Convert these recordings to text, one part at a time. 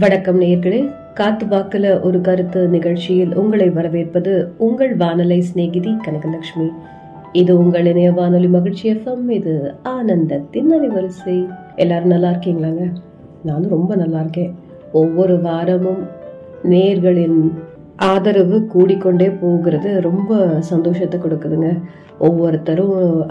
வணக்கம் நேர்களே. காத்து வாக்குல ஒரு கருத்து நிகழ்ச்சியில் உங்களை வரவேற்பது உங்கள் வானொலி சிநேகிதி கனகலட்சுமி. இது உங்கள் இணைய வானொலி மகிழ்ச்சி எஃப்எம் இது ஆனந்தத்தின் அலைவரிசை. எல்லாரும் நல்லா இருக்கீங்களாங்க? நானும் ரொம்ப நல்லா இருக்கேன். ஒவ்வொரு வாரமும் நேர்களின் ஆதரவு கூடிக்கொண்டே போகிறது ரொம்ப சந்தோஷத்தை கொடுக்குதுங்க. ஒவ்வொருத்தரும்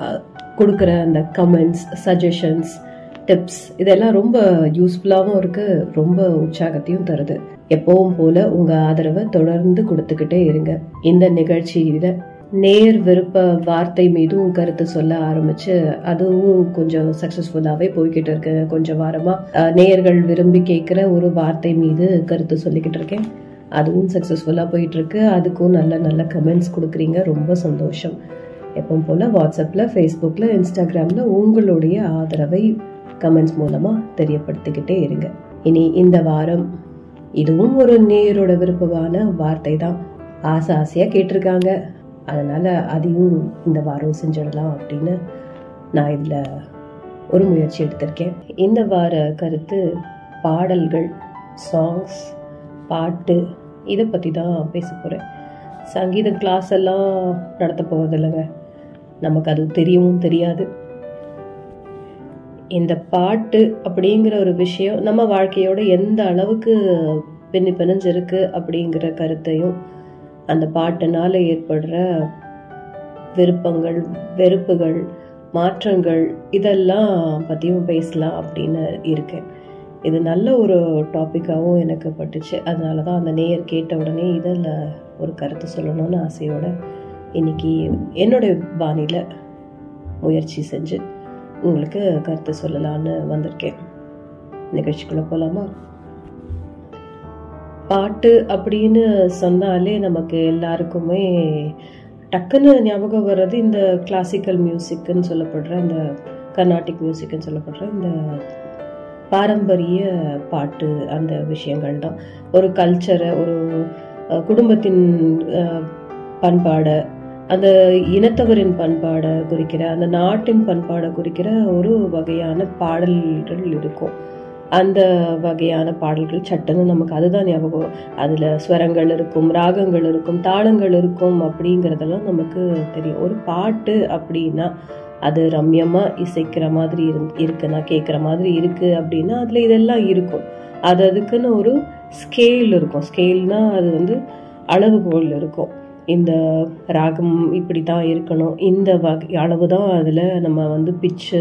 கொடுக்குற அந்த கமெண்ட்ஸ் சஜஷன்ஸ் டிப்ஸ் இதெல்லாம் ரொம்ப யூஸ்ஃபுல்லாகவும் இருக்கு ரொம்ப உற்சாகத்தையும் தருது. எப்பவும் போல உங்க ஆதரவை தொடர்ந்து கொடுத்துக்கிட்டே இருங்க. இந்த நிகழ்ச்சியில நேர் விருப்ப வார்த்தை மீதும் கருத்து சொல்ல ஆரம்பிச்சு அதுவும் கொஞ்சம் சக்சஸ்ஃபுல்லாவே போய்கிட்டு இருக்கு. கொஞ்சம் வாரமா நேயர்கள் விரும்பி கேட்குற ஒரு வார்த்தை மீது கருத்து சொல்லிக்கிட்டு இருக்கேன். அதுவும் சக்சஸ்ஃபுல்லா போயிட்டு இருக்கு. அதுக்கும் நல்ல நல்ல கமெண்ட்ஸ் கொடுக்குறீங்க. ரொம்ப சந்தோஷம். எப்பவும் போல வாட்ஸ்அப்ல ஃபேஸ்புக்ல இன்ஸ்டாகிராம்ல உங்களுடைய ஆதரவை கமெண்ட்ஸ் மூலமா தெரியப்படுத்திக்கிட்டே இருங்க. இனி இந்த வாரம் இதுவும் ஒரு நேயரோட விருப்பமான வார்த்தை தான் ஆசை ஆசையா கேட்டிருக்காங்க. அதனால அதையும் இந்த வாரம் செஞ்சிடலாம் அப்படின்னு நான் இதுல ஒரு முயற்சி எடுத்திருக்கேன். இந்த வார கருத்து பாடல்கள் சாங்ஸ் பாட்டு இதை பற்றி தான் பேச போகிறேன் சங்கீத கிளாஸ் எல்லாம் நடத்த போகிறது இல்லைங்க நமக்கு அது தெரியவும் தெரியாது. இந்த பாட்டு அப்படிங்கிற ஒரு விஷயம் நம்ம வாழ்க்கையோட எந்த அளவுக்கு பின்னி பிணைஞ்சிருக்கு அப்படிங்கிற கருத்தையும் அந்த பாட்டுனால ஏற்படுற விருப்பங்கள் வெறுப்புகள் மாற்றங்கள் இதெல்லாம் பற்றியும் பேசலாம் அப்படின்னு இருக்கேன். இது நல்ல ஒரு டாப்பிக்காகவும் எனக்கு பட்டுச்சு. அதனால தான் அந்த நேயர் கேட்ட உடனே இதில் ஒரு கருத்து சொல்லணும்னு ஆசையோடு இன்னைக்கு என்னுடைய பாணியில் முயற்சி செஞ்சு உங்களுக்கு கருத்து சொல்லலான்னு வந்திருக்கேன். நிகழ்ச்சிக்குள்ள போலாமா? பாட்டு அப்படின்னு சொன்னாலே நமக்கு எல்லாருக்குமே டக்குன்னு ஞாபகம் வர்றது இந்த கிளாசிக்கல் மியூசிக்னு சொல்லப்படுற இந்த கர்நாடிக் மியூசிக்னு சொல்லப்படுற இந்த பாரம்பரிய பாட்டு அந்த விஷயங்கள் தான். ஒரு கல்ச்சரை ஒரு குடும்பத்தின் பண்பாடை அந்த இனத்தவரின் பண்பாடை குறிக்கிற அந்த நாட்டின் பண்பாடை குறிக்கிற ஒரு வகையான பாடல்கள் இருக்கும். அந்த வகையான பாடல்கள் சட்டன்னு நமக்கு அதுதான் ஞாபகம் அதில் ஸ்வரங்கள் இருக்கும் ராகங்கள் இருக்கும் தாளங்கள் இருக்கும் அப்படிங்கிறதெல்லாம் நமக்கு தெரியும். ஒரு பாட்டு அப்படின்னா அது ரம்யமாக இசைக்கிற மாதிரி இரு- இருக்குன்னா கேட்குற மாதிரி இருக்குது அப்படின்னா அதில் இதெல்லாம் இருக்கும். அது அதுக்குன்னு ஒரு ஸ்கேல் இருக்கும். ஸ்கேல்னால் அது வந்து அளவுகோல் இருக்கும். இந்த ராகம் இப்படி தான் இருக்கணும். இந்த வகை அளவு தான் அதில் நம்ம வந்து பிச்சு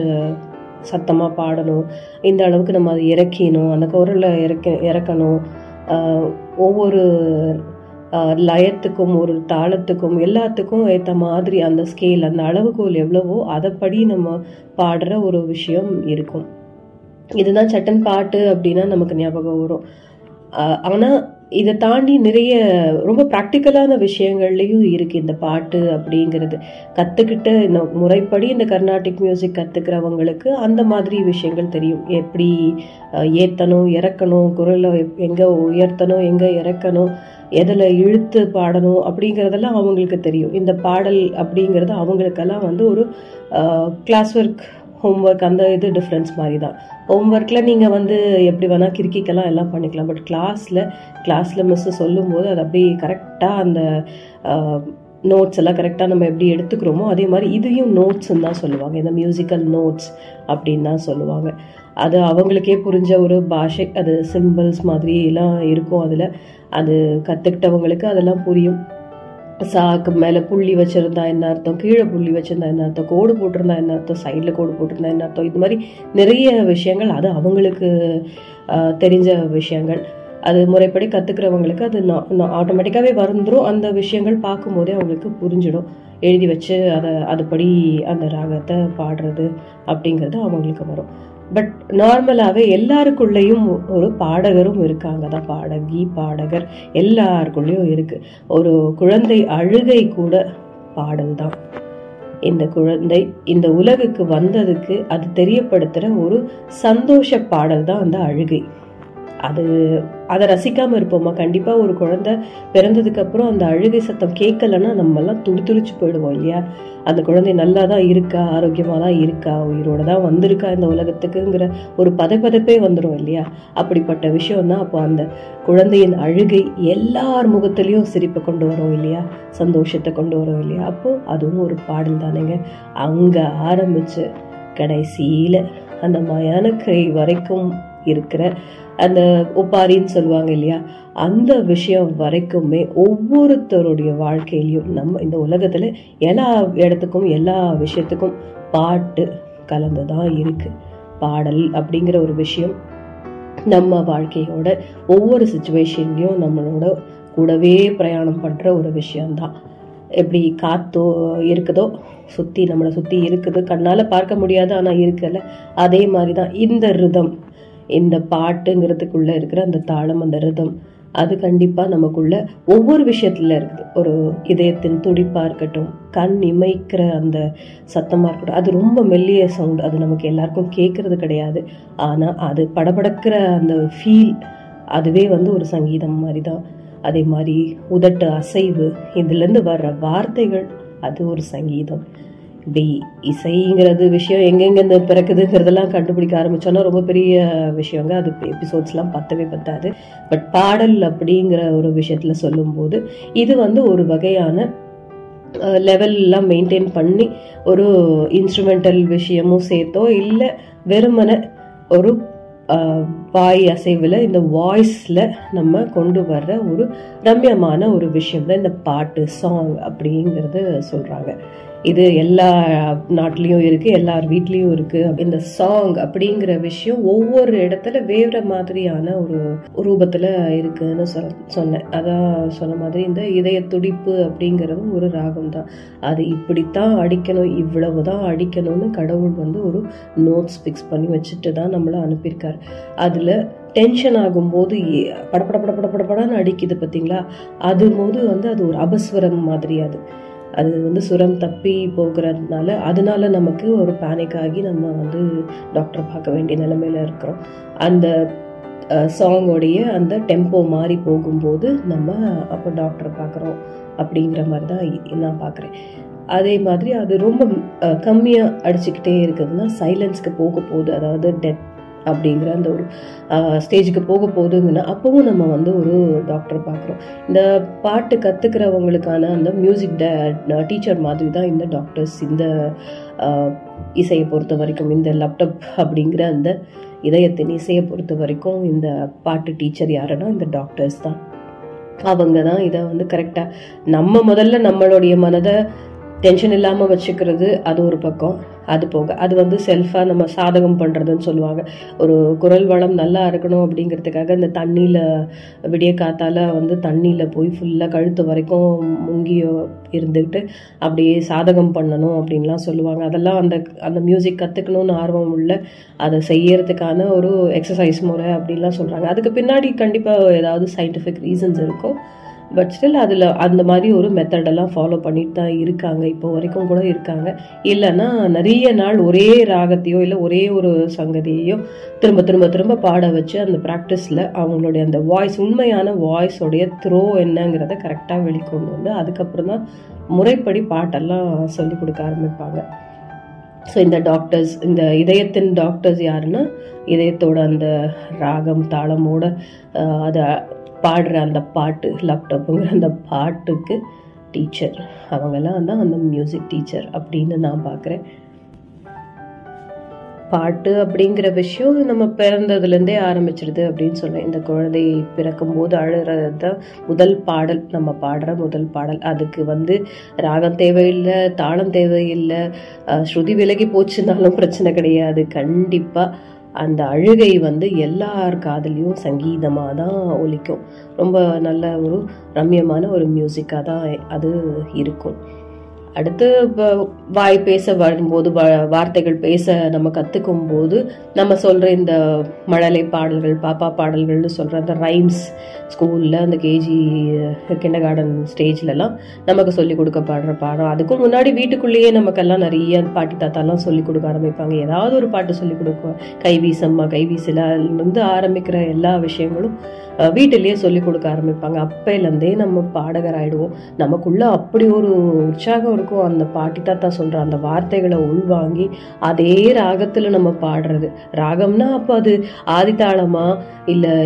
சத்தமாக பாடணும். இந்த அளவுக்கு நம்ம அதை இறக்கிணும் அந்த குரலை இறக்க இறக்கணும். ஒவ்வொரு லயத்துக்கும் ஒரு தாளத்துக்கும் எல்லாத்துக்கும் ஏற்ற மாதிரி அந்த ஸ்கேல் அந்த அளவுகோல் எவ்வளவோ அதைப்படி நம்ம பாடுற ஒரு விஷயம் இருக்கும். இதுதான் சட்டன் பாட்டு அப்படின்னா நமக்கு ஞாபகம் வரும். ஆனால் இதை தாண்டி நிறைய ரொம்ப ப்ராக்டிக்கலான விஷயங்கள்லையும் இருக்கு இந்த பாட்டு அப்படிங்கிறது. கற்றுக்கிட்ட இந்த முறைப்படி இந்த கர்நாடிக் மியூசிக் கற்றுக்கிறவங்களுக்கு அந்த மாதிரி விஷயங்கள் தெரியும். எப்படி ஏற்றணும் இறக்கணும் குரலை எங்கே உயர்த்தணும் எங்கே இறக்கணும் எதில் இழுத்து பாடணும் அப்படிங்கிறதெல்லாம் அவங்களுக்கு தெரியும். இந்த பாடல் அப்படிங்கிறது அவங்களுக்கெல்லாம் வந்து ஒரு கிளாஸ் ஒர்க் ஹோம்ஒர்க் அந்த இது டிஃப்ரென்ஸ் மாதிரி தான் ஹோம்ஒர்க்கில் நீங்கள் வந்து எப்படி வேணால் கிறுக்கிக்கலாம் எல்லாம் பண்ணிக்கலாம். பட் கிளாஸில் கிளாஸில் மிஸ்ஸு சொல்லும்போது அது அப்படியே கரெக்டாக அந்த நோட்ஸ் எல்லாம் கரெக்டாக நம்ம எப்படி எடுத்துக்கிறோமோ அதே மாதிரி இதையும் நோட்ஸ்ன்னு தான் சொல்லுவாங்க. இந்த மியூசிக்கல் நோட்ஸ் அப்படின்னு தான் சொல்லுவாங்க. அது அவங்களுக்கே புரிஞ்ச ஒரு பாஷை அது சிம்பிள்ஸ் மாதிரி எல்லாம் இருக்கும் அதில். அது கற்றுக்கிட்டவங்களுக்கு அதெல்லாம் புரியும். சாக்கு மேலே புள்ளி வச்சுருந்தா என்ன அர்த்தம்? கீழே புள்ளி வச்சுருந்தா என்ன அர்த்தம்? கோடு போட்டிருந்தா என்ன அர்த்தம்? சைடில் கோடு போட்டிருந்தா என்ன அர்த்தம்? இது மாதிரி நிறைய விஷயங்கள் அது அவங்களுக்கு தெரிஞ்ச விஷயங்கள். அது முறைப்படி கற்றுக்கிறவங்களுக்கு அது ஆட்டோமேட்டிக்காகவே வந்துடும் அந்த விஷயங்கள் பார்க்கும்போதே அவங்களுக்கு புரிஞ்சிடும். எழுதி வச்சு அதை அதுபடி அந்த ராகத்தை பாடுறது அப்படிங்கிறது அவங்களுக்கு வரும். பட் நார்மலாகவே எல்லாருக்குள்ளேயும் ஒரு பாடகரும் இருக்காங்க. தான் பாடகி பாடகர் எல்லாருக்குள்ளேயும் இருக்குது ஒரு குழந்தை அழுகை கூட பாடல் தான் இந்த குழந்தை இந்த உலகுக்கு வந்ததுக்கு அது தெரியப்படுத்துகிற ஒரு சந்தோஷ பாடல் தான் அந்த அழுகை. அது அதை ரசிக்காமல் இருப்போமா? கண்டிப்பாக ஒரு குழந்தை பிறந்ததுக்கு அப்புறம் அந்த அழுகை சத்தம் கேட்கலன்னா நம்மெல்லாம் எல்லாம் போயிடுவோம் இல்லையா? அந்த குழந்தை நல்லா தான் இருக்கா? ஆரோக்கியமாக தான் இருக்கா? உயிரோட தான் வந்திருக்கா இந்த உலகத்துக்குங்கிற ஒரு பதைப்பதைப்பே வந்துடும் இல்லையா? அப்படிப்பட்ட விஷயம் தான் அப்போ அந்த குழந்தையின் அழுகை எல்லார் முகத்துலேயும் சிரிப்பை கொண்டு வரும் இல்லையா? சந்தோஷத்தை கொண்டு வரும் இல்லையா? அப்போது அதுவும் ஒரு பாடல் தானேங்க. அங்கே ஆரம்பித்து கடைசியில் அந்த மயான கை வரைக்கும் இருக்கிற அந்த ஒப்பாரின்னு சொல்லுவாங்க இல்லையா? அந்த விஷயம் வரைக்குமே ஒவ்வொருத்தருடைய வாழ்க்கையிலையும் நம்ம இந்த உலகத்தில் எல்லா இடத்துக்கும் எல்லா விஷயத்துக்கும் பாட்டு கலந்து தான் இருக்குது பாடல் அப்படிங்கிற ஒரு விஷயம் நம்ம வாழ்க்கையோட ஒவ்வொரு சுச்சுவேஷன்லையும் நம்மளோட கூடவே பிரயாணம் பண்ணுற ஒரு விஷயந்தான் எப்படி காத்தோ இருக்குதோ சுற்றி நம்மளை சுற்றி இருக்குது. கண்ணால் பார்க்க முடியாது ஆனால் இருக்குல்ல? அதே மாதிரி தான் இந்த ரிதம் இந்த பாட்டுங்கிறதுக்குள்ள இருக்கிற அந்த தாளம் அந்த ரிதம் அது கண்டிப்பா நமக்குள்ள ஒவ்வொரு விஷயத்துல இருக்குது. ஒரு இதயத்தின் துடிப்பா இருக்கட்டும் கண் இமைக்கிற அந்த சத்தமா இருக்கட்டும் அது ரொம்ப மெல்லிய சவுண்ட் அது நமக்கு எல்லாருக்கும் கேட்கறது கிடையாது. ஆனா அது படபடக்கிற அந்த ஃபீல் அதுவே வந்து ஒரு சங்கீதம் மாதிரி தான் அதே மாதிரி உதட்டு அசைவு இதுலேருந்து வர்ற வார்த்தைகள் அது ஒரு சங்கீதம். இப்படி இசைங்கிறது விஷயம் எங்கெங்கேருந்து பிறக்குதுங்கிறதெல்லாம் கண்டுபிடிக்க ஆரம்பித்தோன்னா ரொம்ப பெரிய விஷயங்க. அது எபிசோட்ஸ்லாம் பத்தவே பத்தாது. பட் பாடல் அப்படிங்கிற ஒரு விஷயத்தில் சொல்லும்போது இது வந்து ஒரு வகையான லெவல்லாம் மெயின்டைன் பண்ணி ஒரு இன்ஸ்ட்ருமெண்டல் விஷயமும் சேர்த்தோ இல்லை வெறுமன ஒரு வாய் அசைவில் இந்த வாய்ஸில் நம்ம கொண்டு வர்ற ஒரு ரம்யமான ஒரு விஷயம் தான் இந்த பாட்டு சாங் அப்படிங்கிறது சொல்கிறாங்க இது எல்லா நாட்டிலையும் இருக்குது எல்லார் வீட்லேயும் இருக்கு. இந்த சாங் அப்படிங்கிற விஷயம் ஒவ்வொரு இடத்துல வேறு மாதிரியான ஒரு ரூபத்தில் இருக்குதுன்னு சொல் சொன்னேன். அதான் சொன்ன மாதிரி இந்த இதய துடிப்பு அப்படிங்கிறதும் ஒரு ராகம் தான் அது இப்படித்தான் அடிக்கணும் இவ்வளவு தான் அடிக்கணும்னு கடவுள் வந்து ஒரு நோட்ஸ் ஃபிக்ஸ் பண்ணி வச்சுட்டு தான் நம்மளை அனுப்பியிருக்கார். அதில் டென்ஷன் ஆகும்போது படப்பட படபட பட அடிக்குது பார்த்தீங்களா? அது போது வந்து அது ஒரு அபஸ்வரம் மாதிரி அது அது வந்து சுரம் தப்பி போகிறதுனால அதனால நமக்கு ஒரு பேனிக் ஆகி நம்ம வந்து டாக்டர் பார்க்க வேண்டிய நிலைமையில இருக்கிறோம். அந்த சாங்கோடைய அந்த டெம்போ மாறி போகும்போது நம்ம அப்போ டாக்டரை பார்க்குறோம் அப்படிங்கிற மாதிரி தான் நான் பார்க்குறேன். அதே மாதிரி அது ரொம்ப கம்மியாக அடிச்சுக்கிட்டே இருக்குதுன்னா சைலன்ஸ்க்கு போக போகுது. அதாவது டெத் அப்படிங்கிற அந்த ஒரு ஸ்டேஜுக்கு போக போகுதுங்கன்னா அப்பவும் நம்ம வந்து ஒரு டாக்டர் பார்க்குறோம். இந்த பாட்டு கற்றுக்கிறவங்களுக்கான அந்த மியூசிக் டீச்சர் மாதிரி தான் இந்த டாக்டர்ஸ் இந்த இசையை பொறுத்த வரைக்கும் இந்த லேப்டாப் அப்படிங்கிற அந்த இதயத்தின் இசையை பொறுத்த வரைக்கும் இந்த பாட்டு டீச்சர் யாருன்னா இந்த டாக்டர்ஸ் தான். அவங்க தான் இதை வந்து கரெக்டாக நம்ம முதல்ல நம்மளுடைய மனதை டென்ஷன் இல்லாமல் வச்சுக்கிறது அது ஒரு பக்கம். அது போக அது வந்து செல்ஃபாக நம்ம சாதகம் பண்ணுறதுன்னு சொல்லுவாங்க. ஒரு குரல் வளம் நல்லா இருக்கணும் அப்படிங்கிறதுக்காக இந்த தண்ணியில் விடிய காத்தால் வந்து தண்ணியில் போய் ஃபுல்லாக கழுத்து வரைக்கும் முங்கி இருந்துக்கிட்டு அப்படியே சாதகம் பண்ணணும் அப்படின்லாம் சொல்லுவாங்க. அதெல்லாம் அந்த அந்த மியூசிக் கற்றுக்கணும்னு ஆர்வம் உள்ள அதை செய்யறதுக்கான ஒரு எக்ஸசைஸ் முறை அப்படின்லாம் சொல்கிறாங்க அதுக்கு பின்னாடி கண்டிப்பாக ஏதாவது சயின்டிஃபிக் ரீசன்ஸ் இருக்கும் பட் ஸ்டில் அதில் அந்த மாதிரி ஒரு மெத்தடெல்லாம் ஃபாலோ பண்ணிட்டு தான் இருக்காங்க. இப்போ வரைக்கும் கூட இருக்காங்க. இல்லைன்னா நிறைய நாள் ஒரே ராகத்தையோ இல்லை ஒரே ஒரு சங்கதியையோ திரும்ப திரும்ப திரும்ப பாட வச்சு அந்த ப்ராக்டிஸில் அவங்களுடைய அந்த வாய்ஸ் உண்மையான வாய்ஸோடைய த்ரோ என்னங்கிறத கரெக்டாக வெளிக்கொண்டு வந்து அதுக்கப்புறம் தான் முறைப்படி பாட்டெல்லாம் சொல்லி கொடுக்க ஆரம்பிப்பாங்க. ஸோ இந்த டாக்டர்ஸ் இந்த இதயத்தின் டாக்டர்ஸ் யாருன்னா இதயத்தோட அந்த ராகம் தாளமோட அதை பாடுற அந்த பாட்டு லேப்டாப்புங்கிற அந்த பாட்டுக்கு டீச்சர் அவங்கெல்லாம் தான் அந்த மியூசிக் டீச்சர் அப்படின்னு நான் பார்க்குறேன். பாட்டு அப்படிங்கிற விஷயம் நம்ம பிறந்ததுலேருந்தே ஆரம்பிச்சிருது அப்படின்னு சொல்லுவேன் இந்த குழந்தை பிறக்கும் போது அழுறது தான் முதல் பாடல். நம்ம பாடுற முதல் பாடல். அதுக்கு வந்து ராகம் தேவையில்லை தாளம் தேவையில்லை அஹ், ஸ்ருதி விலகி போச்சுனாலும் பிரச்சனை கிடையாது. கண்டிப்பாக அந்த அழுகை வந்து எல்லார் காதுலேயும் சங்கீதமாக தான் ஒலிக்கும். ரொம்ப நல்ல ஒரு ரம்யமான ஒரு மியூசிக்காக தான் அது இருக்கும். அடுத்து வாய் பேச வரும்போது வ- வார்த்தைகள் பேச நம்ம கத்துக்கும் போது நம்ம சொல்ற இந்த மழலை பாடல்கள் பாப்பா பாடல்கள்னு சொல்ற அந்த ரைம்ஸ் ஸ்கூல்ல அந்த கேஜி கிண்டர் கார்டன் ஸ்டேஜ்லலாம் நமக்கு சொல்லி கொடுக்க பாடுற பாடம். அதுக்கும் முன்னாடி வீட்டுக்குள்ளேயே நமக்கெல்லாம் நிறைய பாட்டி தாத்தாலாம் சொல்லி கொடுக்க ஆரம்பிப்பாங்க. ஏதாவது ஒரு பாட்டு சொல்லி கொடுக்கும் கைவீசம்மா கைவீசல இருந்து ஆரம்பிக்கிற எல்லா விஷயங்களும் வீட்டிலேயே சொல்லி கொடுக்க ஆரம்பிப்பாங்க. அப்பையிலேருந்தே நம்ம பாடகர் ஆயிடுவோம் நமக்குள்ளே அப்படி ஒரு உற்சாகம் இருக்கும். அந்த பாட்டி தாத்தா சொல்கிற அந்த வார்த்தைகளை உள்வாங்கி அதே ராகத்தில் நம்ம பாடுறது. ராகம்னா அப்போ அது ஆதித்தாளமா இல்லை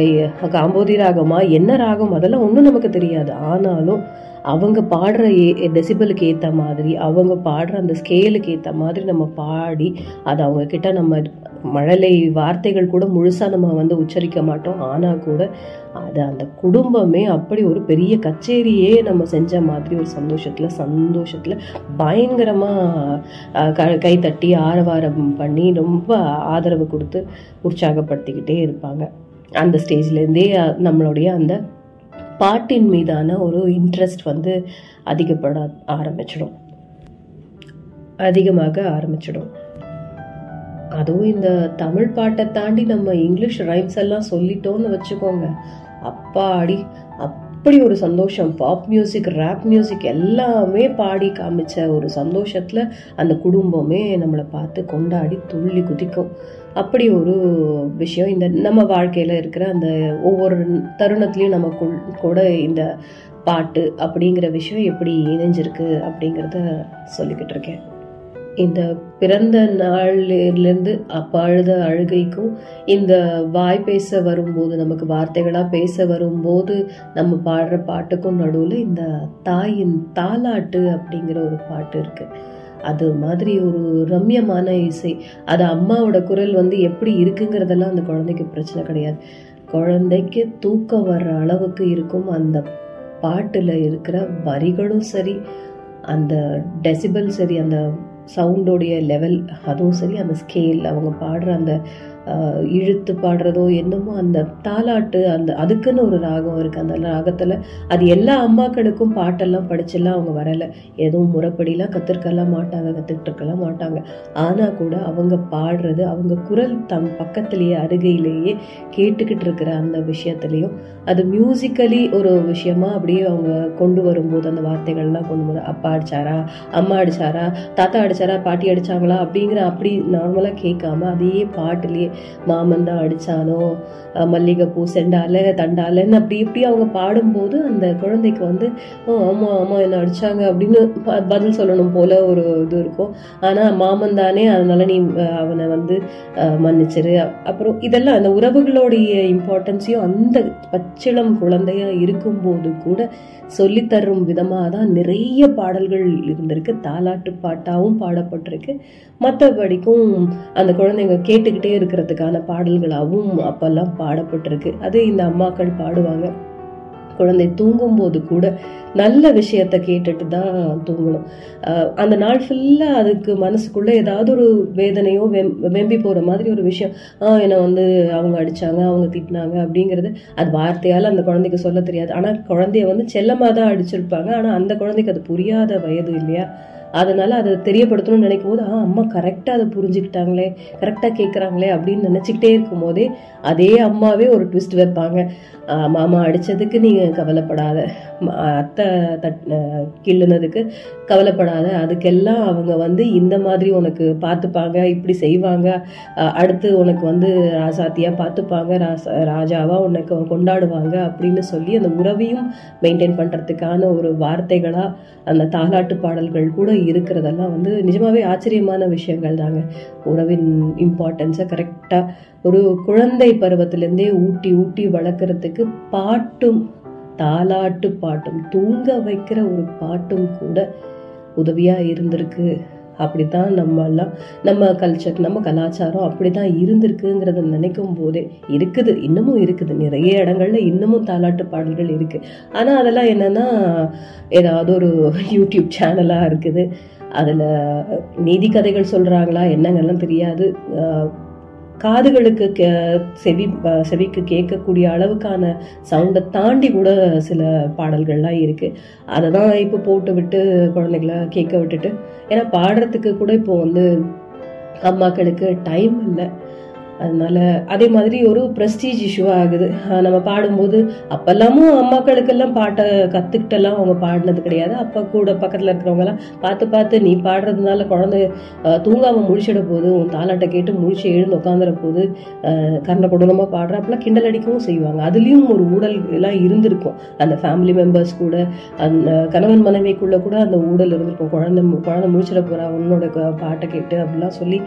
காம்போதி ராகமா? என்ன ராகம்? அதெல்லாம் ஒன்றும் நமக்கு தெரியாது. ஆனாலும் அவங்க பாடுற ஏ டெசிபலுக்கு ஏற்ற மாதிரி அவங்க பாடுற அந்த ஸ்கேலுக்கு ஏற்ற மாதிரி நம்ம பாடி அதை அவங்கக்கிட்ட நம்ம மழலை வார்த்தைகள் கூட முழுசாக நம்ம வந்து உச்சரிக்க மாட்டோம். ஆனால் கூட அது அந்த குடும்பமே அப்படி ஒரு பெரிய கச்சேரியே நம்ம செஞ்ச மாதிரி ஒரு சந்தோஷத்தில் சந்தோஷத்தில் பயங்கரமாக க- கை தட்டி ஆரவாரம் பண்ணி ரொம்ப ஆதரவு கொடுத்து உற்சாகப்படுத்திக்கிட்டே இருப்பாங்க. அந்த ஸ்டேஜ்லேருந்தே நம்மளுடைய அந்த பாட்டின் மீதான ஒரு இன்ட்ரெஸ்ட் வந்து அதிகப்பட ஆரம்பிச்சிடும். அதிகமாக ஆரம்பிச்சிடும். அதுவும் இந்த தமிழ் பாட்டை தாண்டி நம்ம இங்கிலீஷ் ரைம்ஸ் எல்லாம் சொல்லிட்டோம்னு வச்சுக்கோங்க. அப்பாடி அப்படி ஒரு சந்தோஷம். பாப் மியூசிக் ரேப் மியூசிக் எல்லாமே பாடி காமிச்ச ஒரு சந்தோஷத்தில் அந்த குடும்பமே நம்மளை பார்த்து கொண்டாடி துள்ளி குதிக்கும். அப்படி ஒரு விஷயம். இந்த நம்ம வாழ்க்கையில் இருக்கிற அந்த ஒவ்வொரு தருணத்துலேயும் நமக்குள் கூட இந்த பாட்டு அப்படிங்கிற விஷயம் எப்படி இணைஞ்சிருக்கு அப்படிங்கிறத சொல்லிக்கிட்டு இருக்கேன். இந்த பிறந்த நாளிலிருந்து அப்போ அழுத அழுகைக்கும் இந்த வாய் பேச வரும்போது நமக்கு வார்த்தைகளாக பேச வரும்போது நம்ம பாடுற பாட்டுக்கும் நடுவில் இந்த தாயின் தாலாட்டு அப்படிங்கிற ஒரு பாட்டு இருக்குது அது மாதிரி ஒரு ரம்யமான இசை. அது அம்மாவோட குரல் வந்து எப்படி இருக்குங்கிறதெல்லாம் அந்த குழந்தைக்கு பிரச்சனை கிடையாது. குழந்தைக்கு தூக்கம் வர்ற அளவுக்கு இருக்கும் அந்த பாட்டில் இருக்கிற வரிகளும் சரி அந்த டெசிபல் சரி அந்த சவுண்டோடைய லெவல் அதுவும் சரி அந்த ஸ்கேல் அவங்க பாடுற அந்த இழுத்து பாடுறதோ என்னமோ அந்த தாலாட்டு அந்த அதுக்குன்னு ஒரு ராகம் இருக்கு. அந்த ராகத்துல அது எல்லா அம்மாக்களுக்கும் பாட்டெல்லாம் படிச்செல்லாம் அவங்க வரல. எதுவும் முறைப்படிலாம் கத்துருக்கலாம் மாட்டாங்க கத்துக்கிட்டு இருக்கலாம் மாட்டாங்க. ஆனா கூட அவங்க பாடுறது அவங்க குரல் தம் பக்கத்திலேயே அருகையிலேயே கேட்டுக்கிட்டு இருக்கிற அந்த விஷயத்துலயும் அது மியூசிக்கலி ஒரு விஷயமா அப்படியே அவங்க கொண்டு வரும்போது அந்த வார்த்தைகள்லாம் கொண்டு போது அப்பா அடிச்சாரா? அம்மா அடிச்சாரா? தாத்தா அடிச்சாரா? பாட்டி அடிச்சாங்களா? அப்படிங்கிற அப்படி நார்மலா கேட்காம அதையே பாட்டுலேயே மாமன் தான் மல்லிகைப்பூ செண்டால தண்டாலன்னு அப்படி இப்படி அவங்க பாடும்போது அந்த குழந்தைக்கு வந்து ஓ ஆமா ஆமா என்ன அடிச்சாங்க அப்படின்னு ப- பதில் சொல்லணும் போல ஒரு இது இருக்கும். ஆனால் மாமன் தானே அதனால நீ அவனை வந்து மன்னிச்சிரு. அப்புறம் இதெல்லாம் அந்த உறவுகளுடைய இம்பார்ட்டன்ஸையும் அந்த பச்சிளம் குழந்தையா இருக்கும்போது கூட சொல்லித்தரும் விதமாக தான் நிறைய பாடல்கள் இருந்திருக்கு. தாலாட்டு பாட்டாகவும் பாடப்பட்டிருக்கு. மற்றபடிக்கும் அந்த குழந்தைங்க கேட்டுக்கிட்டே இருக்கிற இருக்கிறதுக்கான பாடல்களாகவும் அப்பெல்லாம் பாடப்பட்டிருக்கு. அது இந்த அம்மாக்கள் பாடுவாங்க. குழந்தை தூங்கும்போது கூட நல்ல விஷயத்த கேட்டுட்டு தான் தூங்கணும். அந்த நாள் ஃபுல்லா அதுக்கு மனசுக்குள்ள ஏதாவது ஒரு வேதனையோ வெம் வெம்பி போகிற மாதிரி ஒரு விஷயம் ஆஹ் என்னை வந்து அவங்க அடிச்சாங்க அவங்க திட்டினாங்க அப்படிங்கிறது அது வார்த்தையால் அந்த குழந்தைக்கு சொல்ல தெரியாது. ஆனால் குழந்தைய வந்து செல்லமாக தான் அடிச்சிருப்பாங்க. ஆனால் அந்த குழந்தைக்கு அது புரியாத வயது இல்லையா? அதனால அதை தெரியப்படுத்தணும்னு நினைக்கும் போது ஆ அம்மா கரெக்டாக அதை புரிஞ்சுக்கிட்டாங்களே கரெக்டாக கேட்குறாங்களே அப்படின்னு நினச்சிக்கிட்டே இருக்கும் போதே அதே அம்மாவே ஒரு ட்விஸ்ட் வைப்பாங்க. மாமா அடித்ததுக்கு நீங்கள் கவலைப்படாத. அத்தை தட் கிள்ளுனதுக்கு கவலைப்படாத. அதுக்கெல்லாம் அவங்க வந்து இந்த மாதிரி உனக்கு பார்த்துப்பாங்க இப்படி செய்வாங்க. அடுத்து உனக்கு வந்து ராசாத்தியாக பார்த்துப்பாங்க ராசா ராஜாவாக உனக்கு கொண்டாடுவாங்க அப்படின்னு சொல்லி அந்த உறவையும் மெயின்டைன் பண்ணுறதுக்கான ஒரு வார்த்தைகளாக அந்த தாலாட்டு பாடல்கள் கூட இருக்கிறதெல்லாம் வந்து நிஜமாவே ஆச்சரியமான விஷயங்கள் தாங்க உறவின் இம்பார்ட்டன்ஸை கரெக்டா ஒரு குழந்தை பருவத்திலேருந்தே ஊட்டி ஊட்டி வளர்க்குறதுக்கு பாட்டும் தாலாட்டு பாட்டும் தூங்க வைக்கிற ஒரு பாட்டும் கூட உதவியா இருந்திருக்கு. அப்படி தான் நம்மலாம் நம்ம கல்ச்சர் நம்ம கலாச்சாரம் அப்படி தான் இருந்திருக்குங்கிறத நினைக்கும் போதே இருக்குது இன்னமும் இருக்குது. நிறைய இடங்கள்ல இன்னமும் தாலாட்டு பாடல்கள் இருக்குது ஆனால் அதெல்லாம் என்னென்னா ஏதாவது ஒரு யூடியூப் சேனலாக இருக்குது. அதில் நீதி கதைகள் சொல்கிறாங்களா என்னங்கெல்லாம் தெரியாது. காதுகளுக்கு கே- செவி செவிக்கு கேட்கக்கூடிய அளவுக்கான சவுண்டை தாண்டி கூட சில பாடல்கள்லாம் இருக்குது அதை தான் இப்போ போட்டு விட்டு குழந்தைகளை கேட்க விட்டுட்டு ஏன்னா பாடுறதுக்கு கூட இப்போ வந்து அம்மாக்களுக்கு டைம் இல்லை. அதனால அதே மாதிரி ஒரு ப்ரெஸ்டீஜ் இஷ்யூ ஆகுது. நம்ம பாடும்போது அப்பெல்லாமும் அம்மாக்களுக்கெல்லாம் பாட்டை கற்றுக்கிட்டெல்லாம் அவங்க பாடினது கிடையாது. அப்போ கூட பக்கத்தில் இருக்கிறவங்கலாம் பார்த்து பார்த்து நீ பாடுறதுனால குழந்தை தூங்காமல் தூங்காம முழிச்சிட போது உன் தாலாட்டை கேட்டு முழிச்சு எழுந்து உட்காந்துற போது கர்ண கொடூரமாக பாடுற. அப்பெல்லாம் கிண்டல் அடிக்கவும் செய்வாங்க. அதுலேயும் ஒரு ஊடல் எல்லாம் இருந்திருக்கும். அந்த ஃபேமிலி மெம்பர்ஸ் கூட அந்த கணவன் மனைவிக்குள்ள கூட அந்த ஊடல் இருந்திருக்கும். குழந்தை குழந்தை முழிச்சிட போறா உன்னோட பாட்டை கேட்டு அப்படிலாம் சொல்லி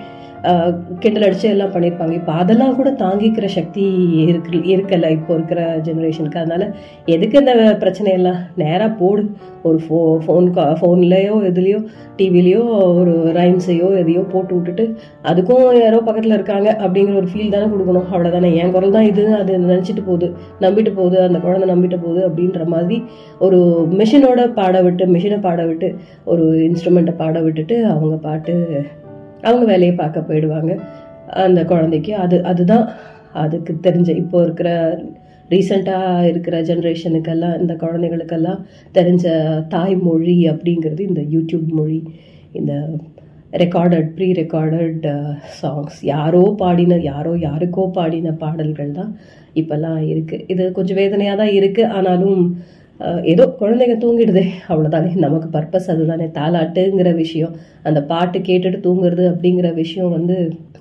கிண்டல் அடிச்சு எல்லாம் பண்ணியிருப்பாங்க இப்போ அதெல்லாம் கூட தாங்கிக்கிற சக்தி இருக்கு இருக்கலை இப்போ இருக்கிற ஜெனரேஷனுக்கு அதனால எதுக்கு இந்த பிரச்சனையெல்லாம்? நேராக போடு. ஒரு ஃபோ ஃபோன் ஃபோன்லேயோ எதுலேயோ டிவிலையோ ஒரு ரைம்ஸையோ எதையோ போட்டு விட்டுட்டு அதுக்கும் யாரோ பக்கத்தில் இருக்காங்க அப்படிங்கிற ஒரு ஃபீல் தானே கொடுக்கணும். அவ்வளோதானே என் குரல் தான் இது. அது நினச்சிட்டு போகுது. நம்பிட்டு போகுது. அந்த குழந்தை நம்பிட்டு போகுது அப்படின்ற மாதிரி ஒரு மிஷினோட பாட விட்டு மிஷினை பாட விட்டு ஒரு இன்ஸ்ட்ருமெண்ட்டை பாட விட்டுட்டு அவங்க பாட்டு அவங்க வேலையை பார்க்க போயிடுவாங்க. அந்த குழந்தைக்கு அது அதுதான் அதுக்கு தெரிஞ்ச இப்போ இருக்கிற ரீசெண்டாக இருக்கிற ஜென்ரேஷனுக்கெல்லாம் இந்த குழந்தைகளுக்கெல்லாம் தெரிஞ்ச தாய்மொழி அப்படிங்கிறது இந்த யூடியூப் மொழி இந்த ரெக்கார்டட் ப்ரீ ரெக்கார்டட் சாங்ஸ் யாரோ பாடின யாரோ யாருக்கோ பாடின பாடல்கள் தான் இப்போல்லாம் இருக்குது இது கொஞ்சம் வேதனையாக தான் இருக்குது ஆனாலும் ஏதோ குழந்தைங்க தூங்கிடுது. அவ்வளோதானே நமக்கு பர்பஸ் அதுதானே. தாலாட்டுங்கிற விஷயம் அந்த பாட்டு கேட்டுட்டு தூங்குறது அப்படிங்கிற விஷயம் வந்து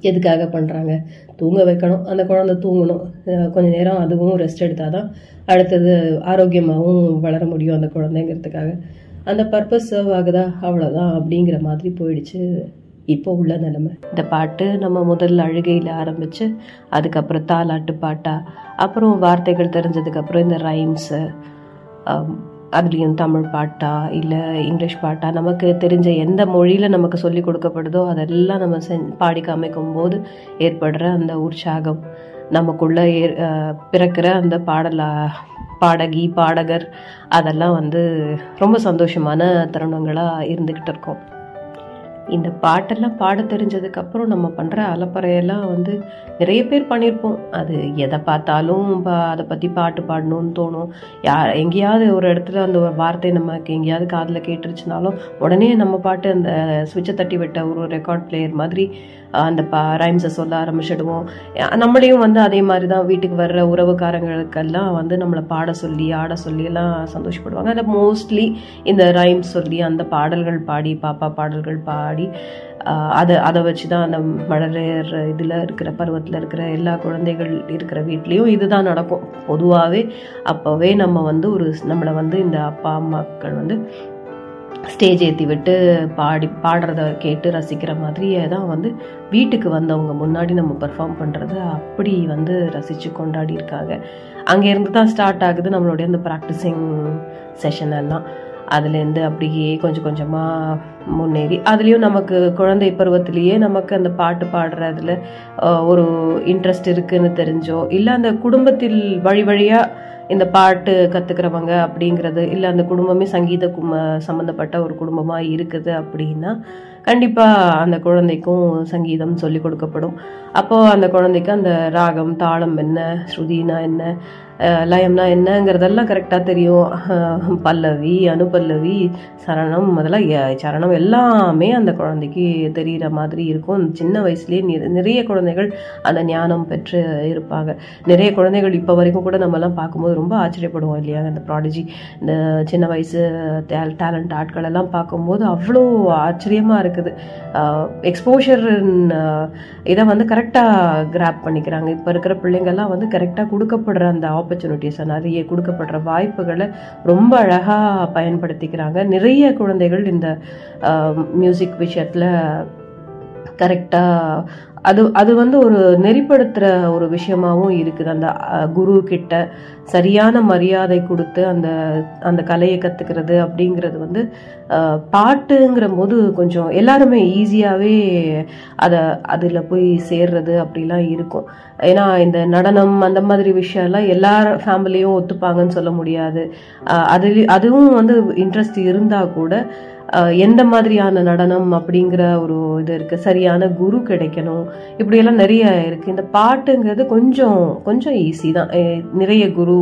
எதுக்காக பண்ணுறாங்க தூங்க வைக்கணும். அந்த குழந்தை தூங்கணும். கொஞ்சம் கொஞ்ச நேரம் அதுவும் ரெஸ்ட் எடுத்தால் தான் அடுத்தது ஆரோக்கியமாகவும் வளர முடியும் அந்த குழந்தைங்கிறதுக்காக. அந்த பர்பஸ் சர்வ் ஆகுதா? அவ்வளோதான் அப்படிங்கிற மாதிரி போயிடுச்சு இப்போ உள்ள நிலைமை. இந்த பாட்டு நம்ம முதல்ல அழுகையில் ஆரம்பித்து அதுக்கப்புறம் தாலாட்டு பாட்டா அப்புறம் வார்த்தைகள் தெரிஞ்சதுக்கப்புறம் இந்த ரைம்ஸு அதுலேயும் தமிழ் பாட்டா இல்லை இங்கிலீஷ் பாட்டா நமக்கு தெரிஞ்ச எந்த மொழியில் நமக்கு சொல்லி கொடுக்கப்படுதோ அதெல்லாம் நம்ம செஞ் பாடி காமிக்கும் போது ஏற்படுற அந்த உற்சாகம். நமக்குள்ளே ஏ- பிறக்கிற அந்த பாடலா பாடகி பாடகர் அதெல்லாம் வந்து ரொம்ப சந்தோஷமான தருணங்களாக இருந்துக்கிட்டு இருக்கோம். இந்த பாட்டெல்லாம் பாட தெரிஞ்சதுக்கு அப்புறம் நம்ம பண்ணுற அலப்பறையெல்லாம் வந்து நிறைய பேர் பண்ணியிருப்போம். அது எதை பார்த்தாலும் அதை பற்றி பாட்டு பாடணும்னு தோணும். யார் எங்கேயாவது ஒரு இடத்துல அந்த ஒரு வார்த்தை நமக்கு எங்கேயாவது காதில் கேட்டுருச்சுனாலும் உடனே நம்ம பாட்டு அந்த சுவிட்சை தட்டி விட்ட ஒரு ரெக்கார்ட் பிளேயர் மாதிரி அந்த பா ரைம்ஸை சொல்ல ஆரம்பிச்சிடுவோம். நம்மளையும் வந்து அதே மாதிரி தான் வீட்டுக்கு வர்ற உறவுக்காரங்களுக்கெல்லாம் வந்து நம்மளை பாட சொல்லி ஆட சொல்லி எல்லாம் சந்தோஷப்படுவாங்க. அதை மோஸ்ட்லி இந்த ரைம்ஸ் சொல்லி அந்த பாடல்கள் பாடி பாப்பா பாடல்கள் பாடி அதை அதை வச்சு தான் அந்த மழலையர் இதில் இருக்கிற பருவத்தில் இருக்கிற எல்லா குழந்தைகள் இருக்கிற வீட்லேயும் இதுதான் நடக்கும். பொதுவாகவே அப்போவே நம்ம வந்து ஒரு நம்மளை வந்து இந்த அப்பா அம்மாக்கள் வந்து ஸ்டேஜ் ஏற்றி விட்டு பாடி பாடுறத கேட்டு ரசிக்கிற மாதிரியே தான் வந்து வீட்டுக்கு வந்தவங்க முன்னாடி நம்ம பெர்ஃபார்ம் பண்ணுறத அப்படி வந்து ரசித்து கொண்டாடி இருக்காங்க. அங்கேருந்து தான் ஸ்டார்ட் ஆகுது நம்மளுடைய அந்த ப்ராக்டிஸிங் செஷன் எல்லாம். அதுலேருந்து அப்படியே கொஞ்சம் கொஞ்சமாக முன்னேறி அதுலேயும் நமக்கு குழந்தை பருவத்திலேயே நமக்கு அந்த பாட்டு பாடுறதுல ஒரு இன்ட்ரெஸ்ட் இருக்குதுன்னு தெரிஞ்சோ இல்லை அந்த குடும்பத்தில் வழி வழியாக இந்த பாட்டு கற்றுக்கிறவங்க அப்படிங்கிறது இல்லை அந்த குடும்பமே சங்கீத கும சம்மந்தப்பட்ட ஒரு குடும்பமாக இருக்குது அப்படின்னா கண்டிப்பாக அந்த குழந்தைக்கும் சங்கீதம் சொல்லி கொடுக்கப்படும். அப்போது அந்த குழந்தைக்கு அந்த ராகம் தாளம் என்ன ஸ்ருதினா என்ன லயம்னா என்னங்கிறதெல்லாம் கரெக்டாக தெரியும். பல்லவி அனுபல்லவி சரணம் அதெல்லாம் சரணம் எல்லாமே அந்த குழந்தைக்கு தெரிகிற மாதிரி இருக்கும். சின்ன வயசுலேயே நிறைய குழந்தைகள் அந்த ஞானம் பெற்று இருப்பாங்க. நிறைய குழந்தைகள் இப்போ வரைக்கும் கூட நம்மலாம் பார்க்கும்போது ரொம்ப ஆச்சரியப்படுவோம் இல்லையா? அந்த ப்ராடஜி இந்த சின்ன வயசு டேலண்ட் ஆட்கள் எல்லாம் பார்க்கும்போது அவ்வளோ ஆச்சரியமாக இருக்குது. எக்ஸ்போஷர் இதை வந்து கரெக்டாக கிராப் பண்ணிக்கிறாங்க. இப்போ இருக்கிற பிள்ளைங்கள்லாம் வந்து கரெக்டாக கொடுக்கப்படுற அந்த ஆப்பர்ச்சுனிட்டிஸை நிறைய கொடுக்கப்படுற வாய்ப்புகளை ரொம்ப அழகாக பயன்படுத்திக்கிறாங்க. நிறைய குழந்தைகள் இந்த மியூசிக் விஷயத்தில் கரெக்டாக அது அது வந்து ஒரு நெறிப்படுத்துகிற ஒரு விஷயமாவும் இருக்குது. அந்த குரு கிட்ட சரியான மரியாதை கொடுத்து அந்த அந்த கலையை கற்றுக்கிறது அப்படிங்கிறது வந்து பாட்டுங்கிற போது கொஞ்சம் எல்லாருமே ஈஸியாகவே அதை அதில் போய் சேர்றது அப்படிலாம் இருக்கும். ஏன்னா இந்த நடனம் அந்த மாதிரி விஷயம்லாம் எல்லார் ஃபேமிலியும் ஒத்துப்பாங்கன்னு சொல்ல முடியாது. அது அதுவும் வந்து இன்ட்ரெஸ்ட் இருந்தால் கூட எந்த மாதிரியான நடனம் அப்படிங்கிற ஒரு இது இருக்குது சரியான குரு கிடைக்கணும். இப்படியெல்லாம் நிறைய இருக்குது இந்த பாட்டுங்கிறது கொஞ்சம் கொஞ்சம் ஈஸி தான். நிறைய குரு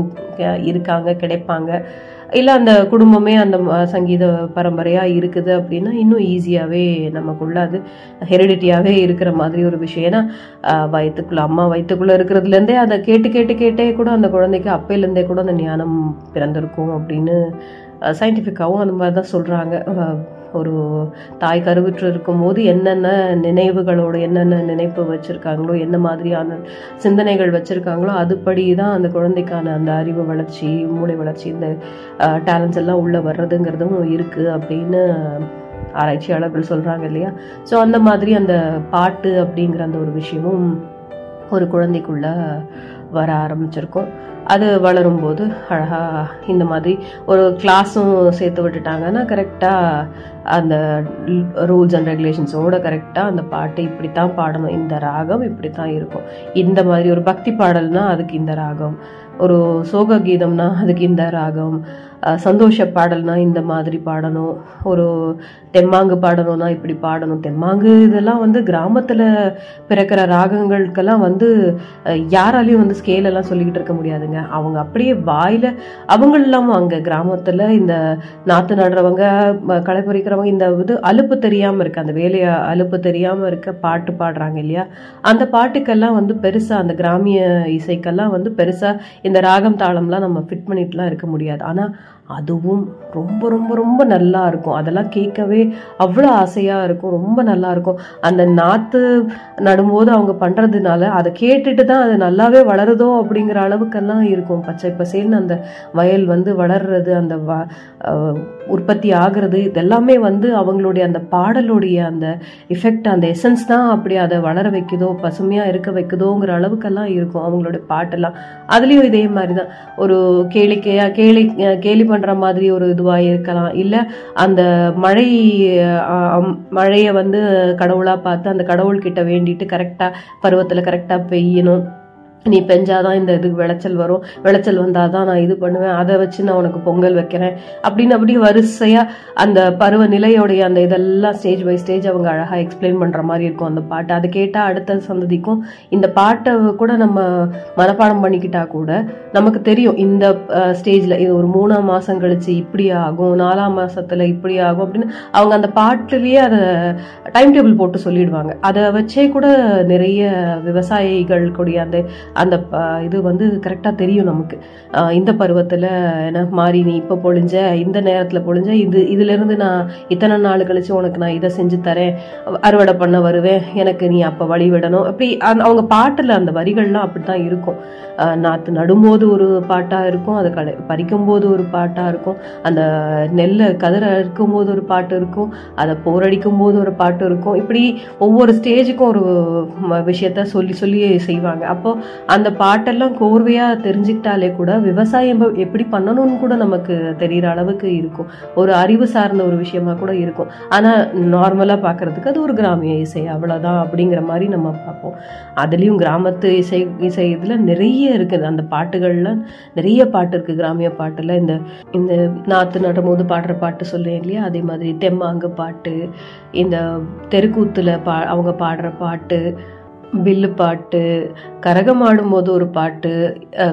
இருக்காங்க கிடைப்பாங்க. இல்லை அந்த குடும்பமே அந்த சங்கீத பரம்பரையாக இருக்குது அப்படின்னா இன்னும் ஈஸியாகவே நமக்குள்ள அது ஹெரிடிட்டியாகவே இருக்கிற மாதிரி ஒரு விஷயம். ஏன்னா ஆஹ், அம்மா வயிற்றுக்குள்ளே இருக்கிறதுலேருந்தே அதை கேட்டு கேட்டு கேட்டே கூட அந்த குழந்தைக்கு அப்பையிலேருந்தே கூட அந்த ஞானம் பிறந்திருக்கும் அப்படின்னு சயின்டிஃபிக்காகவும் அந்த மாதிரி தான் சொல்கிறாங்க ஒரு தாய் கருவுற்று இருக்கும்போது என்னென்ன நினைவுகளோட என்னென்ன நினைப்பு வச்சுருக்காங்களோ என்ன மாதிரியான சிந்தனைகள் வச்சுருக்காங்களோ அதுபடி தான் அந்த குழந்தைக்கான அந்த அறிவு வளர்ச்சி மூளை வளர்ச்சி இந்த டேலண்ட்ஸ் எல்லாம் உள்ளே வர்றதுங்கிறதும் இருக்குது அப்படின்னு ஆராய்ச்சியாளர்கள் சொல்கிறாங்க இல்லையா? ஸோ அந்த மாதிரி அந்த பாட்டு அப்படிங்கிற அந்த ஒரு விஷயமும் ஒரு குழந்தைக்குள்ள வர ஆரம்பிச்சிருக்கோம். அது வளரும்போது அழகாக இந்த மாதிரி ஒரு கிளாஸும் சேர்த்து விட்டுட்டாங்கன்னா கரெக்டாக அந்த ரூல்ஸ் அண்ட் ரெகுலேஷன்ஸோட கரெக்டாக அந்த பாட்டு இப்படி தான் பாடணும். இந்த ராகம் இப்படி தான் இருக்கும். இந்த மாதிரி ஒரு பக்தி பாடல்னா அதுக்கு இந்த ராகம். ஒரு சோக கீதம்னா அதுக்கு இந்த ராகம். சந்தோஷ பாடல்னா இந்த மாதிரி பாடணும். ஒரு தெம்மாங்கு பாடணும்னா இப்படி பாடணும். தெம்மாங்கு இதெல்லாம் வந்து கிராமத்தில் பிறக்கிற ராகங்களுக்கெல்லாம் வந்து யாராலையும் வந்து ஸ்கேல் எல்லாம் சொல்லிக்கிட்டு இருக்க முடியாதுங்க. அவங்க அப்படியே வாயில அவங்களெல்லாம் அங்கே கிராமத்தில் இந்த நாற்று நடுறவங்க களை பறிக்கிறவங்க இந்த இது அலுப்பு தெரியாமல் இருக்கு அந்த வேலையை அலுப்பு தெரியாமல் இருக்க பாட்டு பாடுறாங்க இல்லையா? அந்த பாட்டுக்கெல்லாம் வந்து பெருசாக அந்த கிராமிய இசைக்கெல்லாம் வந்து பெருசாக இந்த ராகம் தாளம்லாம் நம்ம ஃபிட் பண்ணிட்டுலாம் இருக்க முடியாது. ஆனால் அதுவும் ரொம்ப ரொம்ப ரொம்ப நல்லா இருக்கும். அதெல்லாம் கேட்கவே அவ்வளோ ஆசையாக இருக்கும். ரொம்ப நல்லா இருக்கும். அந்த நாற்று நடும்போது அவங்க பண்ணுறதுனால அதை கேட்டுட்டு தான் அது நல்லாவே வளருதோ அப்படிங்கிற அளவுக்கெல்லாம் இருக்கும். பச்சை பசேல்னு அந்த வயல் வந்து வளர்றது அந்த வ உற்பத்தி ஆகிறது இதெல்லாமே வந்து அவங்களுடைய அந்த பாடலுடைய அந்த எஃபெக்ட் அந்த எசன்ஸ் தான் அப்படி அதை வளர வைக்குதோ பசுமையாக இருக்க வைக்குதோங்கிற அளவுக்கெல்லாம் இருக்கும் அவங்களுடைய பாட்டெல்லாம். அதுலேயும் இதே மாதிரி தான் ஒரு கேளிக்கையாக கேலி கேலி பண்ணுற மாதிரி ஒரு இதுவாக இருக்கலாம். இல்லை அந்த மழை அம்- மழையை வந்து கடவுளாக பார்த்து அந்த கடவுள்கிட்ட வேண்டிட்டு கரெக்டாக பருவத்தில் கரெக்டாக பெய்யணும். நீ பெஞ்சாதான் இந்த இதுக்கு விளைச்சல் வரும். விளைச்சல் வந்தாதான் நான் இது பண்ணுவேன். அதை வச்சு நான் உனக்கு பொங்கல் வைக்கிறேன். அப்படின்னு அப்படியே வரிசையாக அந்த பருவ நிலையோடைய அந்த இதெல்லாம் ஸ்டேஜ் பை ஸ்டேஜ் அவங்க அழகாக எக்ஸ்பிளைன் பண்ணுற மாதிரி இருக்கும் அந்த பாட்டு. அதை கேட்டால் அடுத்த சந்ததிக்கும் இந்த பாட்டை கூட நம்ம மனப்பாடம் பண்ணிக்கிட்டா கூட நமக்கு தெரியும். இந்த ஸ்டேஜில் இது ஒரு மூணாம் மாதம் கழிச்சு இப்படி ஆகும் நாலாம் மாதத்தில் இப்படி ஆகும் அப்படின்னு அவங்க அந்த பாட்டுலேயே அதை டைம் டேபிள் போட்டு சொல்லிடுவாங்க. அதை வச்சே கூட நிறைய விவசாயிகள் கூடிய அந்த அந்த ப- இது வந்து கரெக்டாக தெரியும் நமக்கு. இந்த பருவத்தில் என்ன மாறி நீ இப்போ பொழிஞ்ச இந்த நேரத்தில் பொழிஞ்ச இது இதுலேருந்து நான் இத்தனை நாள் கழிச்சு உனக்கு நான் இதை செஞ்சு தரேன் அறுவடை பண்ண வருவேன் எனக்கு நீ அப்போ வழி விடணும் அப்படி அந்த- அவங்க பாட்டில் அந்த வரிகள்லாம் அப்படி தான் இருக்கும். நாற்று நடும்போது ஒரு பாட்டாக இருக்கும் அதை கடை பறிக்கும்போது ஒரு பாட்டாக இருக்கும் அந்த நெல்லை கதிர அறுக்கும்போது ஒரு பாட்டு இருக்கும் அதை போரடிக்கும் போது ஒரு பாட்டு இருக்கும். இப்படி ஒவ்வொரு ஸ்டேஜுக்கும் ஒரு விஷயத்த சொல்லி சொல்லி செய்வாங்க. அப்போ அந்த பாட்டெல்லாம் கோர்வையாக தெரிஞ்சுக்கிட்டாலே கூட விவசாயம் எப்படி பண்ணணும்னு கூட நமக்கு தெரிகிற அளவுக்கு இருக்கும். ஒரு அறிவு சார்ந்த ஒரு விஷயமா கூட இருக்கும். ஆனால் நார்மலாக பார்க்குறதுக்கு அது ஒரு கிராமிய இசை அவ்வளோதான் அப்படிங்கிற மாதிரி நம்ம பார்ப்போம். அதுலேயும் கிராமத்து இசை இசை இதில் நிறைய நிறைய இருக்குது. அந்த பாட்டுகள்லாம் நிறைய பாட்டு இருக்கு. கிராமிய பாட்டில் இந்த இந்த நாத்து நடும்போது பாடுற பாட்டு சொல்றேன் இல்லையா? அதே மாதிரி தெம்மாங்கு பாட்டு இந்த தெருக்கூத்துல பா அவங்க பாடுற பாட்டு வில்லு பாட்டு கரகம் ஆடும்போது ஒரு பாட்டு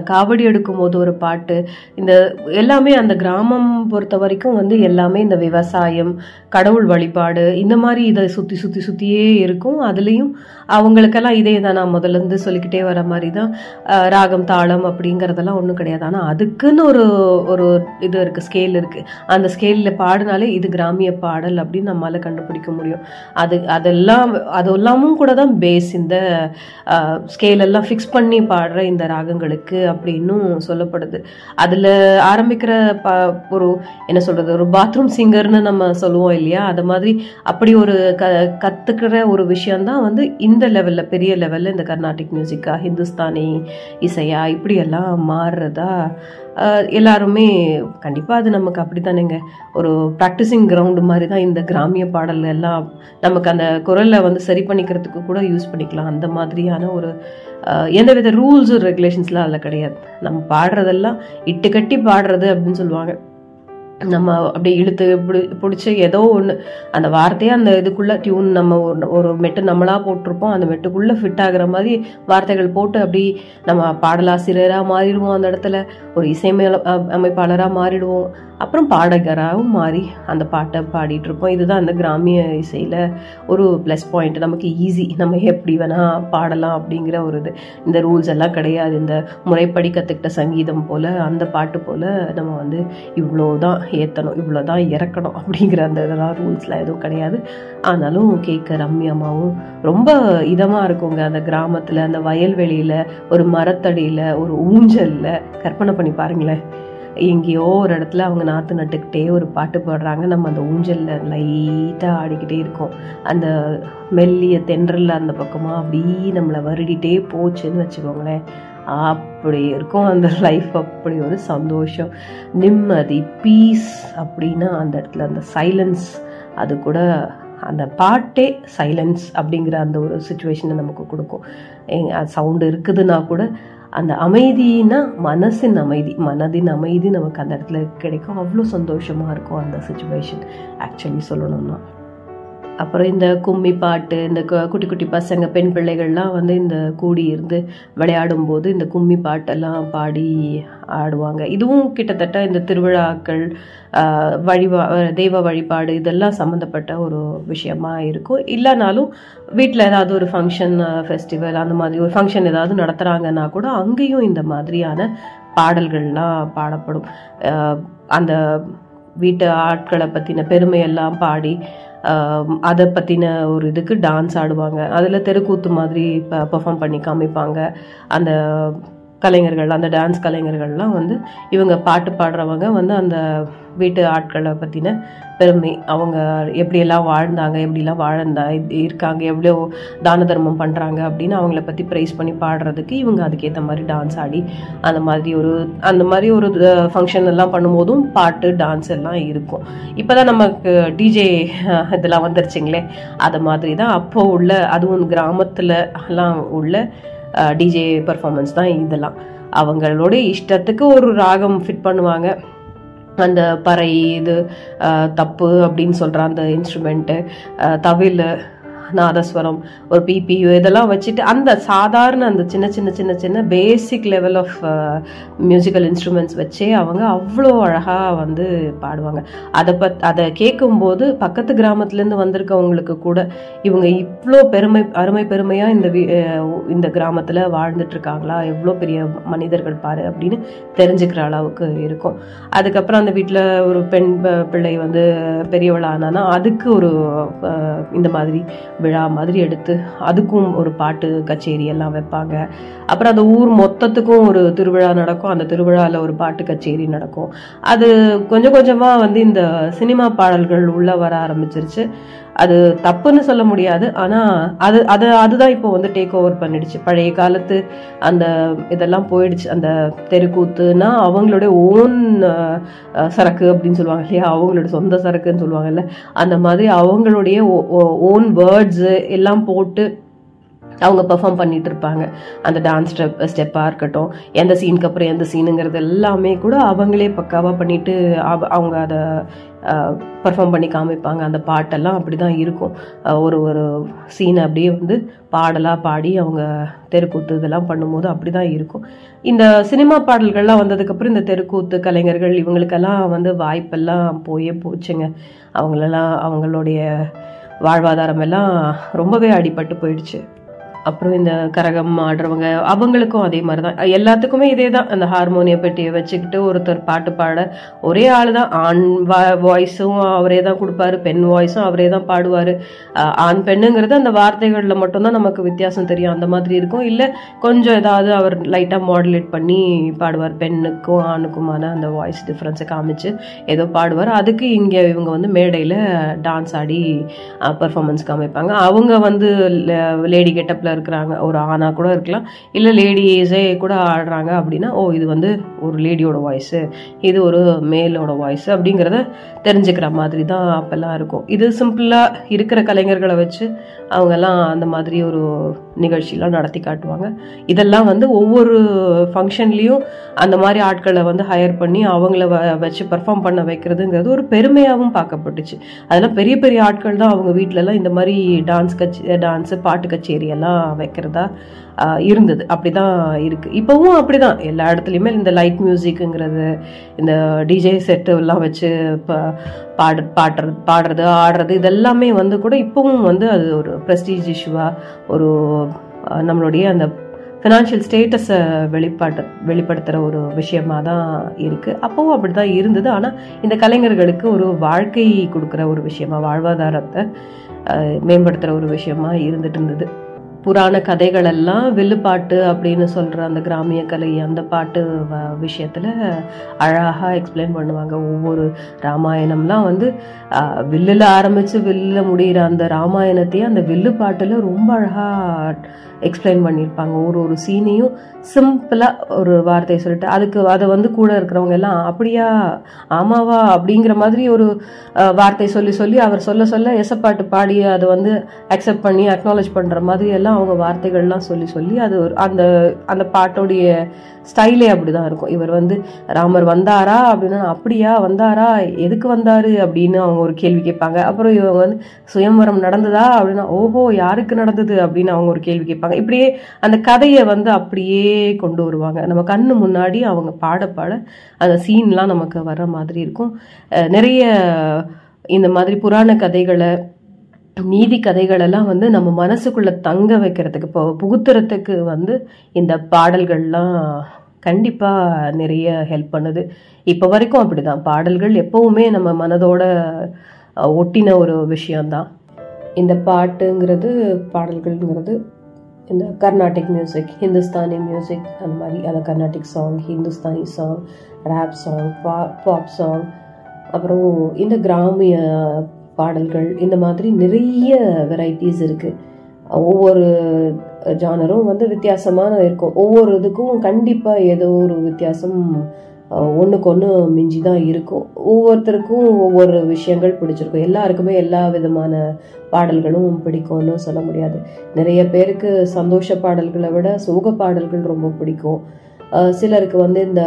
காவடி எடுக்கும் போது ஒரு பாட்டு இந்த எல்லாமே அந்த கிராமம் பொறுத்த வரைக்கும் வந்து எல்லாமே இந்த விவசாயம் கடவுள் வழிபாடு இந்த மாதிரி இதை சுற்றி சுற்றி சுற்றியே இருக்கும். அதுலேயும் அவங்களுக்கெல்லாம் இதே தான் நான் முதல்ல இருந்து சொல்லிக்கிட்டே வர மாதிரி தான் ராகம் தாளம் அப்படிங்கிறதெல்லாம் ஒன்றும் கிடையாது. ஆனால் அதுக்குன்னு ஒரு ஒரு இது இருக்குது ஸ்கேல் இருக்குது அந்த ஸ்கேலில் பாடினாலே இது கிராமிய பாடல் அப்படின்னு நம்மளால் கண்டுபிடிக்க முடியும். அது அதெல்லாம் அது எல்லாமும் கூட தான் பேஸ் இந்த ஸ்கேல் எல்லாம் ஃபிக்ஸ் பண்ணி பாடுற இந்த ராகங்களுக்கு அப்படின்னும் சொல்லப்படுது. அதில் ஆரம்பிக்கிற ப ஒரு என்ன சொல்கிறது ஒரு பாத்ரூம் சிங்கர்னு நம்ம சொல்லுவோம் இல்லையா? அது மாதிரி அப்படி ஒரு க கற்றுக்கிற ஒரு விஷயந்தான் வந்து இந்த லெவலில் பெரிய லெவலில் இந்த கர்நாடிக் மியூசிக்கா ஹிந்துஸ்தானி இசையா இப்படியெல்லாம் மாறுறதா எல்லாருமே கண்டிப்பாக அது நமக்கு அப்படி தானேங்க ஒரு ப்ராக்டிஸிங் கிரவுண்டு மாதிரி தான் இந்த கிராமிய பாடல் எல்லாம் நமக்கு அந்த குரலை வந்து சரி பண்ணிக்கிறதுக்கு கூட யூஸ் பண்ணிக்கலாம். அந்த மாதிரியான ஒரு எந்த வித ரூல்ஸும் ரெகுலேஷன்ஸ்லாம் அதில் கிடையாது. நம்ம பாடுறதெல்லாம் இட்டு கட்டி பாடுறது அப்படின்னு சொல்லுவாங்க. நம்ம அப்படியே இழுத்து பிடி பிடிச்சி ஏதோ ஒன்று அந்த வார்த்தையே அந்த இதுக்குள்ளே டியூன் நம்ம ஒரு ஒரு மெட்டு நம்மளா போட்டிருப்போம். அந்த மெட்டுக்குள்ளே ஃபிட் ஆகுற மாதிரி வார்த்தைகள் போட்டு அப்படி நம்ம பாடலாசிரியராக மாறிடுவோம் அந்த இடத்துல. ஒரு இசைமே அமைப்பாளராக மாறிடுவோம். அப்புறம் பாடகராகவும் மாறி அந்த பாட்டை பாடிட்டு இருப்போம் இதுதான் அந்த கிராமிய இசையில் ஒரு ப்ளஸ் பாயிண்ட் நமக்கு ஈஸி நம்ம எப்படி வேணால் பாடலாம் அப்படிங்கிற ஒரு இது. இந்த ரூல்ஸ் எல்லாம் கிடையாது. இந்த முறைப்படி கற்றுக்கிட்ட சங்கீதம் போல் அந்த பாட்டு போல் நம்ம வந்து இவ்வளோ தான் ஏற்றணும் இவ்வளோ தான் இறக்கணும் அப்படிங்கிற அந்த இதெல்லாம் ரூல்ஸ்லாம் எதுவும் கிடையாது. ஆனாலும் கேட்க ரம்யமாகவும் ரொம்ப இதமாக இருக்குங்க. அந்த கிராமத்தில் அந்த வயல்வெளியில் ஒரு மரத்தடியில் ஒரு ஊஞ்சலில் கற்பனை பண்ணி பாருங்களேன். எங்கேயோ ஒரு இடத்துல அவங்க நாற்று நட்டுக்கிட்டே ஒரு பாட்டு பாடுறாங்க. நம்ம அந்த ஊஞ்சலில் லைட்டாக ஆடிக்கிட்டே இருக்கோம். அந்த மெல்லிய தென்றல் அந்த பக்கமாக அப்படியே நம்மளை வருடிட்டே போச்சுன்னு வச்சுக்கோங்களேன். அப்படி இருக்கும் அந்த லைஃப் அப்படி ஒரு சந்தோஷம் நிம்மதி பீஸ் அப்படின்னா அந்த இடத்துல அந்த சைலன்ஸ் அது கூட அந்த பாட்டே சைலன்ஸ் அப்படிங்கிற அந்த ஒரு சுச்சுவேஷனை நமக்கு கொடுக்கும். சவுண்டு இருக்குதுன்னா கூட அந்த அமைதினா மனசின் அமைதி மனதின் அமைதி நமக்கு அந்த இடத்துல கிடைக்கும். அவ்வளோ சந்தோஷமாக இருக்கும் அந்த சுச்சுவேஷன் ஆக்சுவலி சொல்லணும்னா. அப்புறம் இந்த கும்மி பாட்டு இந்த குட்டி குட்டி பசங்க பெண் பிள்ளைகள்லாம் வந்து இந்த கூடி இருந்து விளையாடும் போது இந்த கும்மி பாட்டெல்லாம் பாடி ஆடுவாங்க. இதுவும் கிட்டத்தட்ட இந்த திருவிழாக்கள் வழிபா தெய்வ வழிபாடு இதெல்லாம் சம்மந்தப்பட்ட ஒரு விஷயமா இருக்கும். இல்லைனாலும் வீட்டில் ஏதாவது ஒரு ஃபங்க்ஷன் ஃபெஸ்டிவல் அந்த மாதிரி ஒரு ஃபங்க்ஷன் ஏதாவது நடத்துகிறாங்கன்னா கூட அங்கேயும் இந்த மாதிரியான பாடல்கள்லாம் பாடப்படும். அந்த வீட்டு ஆட்களை பற்றின பெருமையெல்லாம் பாடி அதை பற்றின ஒரு இதுக்கு டான்ஸ் ஆடுவாங்க. அதில் தெருக்கூத்து மாதிரி பர்ஃபார்ம் பண்ணி காமிப்பாங்க. அந்த கலைஞர்கள் அந்த டான்ஸ் கலைஞர்கள்லாம் வந்து இவங்க பாட்டு பாடுறவங்க வந்து அந்த வீட்டு ஆட்களை பற்றின பெருமை. அவங்க எப்படியெல்லாம் வாழ்ந்தாங்க எப்படிலாம் வாழ்ந்தா இருக்காங்க எவ்வளோ தான தர்மம் பண்ணுறாங்க அப்படின்னு அவங்கள பற்றி ப்ரைஸ் பண்ணி பாடுறதுக்கு இவங்க அதுக்கேற்ற மாதிரி டான்ஸ் ஆடி அந்த மாதிரி ஒரு அந்த மாதிரி ஒரு ஃபங்க்ஷன் எல்லாம் பண்ணும்போதும் பாட்டு டான்ஸ் எல்லாம் இருக்கும். இப்போ தான் நமக்கு டிஜே இதெல்லாம் வந்துருச்சுங்களே. அது மாதிரி தான் அப்போ உள்ள அதுவும் கிராமத்தில் எல்லாம் உள்ள டிஜே பர்ஃபார்மன்ஸ் தான் இதெல்லாம். அவங்களோட இஷ்டத்துக்கு ஒரு ராகம் ஃபிட் பண்ணுவாங்க. அந்த பறை இது தப்பு அப்படின்னு சொல்கிற அந்த இன்ஸ்ட்ருமெண்ட்டு தவில் நாதஸ்வரம் ஒரு பிபியு இதெல்லாம் வச்சுட்டு அந்த சாதாரண அந்த சின்ன சின்ன சின்ன சின்ன basic level of musical instruments வச்சே அவங்க அவ்வளோ அழகாக வந்து பாடுவாங்க. அதை பத் அதை கேட்கும்போது பக்கத்து கிராமத்துலேருந்து வந்திருக்கவங்களுக்கு கூட இவங்க இவ்வளோ பெருமை அருமை பெருமையாக இந்த இந்த கிராமத்தில் வாழ்ந்துட்டு இருக்காங்களா எவ்வளோ பெரிய மனிதர்கள் பாரு அப்படின்னு தெரிஞ்சுக்கிற அளவுக்கு இருக்கும். அதுக்கப்புறம் அந்த வீட்டில் ஒரு பெண் பிள்ளை வந்து பெரியவளானா அதுக்கு ஒரு இந்த மாதிரி விழா மாதிரி எடுத்து அதுக்கும் ஒரு பாட்டு கச்சேரி எல்லாம் வைப்பாங்க. அப்புறம் அந்த ஊர் மொத்தத்துக்கும் ஒரு திருவிழா நடக்கும். அந்த திருவிழாவில் ஒரு பாட்டு கச்சேரி நடக்கும். அது கொஞ்சம் கொஞ்சமாக வந்து இந்த சினிமா பாடல்கள் உள்ள வர ஆரம்பிச்சிருச்சு. அது தப்புன்னு சொல்ல முடியாது. ஆனால் அது அது அதுதான் இப்போ வந்து டேக் ஓவர் பண்ணிடுச்சு. பழைய காலத்து அந்த இதெல்லாம் போயிடுச்சு. அந்த தெருக்கூத்துனா அவங்களுடைய ஓன் சரக்கு அப்படின்னு சொல்லுவாங்க இல்லையா? அவங்களோட சொந்த சரக்குன்னு சொல்லுவாங்கல்ல? அந்த மாதிரி அவங்களுடைய ஓன் வேர்ட்ஸு எல்லாம் போட்டு அவங்க பெர்ஃபார்ம் பண்ணிட்டு இருப்பாங்க. அந்த டான்ஸ் ஸ்டெப் ஸ்டெப்பாக இருக்கட்டும் எந்த சீனுக்கு அப்புறம் எந்த சீனுங்கிறது எல்லாமே கூட அவங்களே பக்காவாக பண்ணிட்டு அவங்க அதை பர்ஃபார்ம் பண்ணி காமிப்பாங்க. அந்த பாட்டெல்லாம் அப்படி தான் இருக்கும் ஒரு ஒரு சீனை அப்படியே வந்து பாடலாக பாடி அவங்க தெருக்கூத்து இதெல்லாம் பண்ணும்போது அப்படி தான் இருக்கும். இந்த சினிமா பாடல்கள்லாம் வந்ததுக்கப்புறம் இந்த தெருக்கூத்து கலைஞர்கள் இவங்களுக்கெல்லாம் வந்து வாய்ப்பெல்லாம் போயே போச்சுங்க. அவங்களெல்லாம் அவங்களுடைய வாழ்வாதாரம் எல்லாம் ரொம்பவே அடிபட்டு போயிடுச்சு. அப்புறம் இந்த கரகம் ஆடுறவங்க அவங்களுக்கும் அதே மாதிரி தான் எல்லாத்துக்குமே இதே தான் அந்த ஹார்மோனிய பெட்டியை வச்சுக்கிட்டு ஒருத்தர் பாட்டு பாட ஒரே ஆள் தான் ஆண் வாய்ஸும் அவரே தான் கொடுப்பாரு. பெண் வாய்ஸும் அவரே தான் பாடுவார் ஆண் பெண்ணுங்கிறது அந்த வார்த்தைகளில் மட்டும்தான் நமக்கு வித்தியாசம் தெரியும். அந்த மாதிரி இருக்கும். இல்லை கொஞ்சம் ஏதாவது அவர் லைட்டாக மாடுலேட் பண்ணி பாடுவார். பெண்ணுக்கும் ஆணுக்குமான அந்த வாய்ஸ் டிஃப்ரென்ஸை காமிச்சு ஏதோ பாடுவார். அதுக்கு இங்கே இவங்க வந்து மேடையில் டான்ஸ் ஆடி பர்ஃபார்மன்ஸ் காமிப்பாங்க. அவங்க வந்து லேடி கெட்டப்பில் இருக்கிறாங்க. ஒரு ஆணாக கூட இருக்கலாம். இல்லை லேடிஸே கூட ஆடுறாங்க அப்படின்னா ஓ இது வந்து ஒரு லேடியோட வாய்ஸு இது ஒரு மேலோட வாய்ஸ் அப்படிங்கிறத தெரிஞ்சுக்கிற மாதிரி தான் அப்போல்லாம் இருக்கும். இது சிம்பிளாக இருக்கிற கலைஞர்களை வச்சு அவங்கெல்லாம் அந்த மாதிரி ஒரு நிகழ்ச்சியெலாம் நடத்தி காட்டுவாங்க. இதெல்லாம் வந்து ஒவ்வொரு ஃபங்க்ஷன்லேயும் அந்த மாதிரி ஆட்களை வந்து ஹையர் பண்ணி அவங்கள வ வச்சு பெர்ஃபார்ம் பண்ண வைக்கிறதுங்கிறது ஒரு பெருமையாகவும் பார்க்கப்பட்டுச்சு. அதெல்லாம் பெரிய பெரிய ஆட்கள் தான் அவங்க வீட்டிலலாம் இந்த மாதிரி டான்ஸ் கச்சே டான்ஸு பாட்டு கச்சேரி எல்லாம் வைக்கிறதா இருந்தது. அப்படி தான் இருக்குது இப்போவும் அப்படி தான் எல்லா இடத்துலையுமே இந்த லைட் மியூசிக்குங்கிறது இந்த டிஜே செட்டு எல்லாம் வச்சு பாடு பாடுறது பாடுறது ஆடுறது இதெல்லாமே வந்து கூட இப்போவும் வந்து அது ஒரு ப்ரெஸ்டீஜ் இஷ்யூவாக ஒரு நம்மளுடைய அந்த ஃபினான்ஷியல் ஸ்டேட்டஸை வெளிப்பாட்டு வெளிப்படுத்துகிற ஒரு விஷயமா தான் இருக்குது அப்போவும் அப்படி தான் இருந்தது. ஆனால் இந்த கலைஞர்களுக்கு ஒரு வாழ்க்கை கொடுக்குற ஒரு விஷயமா வாழ்வாதாரத்தை மேம்படுத்துகிற ஒரு விஷயமா இருந்துட்டு இருந்தது. புராண கதைகளெல்லாம் வில்லுப்பாட்டு அப்படின்னு சொல்கிற அந்த கிராமிய கலை அந்த பாட்டு வ- அழகாக எக்ஸ்பிளைன் பண்ணுவாங்க. ஒவ்வொரு ராமாயணம்லாம் வந்து வில்லில் ஆரம்பித்து வில்லில் முடிகிற அந்த ராமாயணத்தையே அந்த வில்லுப்பாட்டில் ரொம்ப அழகாக எக்ஸ்பிளைன் பண்ணியிருப்பாங்க ஒரு ஒரு சீனையும் சிம்பிளாக ஒரு வார்த்தையை சொல்லிட்டு அதுக்கு அதை வந்து கூட இருக்கிறவங்க எல்லாம் அப்படியா? ஆமாவா? அப்படிங்கிற மாதிரி ஒரு வார்த்தை சொல்லி சொல்லி அவர் சொல்ல சொல்ல எசப்பாட்டு பாடி அதை வந்து அக்செப்ட் பண்ணி அக்னாலேஜ் பண்ணுற மாதிரி எல்லாம் அவங்க வார்த்தைகள்லாம் சொல்லி சொல்லி அது ஒரு அந்த அந்த பாட்டோடைய ஸ்டைலே அப்படிதான் இருக்கும். இவர் வந்து ராமர் வந்தாரா? அப்படின்னா அப்படியா வந்தாரா? எதுக்கு வந்தாரு? அப்படின்னு அவங்க ஒரு கேள்வி கேட்பாங்க. அப்புறம் இவங்க வந்து சுயம்வரம் நடந்ததா? அப்படின்னா ஓஹோ யாருக்கு நடந்தது? அப்படின்னு அவங்க ஒரு கேள்வி கேட்பாங்க. இப்படியே அந்த கதையை வந்து அப்படியே கொண்டு வருவாங்க. நம்ம கண்ணு முன்னாடி அவங்க பாட பாட அந்த சீன்லாம் நமக்கு வர மாதிரி இருக்கும். நிறைய இந்த மாதிரி புராண கதைகளை நீதி கதைகளெல்லாம் வந்து நம்ம மனசுக்குள்ள தங்க வைக்கிறதுக்கு இப்போ புகுத்துறதுக்கு வந்து இந்த பாடல்கள்லாம் கண்டிப்பாக நிறைய ஹெல்ப் பண்ணுது. இப்போ வரைக்கும் அப்படி தான் பாடல்கள் எப்போவுமே நம்ம மனதோட ஒட்டின ஒரு விஷயந்தான் இந்த பாட்டுங்கிறது பாடல்கள்ங்கிறது இந்த கர்நாடிக் மியூசிக் ஹிந்துஸ்தானி மியூசிக் அந்த மாதிரி அந்த Carnatic song Hindustani song rap song pop song அப்புறம் இந்த கிராமிய பாடல்கள் இந்த மாதிரி நிறைய வெரைட்டிஸ் இருக்குது ஒவ்வொரு ஜானரும் வந்து வித்தியாசமான இருக்கும். ஒவ்வொரு இதுக்கும் கண்டிப்பாக ஏதோ ஒரு வித்தியாசம் ஒன்றுக்கு ஒன்று மிஞ்சி தான் இருக்கும். ஒவ்வொருத்தருக்கும் ஒவ்வொரு விஷயங்கள் பிடிச்சிருக்கும். எல்லாருக்குமே எல்லா விதமான பாடல்களும் பிடிக்கும்னு சொல்ல முடியாது. நிறைய பேருக்கு சந்தோஷ பாடல்களை விட சோக பாடல்கள் ரொம்ப பிடிக்கும். சிலருக்கு வந்து இந்த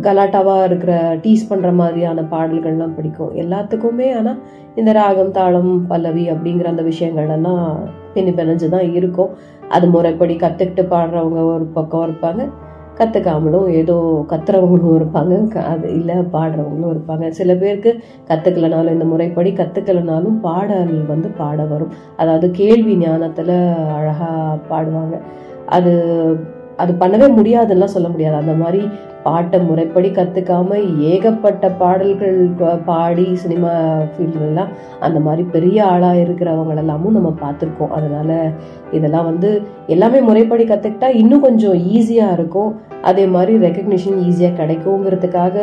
கலாட்டாவாக இருக்கிற டீஸ் பண்ணுற மாதிரியான பாடல்கள்லாம் பிடிக்கும். எல்லாத்துக்குமே ஆனால் இந்த ராகம் தாளம் பல்லவி அப்படிங்கிற அந்த விஷயங்கள் எல்லாம் பின்னி பிணைஞ்சு தான் இருக்கும். அது முறைப்படி கற்றுக்கிட்டு பாடுறவங்க ஒரு பக்கம் இருப்பாங்க. கற்றுக்காமலும் ஏதோ கத்துறவங்களும் இருப்பாங்க. க- அது இல்லை பாடுறவங்களும் இருப்பாங்க. சில பேருக்கு கற்றுக்கலனாலும் இந்த முறைப்படி கற்றுக்கலனாலும் பாடல் வந்து பாட வரும். அதாவது கேள்வி ஞானத்தில் அழகாக பாடுவாங்க. அது அது பண்ணவே முடியாதுன்னா சொல்ல முடியாது. அந்த மாதிரி பாட்டை முறைப்படி கற்றுக்காம ஏகப்பட்ட பாடல்கள் பாடி சினிமா ஃபீல்ட்லாம் அந்த மாதிரி பெரிய ஆளாக இருக்கிறவங்களெல்லாமும் நம்ம பார்த்துருக்கோம். அதனால் இதெல்லாம் வந்து எல்லாமே முறைப்படி கற்றுக்கிட்டா இன்னும் கொஞ்சம் ஈஸியாக இருக்கும். அதே மாதிரி ரெக்கக்னிஷன் ஈஸியாக கிடைக்குங்கிறதுக்காக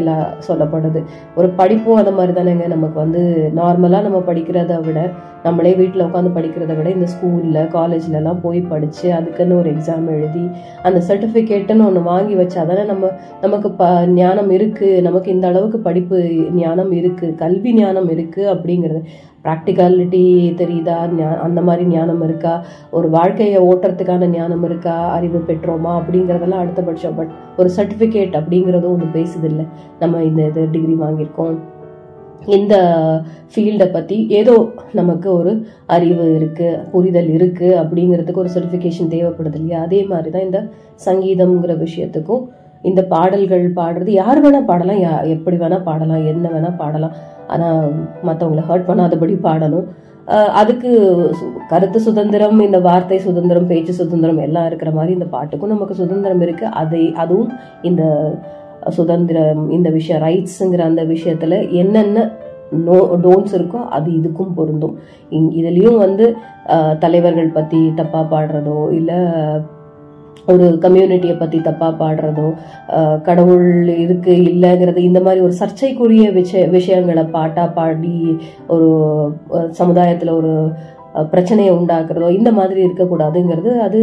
எல்லாம் சொல்லப்படுது. ஒரு படிப்பும் அந்த மாதிரி தானேங்க. நமக்கு வந்து நார்மலாக நம்ம படிக்கிறத விட நம்மளே வீட்டில் உட்காந்து படிக்கிறத விட இந்த ஸ்கூலில் காலேஜ்லலாம் போய் படித்து அதுக்குன்னு ஒரு எக்ஸாம் எழுதி அந்த சர்டிஃபிகேட்டுன்னு ஒன்று வாங்கி வச்சாதானே நம்ம நமக்கு ப ஞானம் இருக்குது நமக்கு இந்த அளவுக்கு படிப்பு ஞானம் இருக்குது கல்வி ஞானம் இருக்குது அப்படிங்கிறது. ப்ராக்டிகாலிட்டி தெரியுதா? ஞா- அந்த மாதிரி ஞானம் இருக்கா? ஒரு வாழ்க்கையை ஓட்டுறதுக்கான ஞானம் இருக்கா? அறிவு பெற்றோமா? அப்படிங்கிறதெல்லாம் அடுத்த பட்சம் பட் ஒரு சர்டிஃபிகேட் அப்படிங்கிறதும் ஒன்று பேசுது இல்லை நம்ம இந்த இது டிகிரி வாங்கியிருக்கோம். இந்த ஃபீல்டை பற்றி ஏதோ நமக்கு ஒரு அறிவு இருக்குது புரிதல் இருக்குது அப்படிங்கிறதுக்கு ஒரு சர்டிஃபிகேஷன் தேவைப்படுது இல்லையா? அதே மாதிரி தான் இந்த சங்கீதம்ங்கிற விஷயத்துக்கும் இந்த பாடல்கள் பாடுறது யார் வேணா பாடலாம் யா எப்படி வேணா பாடலாம் என்ன வேணா பாடலாம். ஆனால் மற்றவங்களை ஹர்ட் பண்ணாதபடி பாடணும். அதுக்கு சு- கருத்து சுதந்திரம் இந்த வார்த்தை சுதந்திரம் பேச்சு சுதந்திரம் எல்லாம் இருக்கிற மாதிரி இந்த பாட்டுக்கும் நமக்கு சுதந்திரம் இருக்கு. அதை அதுவும் இந்த சுதந்திரம் இந்த விஷயம் ரைட்ஸுங்கிற அந்த விஷயத்துல என்னென்ன நோ டோன்ஸ் இருக்கோ அது இதுக்கும் பொருந்தும். இங்- இதுலயும் வந்து தலைவர்கள் பத்தி தப்பா பாடுறதோ இல்லை ஒரு கம்யூனிட்டியை பற்றி தப்பாக பாடுறதோ கடவுள் இருக்கு இல்லைங்கிறது இந்த மாதிரி ஒரு சர்ச்சைக்குரிய விஷய விஷயங்களை பாட்டாக பாடி ஒரு சமுதாயத்தில் ஒரு பிரச்சனையை உண்டாக்குறதோ இந்த மாதிரி இருக்கக்கூடாதுங்கிறது அது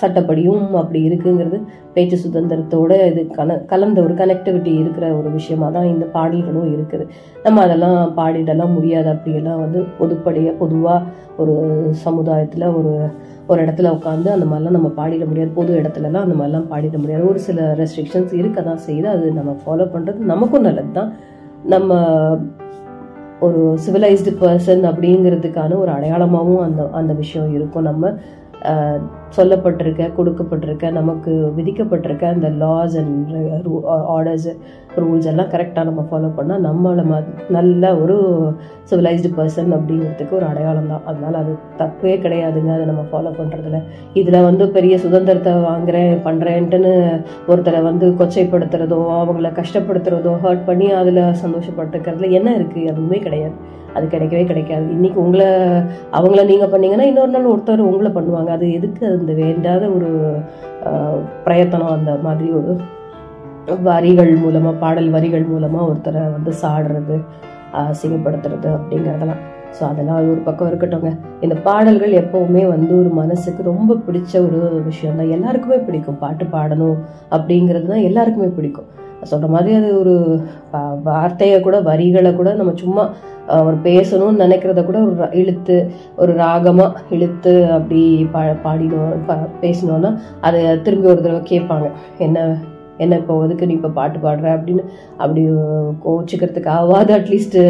சட்டப்படியும் அப்படி இருக்குங்கிறது பேச்சு சுதந்திரத்தோட இது கல கலந்த ஒரு கனெக்டிவிட்டி இருக்கிற ஒரு விஷயமா தான் இந்த பாடல்களும் இருக்குது. நம்ம அதெல்லாம் பாடிடலாம் முடியாது அப்படியெல்லாம் வந்து பொதுப்படையாக பொதுவாக ஒரு சமுதாயத்தில் ஒரு ஒரு இடத்துல உட்காந்து அந்த மாதிரிலாம் நம்ம பாடிட முடியாது. பொது இடத்துலலாம் அந்த மாதிரிலாம் பாடிட முடியாது. ஒரு சில ரெஸ்ட்ரிக்ஷன்ஸ் இருக்க தான் செய்யுது. அது நம்ம ஃபாலோ பண்ணுறது நமக்கும் நல்லது தான் நம்ம ஒரு சிவிலைஸ்டு பர்சன் அப்படிங்கிறதுக்கான ஒரு அடையாளமாகவும் அந்த அந்த விஷயம் இருக்கும். நம்ம சொல்லப்பட்டிருக்க கொடுக்கப்பட்டிருக்க நமக்கு விதிக்கப்பட்டிருக்க அந்த லாஸ் அண்ட் ஆர்டர்ஸ் ரூல்ஸ் எல்லாம் கரெக்டாக நம்ம ஃபாலோ பண்ணால் நம்மளை ம நல்ல ஒரு சிவிலைஸ்டு பர்சன் அப்படிங்கிறதுக்கு ஒரு அடையாளம் தான். அதனால் அது தப்பே கிடையாதுங்க. அதை நம்ம ஃபாலோ பண்ணுறதுல இதில் வந்து பெரிய சுதந்திரத்தை வாங்குறேன் பண்ணுறேன்ட்டுன்னு ஒருத்தரை வந்து கொச்சைப்படுத்துறதோ அவங்கள கஷ்டப்படுத்துறதோ ஹர்ட் பண்ணி அதில் சந்தோஷப்பட்டுக்கிறதுல என்ன இருக்குது எதுவுமே கிடையாது. அது கிடைக்கவே கிடைக்காது. இன்றைக்கி உங்களை அவங்கள நீங்கள் பண்ணீங்கன்னா இன்னொரு நாள் ஒருத்தர் உங்களை பண்ணுவாங்க. அது எதுக்கு? அந்த வேண்டாத ஒரு ஆஹ், பிரயத்தனம் அந்த மாதிரி ஒரு வரிகள் மூலமாக பாடல் வரிகள் மூலமாக ஒருத்தரை வந்து சாடுறது அசிங்கப்படுத்துறது அப்படிங்கிறதெல்லாம். ஸோ அதெல்லாம் அது ஒரு பக்கம் இருக்கட்டும்ங்க. இந்த பாடல்கள் எப்பவுமே வந்து ஒரு மனசுக்கு ரொம்ப பிடிச்ச ஒரு விஷயம் தான் எல்லாருக்குமே பிடிக்கும். பாட்டு பாடணும் அப்படிங்கிறது தான் எல்லாருக்குமே பிடிக்கும். சொல்கிற மாதிரி அது ஒரு வார்த்தையை கூட வரிகளை கூட நம்ம சும்மா ஒரு பேசணும்னு நினைக்கிறத கூட ஒரு ர- இழுத்து ஒரு ராகமாக இழுத்து அப்படி பா பாடினோம் பா பேசினோன்னா அதை திரும்பி ஒரு தடவை கேட்பாங்க. என்ன என்ன இப்போ ஒதுக்கு நீ இப்போ பாட்டு பாடுற அப்படின்னு அப்படி கோச்சிக்கிறதுக்காகவாது அட்லீஸ்ட்டு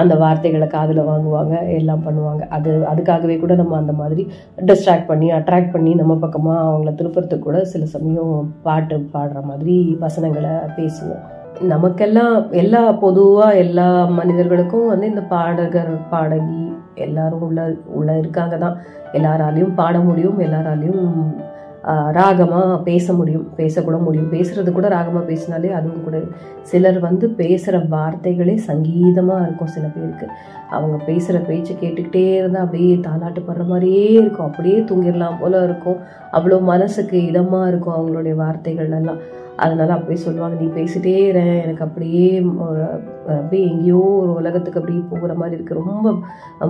அந்த வார்த்தைகளை காதில் வாங்குவாங்க எல்லாம் பண்ணுவாங்க. அது அதுக்காகவே கூட நம்ம அந்த மாதிரி டிஸ்ட்ராக்ட் பண்ணி அட்ராக்ட் பண்ணி நம்ம பக்கமாக அவங்கள திருப்புறதுக்கு கூட சில சமயம் பாட்டு பாடுற மாதிரி வசனங்களை பேசுவோம். நமக்கெல்லாம் எல்லா பொதுவாக எல்லா மனிதர்களுக்கும் வந்து இந்த பாடகர் பாடகி எல்லாரும் உள்ள உள்ள இருக்காங்க தான். எல்லாராலையும் பாட முடியும் எல்லாராலையும் ராகமாக பேச முடியும் பேசக்கூட முடியும். பேசுறது கூட ராகமாக பேசினாலே அதுவும் கூட சிலர் வந்து பேசுகிற வார்த்தைகளே சங்கீதமாக இருக்கும் சில பேருக்கு. அவங்க பேசுகிற பேச்சு கேட்டுக்கிட்டே இருந்தால் அப்படியே தாலாட்டு படுற மாதிரியே இருக்கும். அப்படியே தூங்கிடலாம் போல இருக்கும். அவ்வளோ மனசுக்கு இதமாக இருக்கும் அவங்களுடைய வார்த்தைகள் எல்லாம். அதனால அப்படியே சொல்லுவாங்க நீ பேசிட்டே இரு எனக்கு அப்படியே அப்படியே எங்கேயோ ஒரு உலகத்துக்கு அப்படியே போகிற மாதிரி இருக்குது ரொம்ப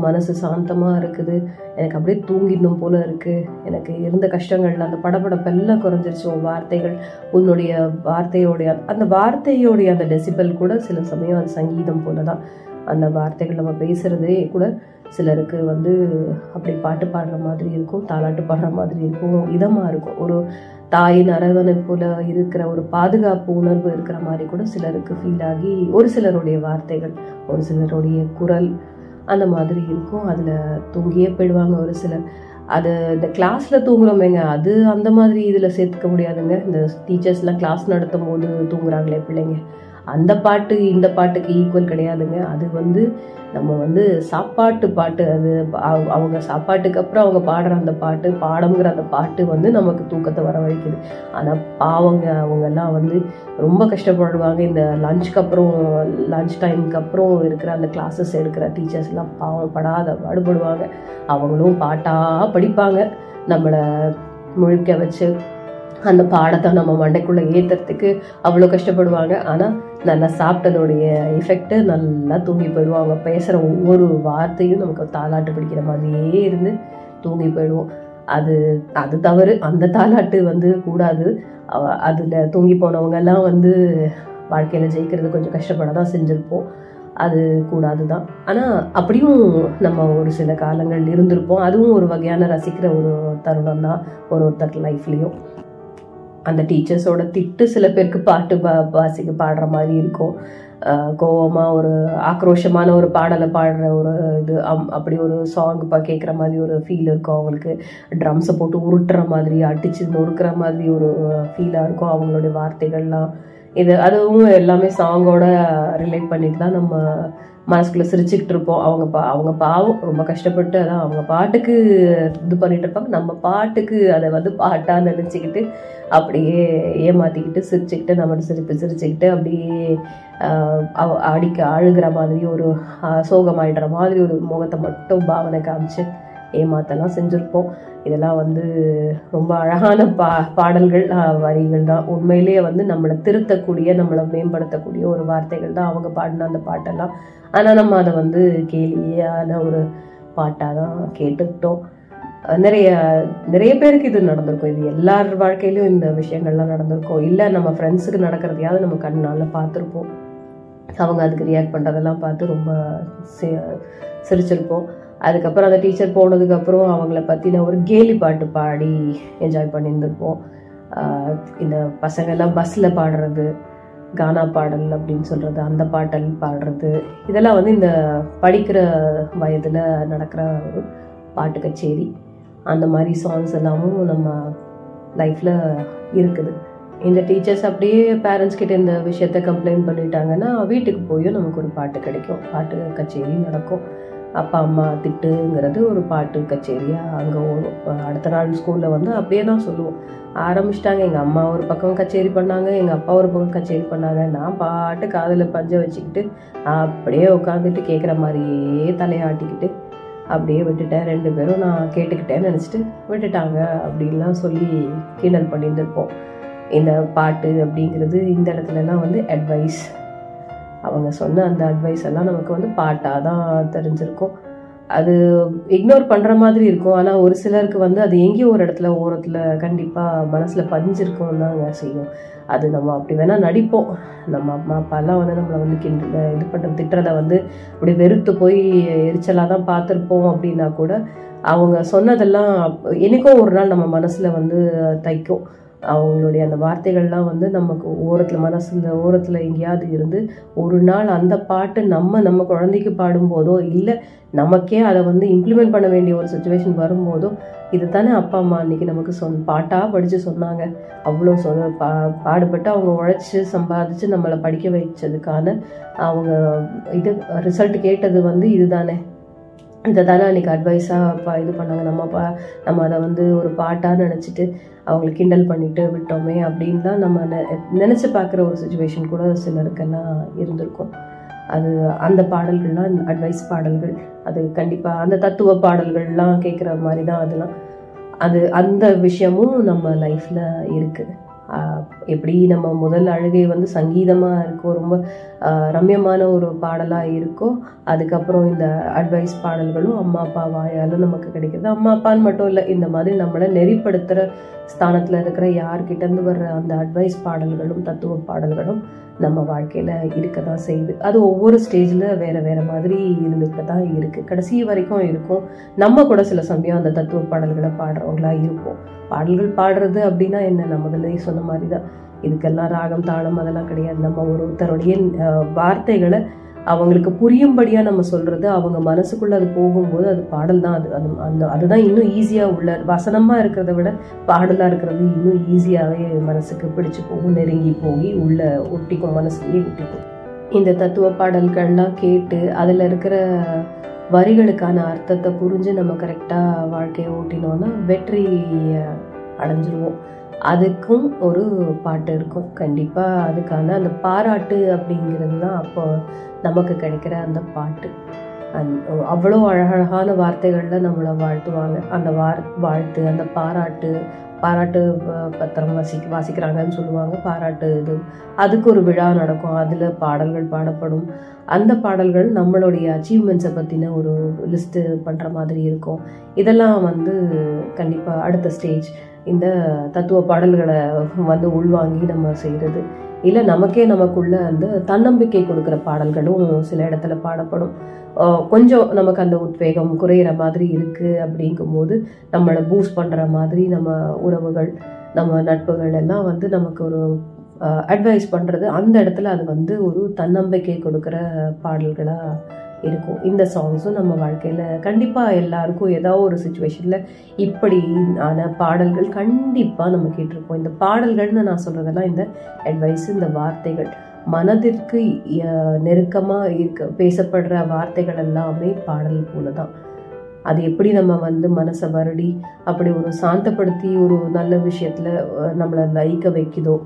மனசு சாந்தமாக இருக்குது. எனக்கு அப்படியே தூங்கிடணும் போல இருக்குது எனக்கு இருந்த கஷ்டங்கள் அந்த படபடப்பெல்லாம் குறைஞ்சிருச்சு. உன் வார்த்தைகள் உன்னுடைய வார்த்தையோடைய அந்த வார்த்தையோடைய அந்த டெசிபல் கூட சில சமயம் அது சங்கீதம் போல தான் அந்த வார்த்தைகள் நம்ம பேசுகிறதே கூட சிலருக்கு வந்து அப்படி பாட்டு பாடுற மாதிரி இருக்கும் தாலாட்டு பாடுற மாதிரி இருக்கும் இதமாக இருக்கும். ஒரு தாயின் அரவணைப்புல இருக்கிற ஒரு பாதுகாப்பு உணர்வு இருக்கிற மாதிரி கூட சிலருக்கு ஃபீல் ஆகி ஒரு சிலருடைய வார்த்தைகள் ஒரு சிலருடைய குரல் அந்த மாதிரி இருக்கும். அதில் தூங்கியே போயிடுவாங்க ஒரு சிலர். அது இந்த கிளாஸில் தூங்குறோமேங்க அது அந்த மாதிரி இதில் சேர்த்துக்க முடியாதுங்க. இந்த டீச்சர்ஸ்லாம் கிளாஸ் நடத்தும் போது தூங்குறாங்களே பிள்ளைங்க. அந்த பாட்டு இந்த பாட்டுக்கு ஈக்குவல் கிடையாதுங்க. அது வந்து நம்ம வந்து சாப்பாட்டு பாட்டு. அது அவங்க சாப்பாட்டுக்கு அப்புறம் அவங்க பாடுற அந்த பாட்டு பாடம்ங்கிற அந்த பாட்டு வந்து நமக்கு தூக்கத்தை வரவழைக்குது ஆனால் பாவங்க அவங்கெல்லாம் வந்து ரொம்ப கஷ்டப்படுவாங்க. இந்த லஞ்சுக்கு அப்புறம் லஞ்ச் டைமுக்கு அப்புறம் இருக்கிற அந்த கிளாஸஸ் எடுக்கிற டீச்சர்ஸ்லாம் பாவம் படாத பாடுபடுவாங்க. அவங்களும் பாட்டாக படிப்பாங்க. நம்மளை முழிக்க வச்சு அந்த பாடத்தை நம்ம மண்டைக்குள்ளே ஏற்றுறதுக்கு அவ்வளோ கஷ்டப்படுவாங்க. ஆனால் நல்லா சாப்பிட்டதோடைய எஃபெக்ட்டு நல்லா தூங்கி போயிடுவாங்க. பேசுகிற ஒவ்வொரு வார்த்தையும் நமக்கு தாலாட்டு பிடிக்கிற மாதிரியே இருந்து தூங்கி போயிடுவோம். அது அது தவறு. அந்த தாலாட்டு வந்து கூடாது. அவ- தூங்கி போனவங்கெல்லாம் வந்து வாழ்க்கையில் ஜெயிக்கிறது கொஞ்சம் கஷ்டப்பட தான் செஞ்சுருப்போம். அது கூடாது தான் ஆனால் அப்படியும் நம்ம ஒரு சில காலங்கள் இருந்திருப்போம். அதுவும் ஒரு வகையான ரசிக்கிற ஒரு தருணம் தான் ஒரு ஒருத்தர் லைஃப்லேயும் அந்த டீச்சர்ஸோட திட்டு சில பேருக்கு பாட்டு பா வாசிக்க பாடுற மாதிரி இருக்கும். கோவமாக ஒரு ஆக்ரோஷமான ஒரு பாடலை பாடுற ஒரு இது அம் அப்படி ஒரு சாங் பா கேட்குற மாதிரி ஒரு ஃபீல் இருக்கும் அவங்களுக்கு. ட்ரம்ஸை போட்டு உருட்டுற மாதிரி அடிச்சு நொறுக்கிற மாதிரி ஒரு ஃபீலாக இருக்கும் அவங்களுடைய வார்த்தைகள்லாம். இது அதுவும் எல்லாமே சாங்கோட ரிலேட் பண்ணிட்டு தான் நம்ம மனசுக்குள்ளே சிரிச்சுக்கிட்டு இருப்போம். அவங்க பா அவங்க பாவம் ரொம்ப கஷ்டப்பட்டு அதான் அவங்க பாட்டுக்கு இது பண்ணிட்டு இருப்பாங்க. நம்ம பாட்டுக்கு அதை வந்து பாட்டாக நினச்சிக்கிட்டு அப்படியே ஏமாற்றிக்கிட்டு சிரிச்சுக்கிட்டு நம்ம சிரிப்பு சிரிச்சுக்கிட்டு அப்படியே அவ- அடிக்க அழுகிற மாதிரி ஒரு சோகமாயிடுற மாதிரி ஒரு முகத்தை மட்டும் பாவனை காமிச்சு ஏமாத்தெல்லாம் செஞ்சுருப்போம். இதெல்லாம் வந்து ரொம்ப அழகான பா பாடல்கள் வரிகள் தான். உண்மையிலேயே வந்து நம்மளை திருத்தக்கூடிய நம்மளை மேம்படுத்தக்கூடிய ஒரு வார்த்தைகள் தான் அவங்க பாடின அந்த பாட்டெல்லாம். ஆனால் நம்ம அதை வந்து கேலியான ஒரு பாட்டாக தான் கேட்டுக்கிட்டோம். நிறைய நிறைய பேருக்கு இது நடந்திருக்கும். இது எல்லார் வாழ்க்கையிலும் இந்த விஷயங்கள்லாம் நடந்திருக்கும். இல்லை நம்ம ஃப்ரெண்ட்ஸுக்கு நடக்கிறதையாவது நம்ம கண்ணால் பார்த்துருப்போம். அவங்க அதுக்கு ரியாக்ட் பண்ணுறதெல்லாம் பார்த்து ரொம்ப சிரிச்சிருப்போம். அதுக்கப்புறம் அந்த டீச்சர் போனதுக்கப்புறம் அவங்கள பற்றின ஒரு கேலி பாட்டு பாடி என்ஜாய் பண்ணியிருந்திருப்போம். இந்த பசங்கெல்லாம் பஸ்ஸில் பாடுறது கானா பாடல் அப்படின்னு சொல்கிறது அந்த பாட்டல் பாடுறது. இதெல்லாம் வந்து இந்த படிக்கிற வயதில் நடக்கிற ஒரு பாட்டு கச்சேரி. அந்த மாதிரி சாங்ஸ் எல்லாமும் நம்ம லைஃப்பில் இருக்குது. இந்த டீச்சர்ஸ் அப்படியே பேரண்ட்ஸ் கிட்ட இந்த விஷயத்த கம்ப்ளைண்ட் பண்ணிட்டாங்கன்னா வீட்டுக்கு போயும் நமக்கு ஒரு பாட்டு கிடைக்கும். பாட்டு கச்சேரி நடக்கும். அப்பா அம்மா திட்டுங்கிறது ஒரு பாட்டு கச்சேரியாக அங்கே ஓடும் அடுத்த நாள் ஸ்கூலில் வந்து அப்படியே தான் சொல்லுவோம். ஆரம்பிச்சிட்டாங்க. எங்கள் அம்மா ஒரு பக்கம் கச்சேரி பண்ணாங்க எங்கள் அப்பா ஒரு பக்கம் கச்சேரி பண்ணாங்க. நான் பாட்டு காதில் பஞ்சை வச்சுக்கிட்டு அப்படியே உட்காந்துட்டு கேட்குற மாதிரியே தலையாட்டிக்கிட்டு அப்படியே விட்டுட்டேன். ரெண்டு பேரும் நான் கேட்டுக்கிட்டேன்னு நினச்சிட்டு விட்டுட்டாங்க அப்படின்லாம் சொல்லி கிண்டல் பண்ணியிருந்துருப்போம். இந்த பாட்டு அப்படிங்கிறது இந்த இடத்துலலாம் வந்து அட்வைஸ் அவங்க சொன்ன அந்த அட்வைஸ் எல்லாம் நமக்கு வந்து பாட்டாக தான் தெரிஞ்சிருக்கும். அது இக்னோர் பண்ணுற மாதிரி இருக்கும். ஆனால் ஒரு சிலருக்கு வந்து அது எங்கேயோ ஒரு இடத்துல ஓரத்தில் கண்டிப்பாக மனசில் பதிஞ்சிருக்கும் தாங்க செய்யும். அது நம்ம அப்படி வேணால் நடிப்போம். நம்ம அம்மா அப்பாலாம் வந்து நம்மளை வந்து கிண்ட இது பண்ணுற திட்டுறத வந்து அப்படி வெறுத்து போய் எரிச்சலாக தான் பார்த்துருப்போம் அப்படின்னா கூட அவங்க சொன்னதெல்லாம் என்னைக்கோ ஒரு நாள் நம்ம மனசில் வந்து தைக்கும். அவங்களுடைய அந்த வார்த்தைகள்லாம் வந்து நமக்கு ஓரத்தில் மனசில் ஓரத்தில் எங்கேயாவது இருந்து ஒரு நாள் அந்த பாட்டு நம்ம நம்ம குழந்தைக்கு பாடும்போதோ இல்லை நமக்கே அதை வந்து இம்ப்ளிமெண்ட் பண்ண வேண்டிய ஒரு சுச்சுவேஷன் வரும்போதோ இது தானே அப்பா அம்மா அன்றைக்கி நமக்கு சொன் பாட்டாக படித்து சொன்னாங்க. அவ்வளோ சொ பா பாடுபட்டு அவங்க உழைச்சி சம்பாதிச்சு நம்மளை படிக்க வைச்சதுக்கான அவங்க இது ரிசல்ட் கேட்டது வந்து இதுதானே. இதை தானே அன்றைக்கி அட்வைஸாக இது பண்ணாங்க. நம்ம பா நம்ம அதை வந்து ஒரு பாட்டாக நினச்சிட்டு அவங்கள கிண்டல் பண்ணிட்டு விட்டோமே அப்படின்னு தான் நம்ம நெ நினச்சி பார்க்குற ஒரு சுச்சுவேஷன் கூட சிலருக்கெல்லாம் இருந்திருக்கும். அது அந்த பாடல்கள்லாம் அட்வைஸ் பாடல்கள் அது கண்டிப்பாக அந்த தத்துவ பாடல்கள்லாம் கேட்குற மாதிரி தான் அதெல்லாம். அது அந்த விஷயமும் நம்ம லைஃப்பில் இருக்குது. எப்படி நம்ம முதல் அழுகை வந்து சங்கீதமாக இருக்கோ ரொம்ப ரம்யமான ஒரு பாடலாக இருக்கோ அதுக்கப்புறம் இந்த அட்வைஸ் பாடல்களும் அம்மா அப்பா வாயால் நமக்கு கிடைக்கிறது. அம்மா அப்பான்னு மட்டும் இல்லை இந்த மாதிரி நம்மளை நெறிப்படுத்துகிற ஸ்தானத்தில் இருக்கிற யார்கிட்டேருந்து வர்ற அந்த அட்வைஸ் பாடல்களும் தத்துவ பாடல்களும் நம்ம வாழ்க்கையில் இருக்க தான் செய்யுது. அது ஒவ்வொரு ஸ்டேஜில் வேறு வேறு மாதிரி இருந்துக்கிட்டு தான் இருக்குது கடைசி வரைக்கும் இருக்கும். நம்ம கூட சில சமயம் அந்த தத்துவ பாடல்களை பாடுறவங்களா இருப்போம். பாடல்கள் பாடுறது அப்படின்னா என்ன? நம்ம முதல்ல சொன்ன மாதிரி தான் இதுக்கெல்லாம் ராகம் தாளம் அதெல்லாம் கிடையாது. நம்ம ஒரு ஒருத்தருடைய வார்த்தைகளை அவங்களுக்கு புரியும்படியாக நம்ம சொல்கிறது அவங்க மனசுக்குள்ளே அது போகும்போது அது பாடல் தான் அது. அது அந்த அதுதான் இன்னும் ஈஸியாக உள்ள வசனமாக இருக்கிறத விட பாடலாக இருக்கிறது இன்னும் ஈஸியாகவே மனசுக்கு பிடிச்சி போகும் நெருங்கி போய் உள்ள ஒட்டிக்கும் மனசுலேயே ஒட்டிக்கும். இந்த தத்துவ பாடல்கள்லாம் கேட்டு அதில் இருக்கிற வரிகளுக்கான அர்த்தத்தை புரிஞ்சு நம்ம கரெக்டாக வாழ்க்கையை ஓட்டினோன்னா வெற்றி அடைஞ்சிருவோம். அதுக்கும் ஒரு பாட்டு இருக்கும். கண்டிப்பாக அதுக்கான அந்த பாராட்டு அப்படிங்கிறது தான் அப்போ நமக்கு கிடைக்கிற அந்த பாட்டு. அந் அவ்வளோ அழகழகான வார்த்தைகளில் நம்மளை வாழ்த்துவாங்க. அந்த வார் வாழ்த்து அந்த பாராட்டு பாராட்டு பத்திரம் வாசி வாசிக்கிறாங்கன்னு சொல்லுவாங்க. பாராட்டு இது. அதுக்கு ஒரு விழா நடக்கும். அதில் பாடல்கள் பாடப்படும். அந்த பாடல்கள் நம்மளுடைய அச்சீவ்மெண்ட்ஸை பற்றின ஒரு லிஸ்ட்டு பண்ணுற மாதிரி இருக்கும். இதெல்லாம் வந்து கண்டிப்பாக அடுத்த ஸ்டேஜ் இந்த தத்துவ பாடல்களை வந்து உள்வாங்கி நம்ம செய்கிறது இல்லை நமக்கே நமக்குள்ள அந்த தன்னம்பிக்கை கொடுக்குற பாடல்களும் சில இடத்துல பாடப்படும். கொஞ்சம் நமக்கு அந்த உத்வேகம் குறையிற மாதிரி இருக்குது அப்படிங்கும்போது நம்மளை பூஸ்ட் பண்ணுற மாதிரி நம்ம உறவுகள் நம்ம நட்புகள் எல்லாம் வந்து நமக்கு ஒரு அட்வைஸ் பண்ணுறது அந்த இடத்துல அது வந்து ஒரு தன்னம்பிக்கை கொடுக்குற பாடல்களாக இருக்கும். இந்த சாங்ஸும் நம்ம வாழ்க்கையில் கண்டிப்பாக எல்லாருக்கும் ஏதோ ஒரு சுச்சுவேஷனில் இப்படி ஆன பாடல்கள் கண்டிப்பாக நம்ம கேட்டிருப்போம். இந்த பாடல்கள்னு நான் சொல்கிறதெல்லாம் இந்த அட்வைஸ் இந்த வார்த்தைகள் மனதிற்கு நெருக்கமாக இருக்க பேசப்படுற வார்த்தைகள் எல்லாமே பாடல் போல தான் அது எப்படி நம்ம வந்து மனசை வருடி அப்படி ஒரு சாந்தப்படுத்தி ஒரு நல்ல விஷயத்தில் நம்மளை லயிக்க வைக்குதோ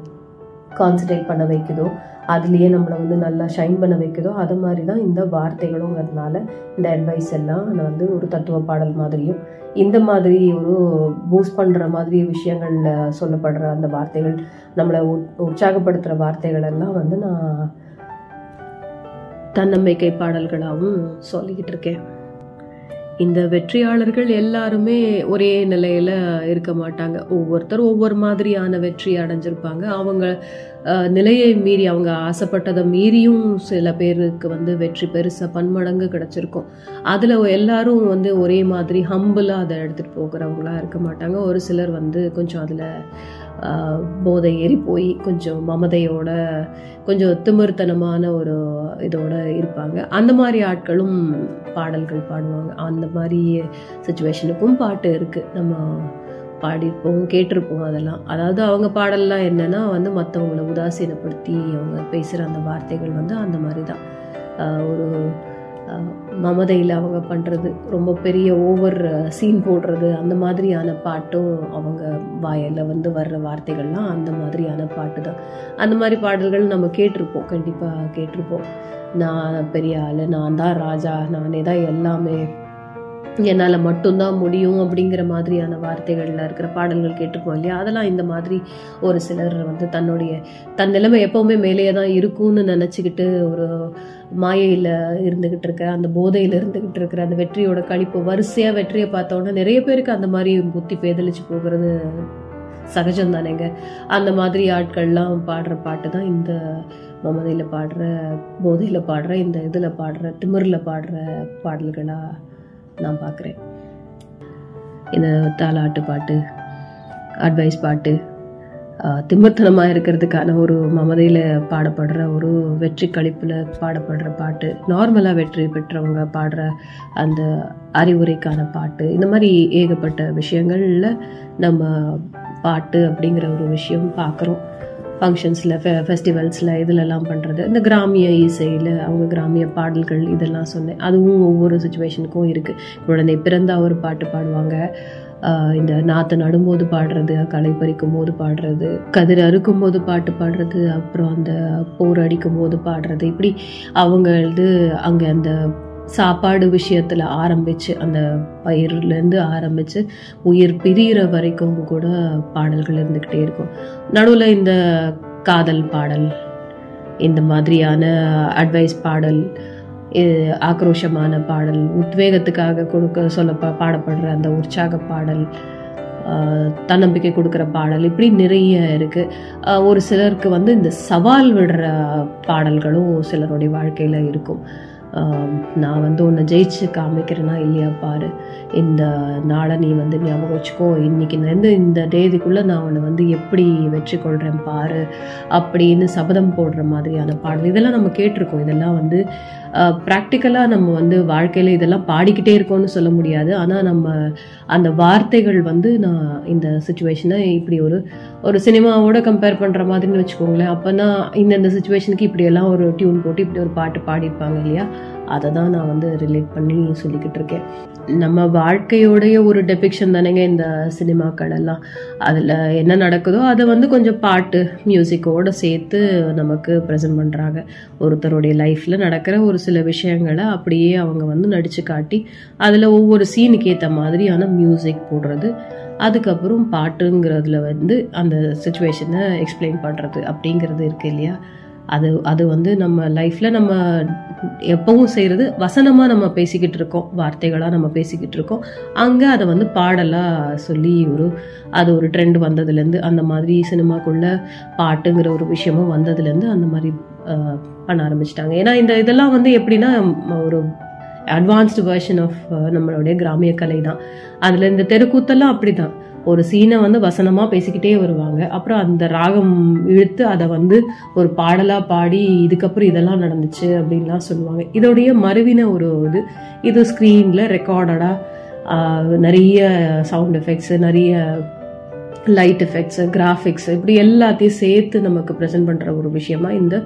கான்சன்ட்ரேட் பண்ண வைக்குதோ அதுலேயே நம்மளை வந்து நல்லா ஷைன் பண்ண வைக்குதோ அது மாதிரி தான் இந்த வார்த்தைகளுங்கிறதுனால இந்த அட்வைஸ் எல்லாம் நான் வந்து ஒரு தத்துவ பாடல் மாதிரியும் இந்த மாதிரி ஒரு பூஸ்ட் பண்ணுற மாதிரி விஷயங்கள்ல சொல்லப்படுற அந்த வார்த்தைகள் நம்மளை உற்சாகப்படுத்துகிற வார்த்தைகள் எல்லாம் வந்து நான் தன்னம்பிக்கை பாடல்களாகவும் சொல்லிக்கிட்டு இருக்கேன். இந்த வெற்றியாளர்கள் எல்லாருமே ஒரே நிலையில இருக்க மாட்டாங்க. ஒவ்வொருத்தர் ஒவ்வொரு மாதிரியான வெற்றி அடைஞ்சிருப்பாங்க. அவங்க நிலையை மீறி அவங்க ஆசைப்பட்டதை மீறியும் சில பேருக்கு வந்து வெற்றி பெருசாக பன்மடங்கு கிடச்சிருக்கும். அதில் எல்லாரும் வந்து ஒரே மாதிரி ஹம்பிளாக அதை எடுத்துகிட்டு போகிறவங்களா இருக்க மாட்டாங்க. ஒரு சிலர் வந்து கொஞ்சம் அதில் போதை ஏறி போய் கொஞ்சம் மமதையோட கொஞ்சம் திமிர்த்தனமான ஒரு இதோட இருப்பாங்க. அந்த மாதிரி ஆட்களும் பாடல்கள் பாடுவாங்க. அந்த மாதிரி சுச்சுவேஷனுக்கும் பாட்டு இருக்குது நம்ம பாடியிருப்போம் கேட்டிருப்போம் அதெல்லாம். அதாவது அவங்க பாடல்லாம் என்னென்னா வந்து மற்றவங்கள உதாசீனப்படுத்தி அவங்க பேசுகிற அந்த வார்த்தைகள் வந்து அந்த மாதிரி தான். ஒரு மமதையில் அவங்க பண்ணுறது ரொம்ப பெரிய ஓவர் சீன் போடுறது அந்த மாதிரியான பாட்டும் அவங்க வாயில் வந்து வர்ற வார்த்தைகள்லாம் அந்த மாதிரியான பாட்டு தான். அந்த மாதிரி பாடல்கள் நம்ம கேட்டிருப்போம் கண்டிப்பாக கேட்டிருப்போம். நான் பெரிய ஆள் நான் தான் ராஜா நானே தான் எல்லாமே. என்னால் மட்டும்தான் முடியும் அப்படிங்கிற மாதிரியான வார்த்தைகளில் இருக்கிற பாடல்கள் கேட்டிருப்போம் இல்லையா? அதெல்லாம் இந்த மாதிரி ஒரு சிலர் வந்து தன்னுடைய தன் நிலைமை எப்போவுமே மேலேயே தான் இருக்கும்னு நினச்சிக்கிட்டு ஒரு மாயையில் இருந்துக்கிட்டு இருக்கிற அந்த போதையில் இருந்துக்கிட்டு இருக்கிற அந்த வெற்றியோட கழிப்பு வரிசையாக வெற்றியை பார்த்தோன்னா நிறைய பேருக்கு அந்த மாதிரி புத்தி பேதலிச்சு போகிறது சகஜம் தானேங்க அந்த மாதிரி ஆட்கள்லாம் பாடுற பாட்டு தான் இந்த மமதையில் பாடுற போதையில் பாடுற இந்த இதில் பாடுற திமிரில் பாடுற பாடல்களாக நான் பார்க்குறேன். இந்த தாலாட்டு பாட்டு அட்வைஸ் பாட்டு திமிர்த்தனமாக இருக்கிறதுக்கான ஒரு மமதையில் பாடப்படுற ஒரு வெற்றி கழிப்பில் பாடப்படுற பாட்டு நார்மலாக வெற்றி பெற்றவங்க பாடுற அந்த அறிவுரைக்கான பாட்டு இந்த மாதிரி ஏகப்பட்ட விஷயங்களில் நம்ம பாட்டு அப்படிங்கிற ஒரு விஷயம் பார்க்குறோம் ஃபங்க்ஷன்ஸில் ஃபெ ஃபெஸ்டிவல்ஸில் இதிலெல்லாம் பண்ணுறது இந்த கிராமிய இசையில் அவங்க கிராமிய பாடல்கள் இதெல்லாம் சொன்னேன். அதுவும் ஒவ்வொரு சுச்சுவேஷனுக்கும் இருக்குது குழந்தை பிறந்தால் ஒரு பாட்டு பாடுவாங்க. இந்த நாற்று நடும்போது பாடுறது களை பறிக்கும் போது பாடுறது கதிர் அறுக்கும் போது பாட்டு பாடுறது அப்புறம் அந்த போர் அடிக்கும் போது பாடுறது. இப்படி அவங்களது அங்கே அந்த சாப்பாடு விஷயத்தில் ஆரம்பித்து அந்த பயிர்லேருந்து ஆரம்பித்து உயிர் பிரிகிற வரைக்கும் கூட பாடல்கள் இருந்துக்கிட்டே இருக்கும். நடுவில் இந்த காதல் பாடல் இந்த மாதிரியான அட்வைஸ் பாடல் ஆக்ரோஷமான பாடல் உத்வேகத்துக்காக கொடுக்க சொல்ல பாடப்படுற அந்த உற்சாக பாடல் தன்னம்பிக்கை கொடுக்குற பாடல் இப்படி நிறைய இருக்குது ஒரு சிலருக்கு வந்து இந்த சவால் விடுற பாடல்களும் சிலருடைய வாழ்க்கையில் இருக்கும். நான் வந்து உன்னை ஜெயிச்சு காமிக்கிறேனா இல்லையா பாரு. இந்த நாளை நீ வந்து ஞாபகம் வச்சுக்கோ. இன்னைக்கு இந்த இந்த தேதிக்குள்ளே நான் உன்னை வந்து எப்படி வெற்றி கொள்கிறேன் பாரு அப்படின்னு சபதம் போடுற மாதிரியான பாடல். இதெல்லாம் நம்ம கேட்டிருக்கோம். இதெல்லாம் வந்து ப்ராக்டிக்கலாக நம்ம வந்து வாழ்க்கையில் இதெல்லாம் பாடிக்கிட்டே இருக்கோம்னு சொல்ல முடியாது. ஆனால் நம்ம அந்த வார்த்தைகள் வந்து நான் இந்த சுச்சுவேஷனை இப்படி ஒரு ஒரு சினிமாவோட கம்பேர் பண்ணுற மாதிரின்னு வச்சுக்கோங்களேன். அப்போனா இந்தந்த சுச்சுவேஷனுக்கு இப்படியெல்லாம் ஒரு டியூன் போட்டு இப்படி ஒரு பாட்டு பாடியிருப்பாங்க இல்லையா? அதை தான் நான் வந்து ரிலேட் பண்ணி சொல்லிக்கிட்டு இருக்கேன். நம்ம வாழ்க்கையோடைய ஒரு டெபிக்ஷன் தானேங்க இந்த சினிமாக்கள் எல்லாம். அதில் என்ன நடக்குதோ அதை வந்து கொஞ்சம் பாட்டு மியூசிக்கோடு சேர்த்து நமக்கு ப்ரெசென்ட் பண்ணுறாங்க ஒருத்தருடைய லைஃப்பில் நடக்கிற ஒரு சில விஷயங்களை அப்படியே அவங்க வந்து நடித்து காட்டி அதில் ஒவ்வொரு சீனுக்கு ஏற்ற மாதிரியான மியூசிக் போடுறது அதுக்கப்புறம் பாட்டுங்கிறதுல வந்து அந்த சுச்சுவேஷனை எக்ஸ்பிளைன் பண்ணுறது அப்படிங்கிறது இருக்குது இல்லையா? அது அது வந்து நம்ம லைஃப்பில் நம்ம எப்பவும் செய்கிறது வசனமாக நம்ம பேசிக்கிட்டு இருக்கோம். வார்த்தைகளாக நம்ம பேசிக்கிட்டு இருக்கோம். அங்கே அதை வந்து பாடலாக சொல்லி ஒரு அது ஒரு ட்ரெண்ட் வந்ததுலேருந்து அந்த மாதிரி சினிமாக்குள்ள பாட்டுங்கிற ஒரு விஷயமும் வந்ததுலேருந்து அந்த மாதிரி பண்ண ஆரம்பிச்சிட்டாங்க. ஏன்னா இந்த இதெல்லாம் வந்து எப்படின்னா ஒரு அட்வான்ஸ்டு வெர்ஷன் ஆஃப் நம்மளுடைய கிராமிய கலை தான். அதில் இந்த தெருக்கூத்தெல்லாம் அப்படி தான் ஒரு சீனை வந்து வசனமாக பேசிக்கிட்டே வருவாங்க. அப்புறம் அந்த ராகம் இழுத்து அதை வந்து ஒரு பாடலாக பாடி இதுக்கப்புறம் இதெல்லாம் நடந்துச்சு அப்படின்லாம் சொல்லுவாங்க. இதோடைய மறுவின ஒரு இது. இது ஸ்க்ரீனில் ரெக்கார்டடாக நிறைய சவுண்ட் எஃபெக்ட்ஸு நிறைய லைட் எஃபெக்ட்ஸு கிராஃபிக்ஸ் இப்படி எல்லாத்தையும் சேர்த்து நமக்கு ப்ரெசென்ட் பண்ணுற ஒரு விஷயமா இந்த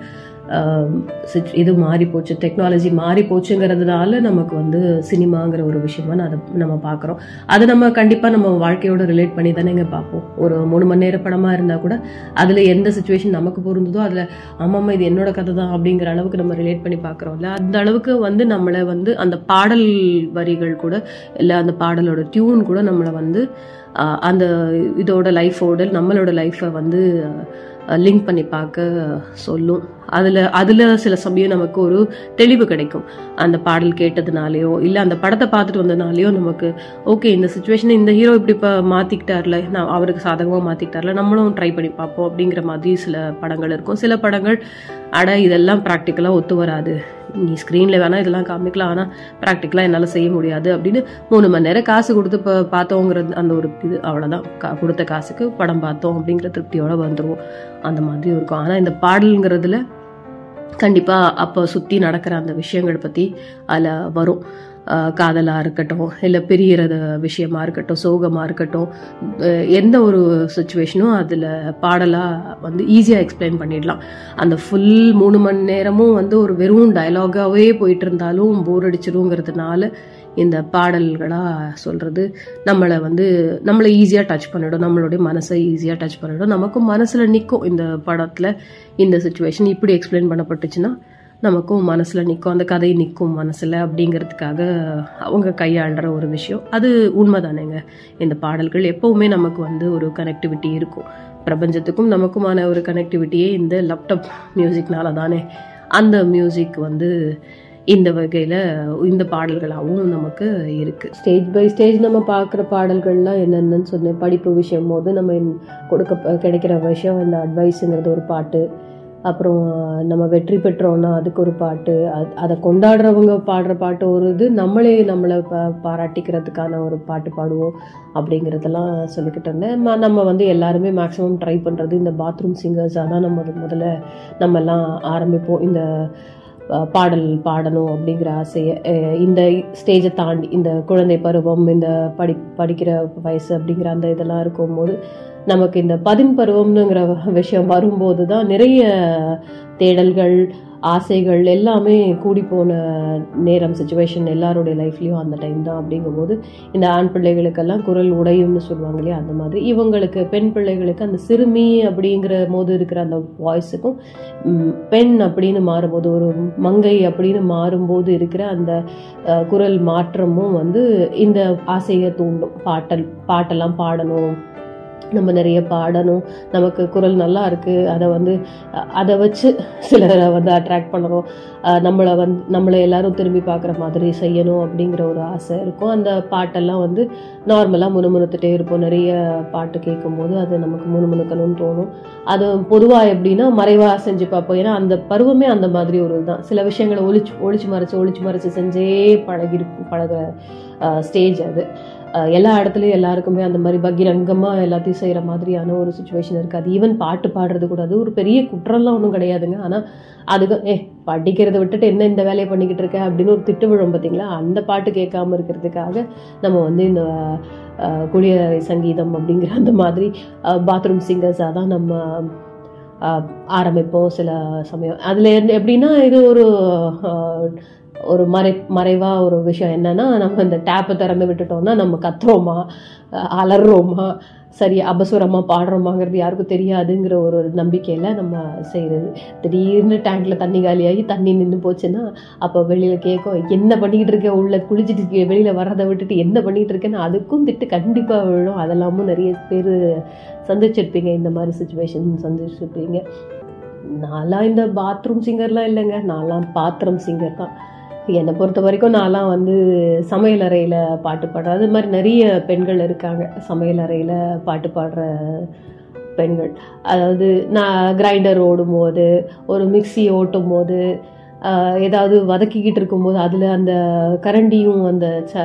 இது மாறி போச்சு டெக்னாலஜி மாறி போச்சுங்கிறதுனால நமக்கு வந்து சினிமாங்கிற ஒரு விஷயமா அதை நம்ம பார்க்குறோம். அது நம்ம கண்டிப்பாக நம்ம வாழ்க்கையோட ரிலேட் பண்ணி தானேங்க பார்ப்போம். ஒரு மூணு மணி நேர படமாக இருந்தால் கூட அதில் எந்த சுச்சுவேஷன் நமக்கு பொருந்ததோ அதில் ஆமாம்மா இது என்னோட கதை தான் அப்படிங்கிற அளவுக்கு நம்ம ரிலேட் பண்ணி பார்க்குறோம்ல. அந்த அளவுக்கு வந்து நம்மளை வந்து அந்த பாடல் வரிகள் கூட இல்லை அந்த பாடலோட டியூன் கூட நம்மளை வந்து அந்த இதோட லைஃபோட நம்மளோட லைஃப்பை வந்து லிங்க் பண்ணி பார்க்க சொல்லும். அதில் அதில் சில சமயம் நமக்கு ஒரு தெளிவு கிடைக்கும். அந்த பாடல் கேட்டதுனாலையோ இல்லை அந்த படத்தை பார்த்துட்டு வந்ததுனாலேயோ நமக்கு ஓகே இந்த சுச்சுவேஷனை இந்த ஹீரோ இப்படி இப்போ மாற்றிக்கிட்டார்ல நான் அவருக்கு சாதகமாக மாற்றிக்கிட்டார்ல நம்மளும் ட்ரை பண்ணி பார்ப்போம் அப்படிங்கிற மாதிரி சில படங்கள் இருக்கும். சில படங்கள் அட இதெல்லாம் ப்ராக்டிக்கலாக ஒத்து வராது. நீ ஸ்க்ரீனில் வேணால் இதெல்லாம் காமிக்கலாம் ஆனால் ப்ராக்டிக்கலாக என்னால் செய்ய முடியாது அப்படின்னு மூணு மணி நேரம் காசு கொடுத்து இப்போ பார்த்தோங்கிறது அந்த ஒரு இது அவ்வளோதான் கா கொடுத்த காசுக்கு படம் பார்த்தோம் அப்படிங்கிற திருப்தியோடு வந்துடுவோம் அந்த மாதிரி இருக்கும். ஆனால் இந்த பாடலுங்கிறதுல கண்டிப்பாக அப்போ சுற்றி நடக்கிற அந்த விஷயங்கள் பற்றி அதில் வரும். காதலாக இருக்கட்டும் இல்லை பிரியிறது விஷயமா இருக்கட்டும் சோகமாக இருக்கட்டும் எந்த ஒரு சுச்சுவேஷனும் அதில் பாடலாக வந்து ஈஸியாக எக்ஸ்பிளைன் பண்ணிடலாம். அந்த ஃபுல் மூணு மணி நேரமும் வந்து ஒரு வெறும் டயலாகாகவே போயிட்டு இருந்தாலும் போர் அடிச்சிருங்கிறதுனால இந்த பாடல்களாக சொல்கிறது நம்மளை வந்து நம்மளை ஈஸியாக டச் பண்ணிடும் நம்மளுடைய மனசை ஈஸியாக டச் பண்ணிடும் நமக்கும் மனசில் நிற்கும் இந்த படத்தில் இந்த சுச்சுவேஷன் இப்படி எக்ஸ்பிளைன் பண்ணப்பட்டுச்சுன்னா நமக்கும் மனசில் நிற்கும் அந்த கதை நிற்கும் மனசில் அப்படிங்கிறதுக்காக அவங்க கையாளுற ஒரு விஷயம். அது உண்மைதானேங்க. இந்த பாடல்கள் எப்போவுமே நமக்கு வந்து ஒரு கனெக்டிவிட்டி இருக்கும். பிரபஞ்சத்துக்கும் நமக்குமான ஒரு கனெக்டிவிட்டியே இந்த லேப்டாப் மியூசிக்னால தானே அந்த மியூசிக் வந்து இந்த வகையில் இந்த பாடல்களாகவும் நமக்கு இருக்குது ஸ்டேஜ் பை ஸ்டேஜ் நம்ம பார்க்குற பாடல்கள்லாம் என்னென்னு சொன்னேன். படிப்பு விஷயம் போது நம்ம கொடுக்க கிடைக்கிற விஷயம் இந்த அட்வைஸுங்கிறது ஒரு பாட்டு. அப்புறம் நம்ம வெற்றி பெற்றோம்னா அதுக்கு ஒரு பாட்டு. அதை கொண்டாடுறவங்க பாடுற பாட்டு ஒரு இது நம்மளே நம்மளை பா பாராட்டிக்கிறதுக்கான ஒரு பாட்டு பாடுவோம் அப்படிங்கிறதெல்லாம் சொல்லிக்கிட்டு இருந்தேன். நம்ம வந்து எல்லாருமே மேக்ஸிமம் ட்ரை பண்ணுறது இந்த பாத்ரூம் சிங்கர்ஸாக தான் நம்ம முதல்ல நம்ம எல்லாம் ஆரம்பிப்போம். இந்த பாடல் பாடணும் அப்படிங்கிற ஆசையை இந்த ஸ்டேஜை தாண்டி இந்த குழந்தை பருவம் இந்த படி படிக்கிற வயசு அப்படிங்கிற அந்த இதெல்லாம் இருக்கும்போது நமக்கு இந்த பதின் பருவம்னுங்கிற விஷயம் வரும்போது தான் நிறைய தேடல்கள் ஆசைகள் எல்லாமே கூடி போன நேரம் சுச்சுவேஷன் எல்லாருடைய லைஃப்லேயும் அந்த டைம் தான் அப்படிங்கும்போது இந்த ஆண் பிள்ளைகளுக்கெல்லாம் குரல் உடையும்னு சொல்லுவாங்க இல்லையா அந்த மாதிரி. இவங்களுக்கு பெண் பிள்ளைகளுக்கு அந்த சிறுமி அப்படிங்கிற போது இருக்கிற அந்த வாய்ஸுக்கும் பெண் அப்படின்னு மாறும்போது ஒரு மங்கை அப்படின்னு மாறும்போது இருக்கிற அந்த குரல் மாற்றமும் வந்து இந்த ஆசையை தூண்டும். பாட்டல் பாட்டெல்லாம் பாடணும். நம்ம நிறைய பாடணும். நமக்கு குரல் நல்லா இருக்குது அதை வந்து அதை வச்சு சிலரை வந்து அட்ராக்ட் பண்ணணும். நம்மளை வந்து நம்மளை எல்லாரும் திரும்பி பார்க்குற மாதிரி செய்யணும் அப்படிங்கிற ஒரு ஆசை இருக்கும். அந்த பாட்டெல்லாம் வந்து நார்மலாக முணுமுணுத்துட்டே இருப்போம். நிறைய பாட்டு கேட்கும்போது அது நமக்கு முணுமுணுக்கணும்னு தோணும். அது பொதுவாக எப்படின்னா மறைவாக செஞ்சு பார்ப்போம். ஏன்னா அந்த பருவமே அந்த மாதிரி ஒரு இதுதான். சில விஷயங்களை ஒழிச்சு ஒழிச்சு மறைச்சு ஒழிச்சு மறைச்சு செஞ்சே பழகி பழகிற ஸ்டேஜ் அது. எல்லா இடத்துலையும் எல்லாருக்குமே அந்த மாதிரி பகிரங்கமாக எல்லாத்தையும் செய்கிற மாதிரியான ஒரு சுச்சுவேஷன் இருக்காது ஈவன் பாட்டு பாடுறது கூட அது ஒரு பெரிய குற்றம்லாம் ஒன்றும் கிடையாதுங்க. ஆனால் அதுக்கு ஏ படிக்கிறத விட்டுட்டு என்ன இந்த வேலையை பண்ணிக்கிட்டு இருக்க? அப்படின்னு ஒரு திட்டு விழும் பார்த்தீங்களா அந்த பாட்டு கேட்காம இருக்கிறதுக்காக நம்ம வந்து இந்த குளிய சங்கீதம் அப்படிங்கிற அந்த மாதிரி பாத்ரூம் சிங்கர்ஸாக தான் நம்ம ஆரம்பிப்போம் சில சமயம். அதில் எப்படின்னா இது ஒரு ஒரு மறை மறைவாக ஒரு விஷயம் என்னன்னா நம்ம இந்த டேப்பை திறந்து விட்டுட்டோம்னா நம்ம கத்துறோமா? அஹ், அலறுறோமா சரி அபசுரமாக பாடுறோமாங்கிறது யாருக்கும் தெரியாதுங்கிற ஒரு நம்பிக்கையில் நம்ம செய்கிறது திடீர்னு டேங்கில் தண்ணி காலியாகி தண்ணி நின்று போச்சுன்னா அப்போ வெளியில் கேட்கும் என்ன பண்ணிக்கிட்டு இருக்க? உள்ள குளிச்சுட்டு வெளியில் வர்றதை விட்டுட்டு என்ன பண்ணிக்கிட்டு இருக்கேன்னு? அதுக்கும் திட்டு கண்டிப்பாக விழும். அதெல்லாமும் நிறைய பேர் சந்திச்சிருப்பீங்க. இந்த மாதிரி சுச்சுவேஷன் சந்திச்சிருப்பீங்க. நான்லாம் இந்த பாத்ரூம் சிங்கர்லாம் இல்லைங்க. நான்லாம் பாத்திரம் சிங்கர் தான். என்னை பொறுத்த வரைக்கும் நான்லாம் வந்து சமையல் அறையில் பாட்டு பாடுறேன். அது மாதிரி நிறைய பெண்கள் இருக்காங்க. சமையல் அறையில் பாட்டு பாடுற பெண்கள். அதாவது நான் கிரைண்டர் ஓடும்போது ஒரு மிக்ஸி ஓட்டும் போது ஏதாவது வதக்கிக்கிட்டு இருக்கும்போது அதில் அந்த கரண்டியும் அந்த ச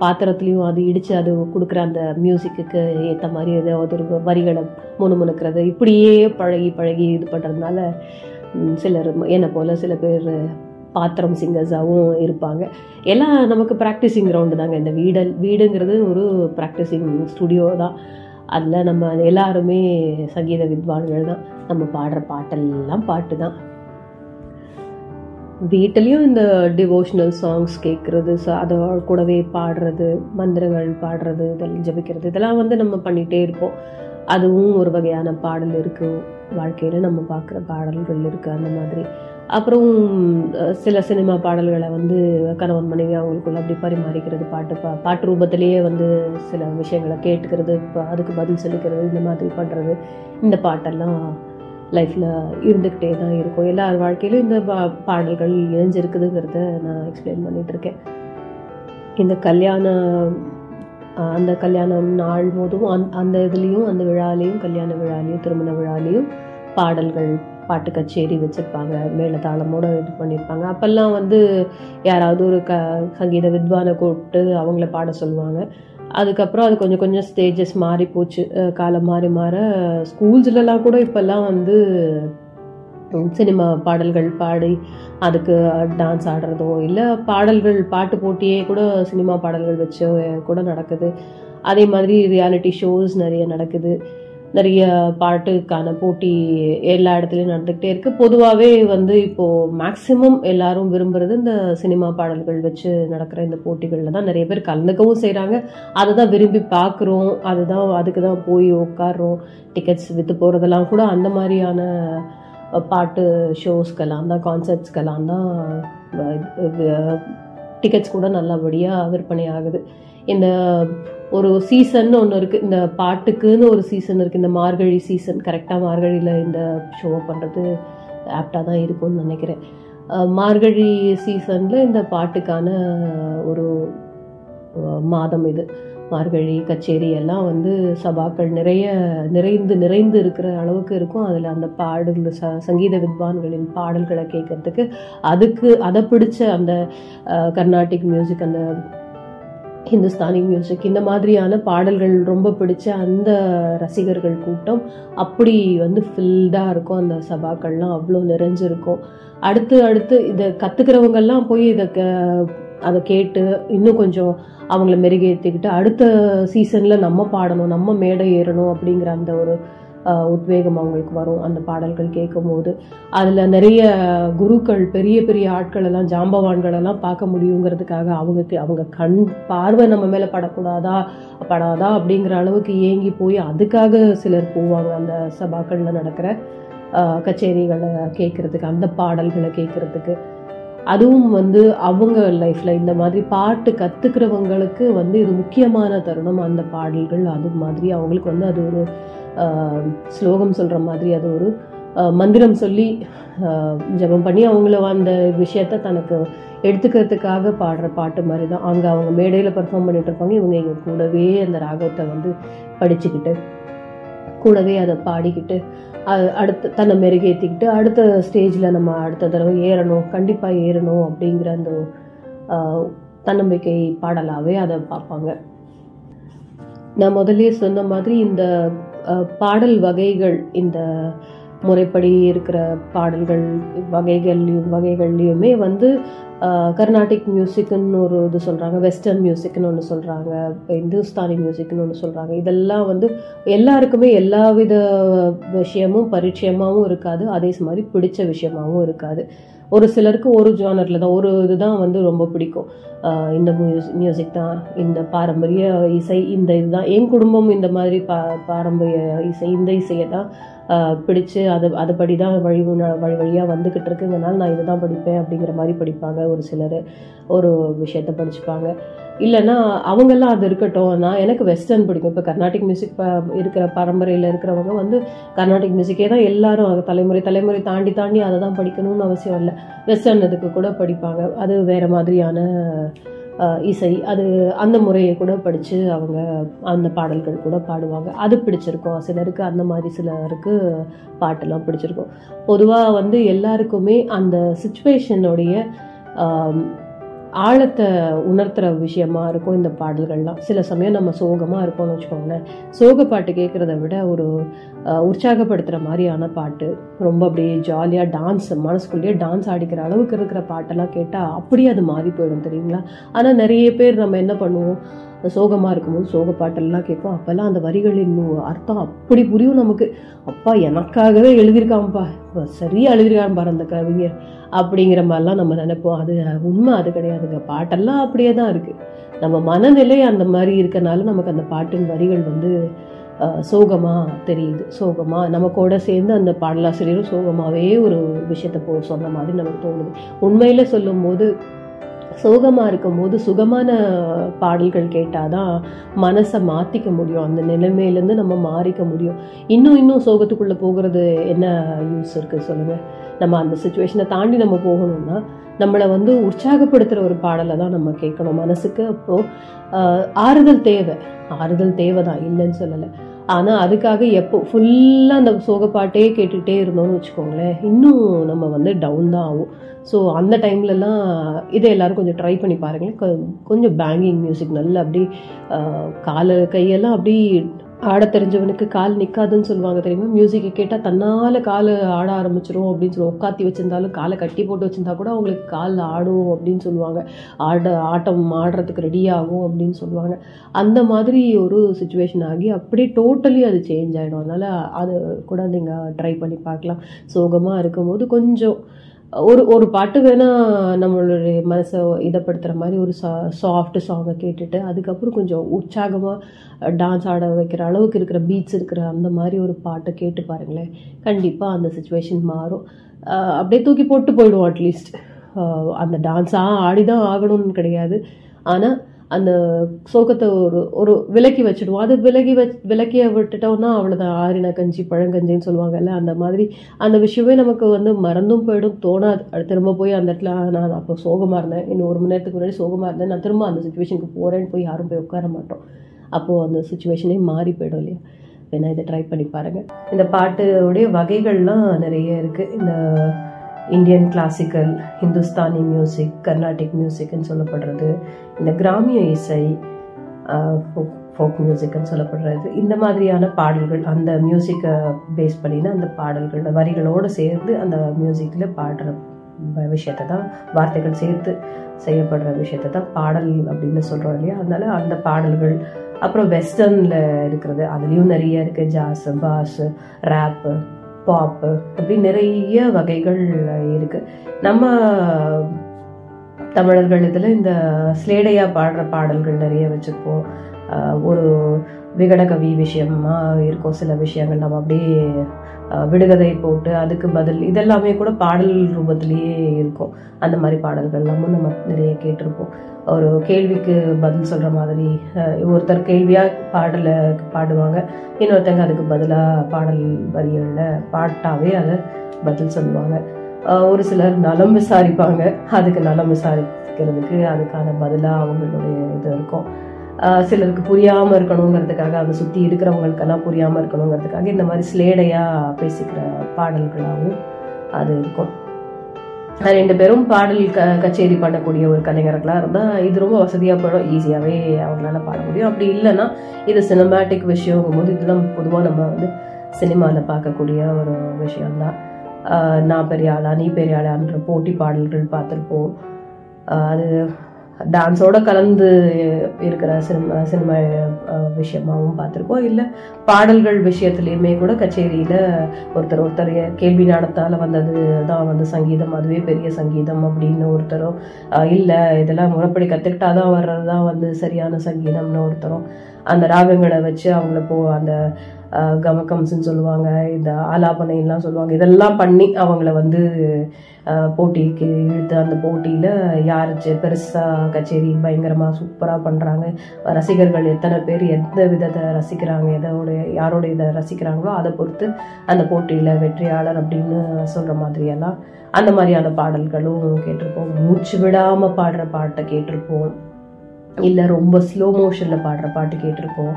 பாத்திரத்துலேயும் அது இடித்து அது கொடுக்குற அந்த மியூசிக்குக்கு ஏற்ற மாதிரி ஏதாவது ஒரு வரிகளை முணுமுணுக்கிறது இப்படியே பழகி பழகி இது பண்ணுறதுனால சிலர் என்னை போல் சில பேர் பாத்திரம் சிங்கர்ஸாகவும் இருப்பாங்க. எல்லாம் நமக்கு ப்ராக்டிஸிங் கிரவுண்டு தாங்க. இந்த வீடு வீடுங்கிறது ஒரு ப்ராக்டிஸிங் ஸ்டுடியோ தான். அதில் நம்ம எல்லாருமே சங்கீத வித்வான்கள் தான். நம்ம பாடுற பாட்டெல்லாம் பாட்டு தான். வீட்டிலையும் இந்த டிவோஷனல் சாங்ஸ் கேட்குறது ஸோ அதை கூடவே பாடுறது மந்திரங்கள் பாடுறது இதெல்லாம் ஜபிக்கிறது இதெல்லாம் வந்து நம்ம பண்ணிகிட்டே இருப்போம். அதுவும் ஒரு வகையான பாடல் இருக்குது வாழ்க்கையில் நம்ம பார்க்குற பாடல்கள் இருக்குது அந்த மாதிரி. அப்புறம் சில சினிமா பாடல்களை வந்து கணவன் மனைவி அவங்களுக்குள்ள அப்படி பரிமாறிக்கிறது பாட்டு பா பாட்டு ரூபத்திலேயே வந்து சில விஷயங்களை கேட்டுக்கிறது இப்போ அதுக்கு பதில் சொல்லிக்கிறது இந்த மாதிரி பண்ணுறது இந்த பாட்டெல்லாம் லைஃப்பில் இருந்துக்கிட்டே தான் இருக்கும். எல்லார் வாழ்க்கையிலும் இந்த பா- பாடல்கள் இணைஞ்சிருக்குதுங்கிறத நான் எக்ஸ்பிளைன் பண்ணிகிட்ருக்கேன் இருக்கேன். இந்த கல்யாணம் அந்த கல்யாணம் நாள் போதும் அந் அந்த இதுலேயும் அந்த விழாலேயும் கல்யாண விழாலையும் திருமண விழாலையும் பாடல்கள் பாட்டு கச்சேரி வச்சுருப்பாங்க மேளதாளமோட இது பண்ணியிருப்பாங்க அப்போல்லாம் வந்து யாராவது ஒரு க சங்கீத வித்வானை கூப்பிட்டு அவங்கள பாட சொல்லுவாங்க. அதுக்கப்புறம் அது கொஞ்சம் கொஞ்சம் ஸ்டேஜஸ் மாறி போச்சு. காலம் மாறி மாற ஸ்கூல்ஸ்லலாம் கூட இப்போல்லாம் வந்து சினிமா பாடல்கள் பாடி அதுக்கு டான்ஸ் ஆடுறதோ இல்லை பாடல்கள் பாட்டு போட்டியே கூட சினிமா பாடல்கள் வச்சு கூட நடக்குது. அதே மாதிரி ரியாலிட்டி ஷோஸ் நிறைய நடக்குது. நிறைய பாட்டுக்கான போட்டி எல்லா இடத்துலையும் நடந்துக்கிட்டே இருக்குது பொதுவாகவே வந்து இப்போது மேக்சிமம் எல்லாரும் விரும்புகிறது இந்த சினிமா பாடல்கள் வச்சு நடக்கிற இந்த போட்டிகளில் தான் நிறைய பேர் கலந்துக்கவும் செய்கிறாங்க அதை தான் விரும்பி பார்க்குறோம் அதுதான் அதுக்கு தான் போய் உட்காடுறோம் டிக்கெட்ஸ் விற்று போகிறதெல்லாம் கூட அந்த மாதிரியான பாட்டு ஷோஸ்க்கெல்லாம் தான் கான்சர்ட்ஸ்க்கெல்லாம் தான் டிக்கெட்ஸ் கூட நல்லபடியாக விற்பனை ஆகுது. இந்த ஒரு சீசன் ஒன்று இருக்குது இந்த பாட்டுக்குன்னு ஒரு சீசன் இருக்குது இந்த மார்கழி சீசன் கரெக்டாக மார்கழியில் இந்த ஷோ பண்ணுறது ஆப்டாக தான் இருக்கும்னு நினைக்கிறேன். மார்கழி சீசனில் இந்த பாட்டுக்கான ஒரு மாதம் இது. மார்கழி கச்சேரி எல்லாம் வந்து சபாக்கள் நிறைய நிறைந்து நிறைந்து இருக்கிற அளவுக்கு இருக்கும். அதில் அந்த பாடல் ச சங்கீத வித்வான்களின் பாடல்களை கேட்கறதுக்கு அதுக்கு அதை பிடிச்ச அந்த கர்நாடிக் மியூசிக் அந்த ஹிந்துஸ்தானி மியூசிக் இந்த மாதிரியான பாடல்கள் ரொம்ப பிடிச்ச அந்த ரசிகர்கள் கூட்டம் அப்படி வந்து ஃபில்டாக இருக்கும். அந்த சபாக்கள்லாம் அவ்வளோ நிறைஞ்சிருக்கும். அடுத்து அடுத்து இதை கற்றுக்கிறவங்கெல்லாம் போய் இதை க அதை கேட்டு இன்னும் கொஞ்சம் அவங்கள மெருகேற்றிக்கிட்டு அடுத்த சீசனில் நம்ம பாடணும் நம்ம மேடை ஏறணும் அப்படிங்கிற அந்த ஒரு உத்வேகம் அவங்களுக்கு வரும். அந்த பாடல்கள் கேட்கும்போது அதில் நிறைய குருக்கள் பெரிய பெரிய ஆட்கள் எல்லாம் ஜாம்பவான்கள் எல்லாம் பார்க்க முடியுங்கிறதுக்காக அவங்க அவங்க கண் பார்வை நம்ம மேலே படக்கூடாதா படாதா அப்படிங்கிற அளவுக்கு ஏங்கி போய் அதுக்காக சிலர் போவாங்க அந்த சபாக்களில் நடக்கிற கச்சேரிகளை கேட்குறதுக்கு அந்த பாடல்களை கேட்குறதுக்கு. அதுவும் வந்து அவங்க லைஃப்பில் இந்த மாதிரி பாட்டு கற்றுக்கிறவங்களுக்கு வந்து இது முக்கியமான தருணம். அந்த பாடல்கள் அது மாதிரி அவங்களுக்கு வந்து அது ஒரு ஸ்லோகம் சொல்கிற மாதிரி அது ஒரு மந்திரம் சொல்லி ஜபம் ஜெபம் பண்ணி அவங்கள அந்த விஷயத்த தனக்கு எடுத்துக்கிறதுக்காக பாடுற பாட்டு மாதிரி தான் அங்கே அவங்க மேடையில் பெர்ஃபார்ம் பண்ணிட்டு இருப்பாங்க. இவங்க எங்கள் கூடவே அந்த ராகத்தை வந்து படிச்சுக்கிட்டு கூடவே அதை பாடிக்கிட்டு அது அடுத்து தன்னை மெருகேற்றிக்கிட்டு அடுத்த ஸ்டேஜில் நம்ம அடுத்த தடவை ஏறணும் கண்டிப்பாக ஏறணும் அப்படிங்கிற அந்த தன்னம்பிக்கை பாடலாகவே அதை பார்ப்பாங்க. நான் முதலே சொன்ன மாதிரி இந்த பாடல் வகைகள் இந்த முறைப்படி இருக்கிற பாடல்கள் வகைகள் வகைகள்லையுமே வந்து கர்நாடிக் மியூசிக்னு ஒரு இது சொல்கிறாங்க வெஸ்டர்ன் மியூசிக்னு ஒன்று சொல்கிறாங்க இந்துஸ்தானி மியூசிக்னு ஒன்று சொல்கிறாங்க இதெல்லாம் வந்து எல்லாருக்குமே எல்லா வித விஷயமும் பரிச்சயமாகவும் இருக்காது. அதே மாதிரி பிடிச்ச விஷயமாகவும் இருக்காது. ஒரு சிலருக்கு ஒரு ஜானரில் தான் ஒரு இதுதான் வந்து ரொம்ப பிடிக்கும். இந்த மியூசிக் மியூசிக் தான் இந்த பாரம்பரிய இசை இந்த இதுதான். என் குடும்பம் இந்த மாதிரி பா பாரம்பரிய இசை இந்த இசையை தான் பிடிச்சு அது அதுபடி தான் வழி வழி வழியாக வந்துக்கிட்டு இருக்குங்கனால நான் இதுதான் படிப்பேன் அப்படிங்கிற மாதிரி படிப்பாங்க ஒரு சிலர். ஒரு விஷயத்த படிச்சுப்பாங்க. இல்லைன்னா அவங்கெல்லாம் அது இருக்கட்டும். நான் எனக்கு வெஸ்டர்ன் பிடிக்கும். இப்போ கர்நாடிக் மியூசிக் இருக்கிற பரம்பரையில் இருக்கிறவங்க வந்து கர்நாடிக் மியூசிக்கே தான் எல்லாரும் தலைமுறை தலைமுறை தாண்டி தாண்டி அதை தான் படிக்கணும்னு அவசியம் இல்லை. வெஸ்டர்ன் இதுக்கு கூட படிப்பாங்க. அது வேறு மாதிரியான இசை. அது அந்த முறையை கூட படித்து அவங்க அந்த பாடல்கள் கூட பாடுவாங்க. அது பிடிச்சிருக்கும். சிலருக்கு அந்த மாதிரி சிலருக்கு பாட்டெல்லாம் பிடிச்சிருக்கும். பொதுவாக வந்து எல்லாருக்குமே அந்த சுச்சுவேஷனுடைய ஆழத்தை உணர்த்துற விஷயமா இருக்கும் இந்த பாடல்கள்லாம். சில சமயம் நம்ம சோகமாக இருக்கோம்னு வச்சுக்கோங்களேன். சோக பாட்டு கேட்குறத விட ஒரு உற்சாகப்படுத்துகிற மாதிரியான பாட்டு ரொம்ப அப்படியே ஜாலியாக டான்ஸ் மனசுக்குள்ளேயே டான்ஸ் ஆடிக்கிற அளவுக்கு இருக்கிற பாட்டெல்லாம் கேட்டால் அப்படியே அது மாறி போயிடும் தெரியுங்களா? ஆனால் நிறைய பேர் நம்ம என்ன பண்ணுவோம்? சோகமாக இருக்கும்போது சோக பாட்டெல்லாம் கேட்போம். அப்போல்லாம் அந்த வரிகளின் அர்த்தம் அப்படி புரியும் நமக்கு. அப்பா எனக்காகவே எழுதியிருக்காங்கப்பா. சரியாக சரியா பாரு அந்த கவிஞர். அப்படிங்கிற மாதிரிலாம் நம்ம நினைப்போம். அது உண்மை அது கிடையாதுங்க. பாட்டெல்லாம் அப்படியே தான் இருக்குது நம்ம மனநிலை அந்த மாதிரி இருக்கனால நமக்கு அந்த பாட்டின் வரிகள் வந்து சோகமாக தெரியுது. சோகமாக நம்ம கூட சேர்ந்து அந்த பாடலாசிரியரும் சோகமாகவே ஒரு விஷயத்த போ சொன்ன மாதிரி நமக்கு தோணுது. உண்மையில் சொல்லும்போது சோகமாக இருக்கும்போது சுகமான பாடல்கள் கேட்டால் தான் மனசை மாற்றிக்க முடியும். அந்த நிலைமையிலேருந்து நம்ம மாறிக்க முடியும். இன்னும் இன்னும் சோகத்துக்குள்ளே போகிறது என்ன யூஸ் இருக்குது சொல்லுங்கள் நம்ம அந்த சுச்சுவேஷனை தாண்டி நம்ம போகணும்னா நம்மளை வந்து உற்சாகப்படுத்துகிற ஒரு பாடலை தான் நம்ம கேட்கணும். மனசுக்கு அப்போது ஆறுதல் தேவை. ஆறுதல் தேவை தான் இல்லைன்னு சொல்லலை. ஆனால் அதுக்காக எப்போ ஃபுல்லாக அந்த சோகப்பாட்டே கேட்டுகிட்டே இருந்தோம்னு வச்சுக்கோங்களேன் இன்னும் நம்ம வந்து டவுன் தான் ஆகும். ஸோ அந்த டைம்லலாம் இதை எல்லோரும் கொஞ்சம் ட்ரை பண்ணி பாருங்களேன். கொஞ்சம் பேங்கிங் மியூசிக் நல்லா அப்படி காலை கையெல்லாம் அப்படி ஆட தெரிஞ்சவனுக்கு கால் நிற்காதுன்னு சொல்லுவாங்க தெரியுமா? மியூசிக்கை கேட்டால் தன்னால் கால் ஆட ஆரம்பிச்சிரும் அப்படின்னு சொல்லி உட்காத்தி வச்சிருந்தாலும் காலை கட்டி போட்டு வச்சிருந்தா கூட அவங்களுக்கு கால் ஆடும் அப்படின்னு சொல்லுவாங்க. ஆட ஆட்டம் ஆடுறதுக்கு ரெடி ஆகும் அப்படின்னு சொல்லுவாங்க. அந்த மாதிரி ஒரு சுச்சுவேஷன் ஆகி அப்படியே டோட்டலி அது சேஞ்ச் ஆகிடும் அதனால் அது கூட நீங்கள் ட்ரை பண்ணி பார்க்கலாம். சோகமாக இருக்கும்போது கொஞ்சம் ஒரு ஒரு பாட்டு வேணால் நம்மளுடைய மனசை இதப்படுத்துகிற மாதிரி ஒரு சா சாஃப்ட் சாங்கை கேட்டுட்டு அதுக்கப்புறம் கொஞ்சம் உற்சாகமாக டான்ஸ் ஆட வைக்கிற அளவுக்கு இருக்கிற பீட்ஸ் இருக்கிற அந்த மாதிரி ஒரு பாட்டை கேட்டு பாருங்களேன். கண்டிப்பாக அந்த சுச்சுவேஷன் மாறும். அப்படியே தூக்கி போட்டு போயிடுவோம் அட்லீஸ்ட் அந்த டான்ஸாக ஆடி தான் ஆகணும்னு கிடையாது. ஆனால் அந்த சோகத்தை ஒரு ஒரு விலக்கி வச்சுடுவோம். அது விலகி வச் விலக்கிய விட்டுட்டோம்னா அவ்வளோதான் ஆறின கஞ்சி பழங்கஞ்சின்னு சொல்லுவாங்கல்ல அந்த மாதிரி. அந்த விஷயமே நமக்கு வந்து மறந்தும் போயிடும் தோணாது. அது திரும்ப போய் அந்த இடத்துல நான் அப்போ சோகமாக இருந்தேன். இன்னும் ஒரு மணி நேரத்துக்கு முன்னாடி சோகமாக இருந்தேன். நான் திரும்ப அந்த சுச்சுவேஷனுக்கு போகிறேன்னு போய் யாரும் போய் உட்கார மாட்டோம். அப்போது அந்த சுச்சுவேஷனே மாறி போயிடும் இல்லையா? வேணா இதை ட்ரை பண்ணி பாருங்கள் இந்த பாட்டுடைய வகைகள்லாம் நிறைய இருக்குது இந்த Indian classical Hindustani music Carnatic மியூசிக்னு சொல்லப்படுறது. இந்த கிராமிய இசை ஃபோக் மியூசிக்னு சொல்லப்படுறது. இந்த மாதிரியான பாடல்கள் அந்த மியூசிக்கை பேஸ் பண்ணினா அந்த பாடல்கள் வரிகளோடு சேர்ந்து அந்த மியூசிக்கில் பாடுற விஷயத்தை தான் வார்த்தைகள் சேர்த்து செய்யப்படுற விஷயத்தை தான் பாடல் அப்படின்னு சொல்கிறோம் இல்லையா? அதனால அந்த பாடல்கள் அப்புறம் வெஸ்டர்னில் இருக்கிறது அதுலேயும் நிறைய இருக்குது ஜாஸ் பாஸ் ரேப்பு பாப்பு அப்படி நிறைய வகைகள் இருக்குது நம்ம தமிழர்கள் இதில் இந்த ஸ்லேடையா பாடுற பாடல்கள் நிறைய வச்சுருப்போம். ஒரு விகடகவி விஷயமா இருக்கும் சில விஷயங்கள். நம்ம அப்படியே விடுகதை போட்டு அதுக்கு பதில் இதெல்லாமே கூட பாடல் ரூபத்திலேயே இருக்கும். அந்த மாதிரி பாடல்கள் நம்ம நம்ம நிறைய கேட்டிருப்போம். ஒரு கேள்விக்கு பதில் சொல்கிற மாதிரி ஒருத்தர் கேள்வியாக பாடலை பாடுவாங்க. இன்னொருத்தங்க அதுக்கு பதிலாக பாடல் வரிகளில் பாட்டாவே அதை பதில் சொல்லுவாங்க. ஒரு சிலர் நலம் விசாரிப்பாங்க. அதுக்கு நலம் விசாரிக்கிறதுக்கு அதுக்கான பதிலாக அவங்களுடைய இது இருக்கும். சிலருக்கு புரியாமல் இருக்கணுங்கிறதுக்காக அதை சுற்றி இருக்கிறவங்களுக்கெல்லாம் புரியாமல் இருக்கணுங்கிறதுக்காக இந்த மாதிரி ஸ்லேடையாக பேசிக்கிற பாடல்களாகவும் அது இருக்கும். ரெண்டு பேரும் பாடல் க கச்சேரி பண்ணக்கூடிய ஒரு கலைஞர்களாக இருந்தால் இது ரொம்ப வசதியாக போயிடும். ஈஸியாகவே அவங்களால பாட முடியும். அப்படி இல்லைன்னா இது சினிமேட்டிக் விஷயங்கும் போது இதுதான் பொதுவாக நம்ம வந்து சினிமாவில் பார்க்கக்கூடிய ஒரு விஷயம்தான். நான் பெரிய ஆளா நீ பெரிய ஆளான்ற போட்டி பாடல்கள் பார்த்துருப்போம். அது டான்ஸோட கலந்து இருக்கிற சினிமா சினிமா விஷயமாகவும் பார்த்துருக்கோம். இல்லை பாடல்கள் விஷயத்துலையுமே கூட கச்சேரியில் ஒருத்தர் ஒருத்தர் கேள்வி நடத்தால வந்தது தான் வந்து சங்கீதம் அதுவே பெரிய சங்கீதம் அப்படின்னு ஒருத்தரும் இல்லை இதெல்லாம் முறைப்படி கற்றுக்கிட்டாதான் வர்றது தான் வந்து சரியான சங்கீதம்னு ஒருத்தரும் அந்த ராகங்களை வச்சு அவங்கள போ அந்த கமக்கம்ஸ்ன்னு சொல்லுவாங்க இந்த ஆலாபனைலாம் சொல்லுவாங்க. இதெல்லாம் பண்ணி அவங்கள வந்து போட்டிக்கு இழுத்து அந்த போட்டியில் யார் பெருசாக கச்சேரி பயங்கரமாக சூப்பராக பண்ணுறாங்க ரசிகர்கள் எத்தனை பேர் எந்த விதத்தை ரசிக்கிறாங்க எதோடைய யாரோட இதை ரசிக்கிறாங்களோ அதை பொறுத்து அந்த போட்டியில் வெற்றியாளர் அப்படின்னு சொல்கிற மாதிரியெல்லாம் அந்த மாதிரியான பாடல்களும் கேட்டிருப்போம். மூச்சு விடாமல் பாடுற பாட்டை கேட்டிருப்போம். இல்லை ரொம்ப ஸ்லோ மோஷனில் பாடுற பாட்டு கேட்டிருப்போம்.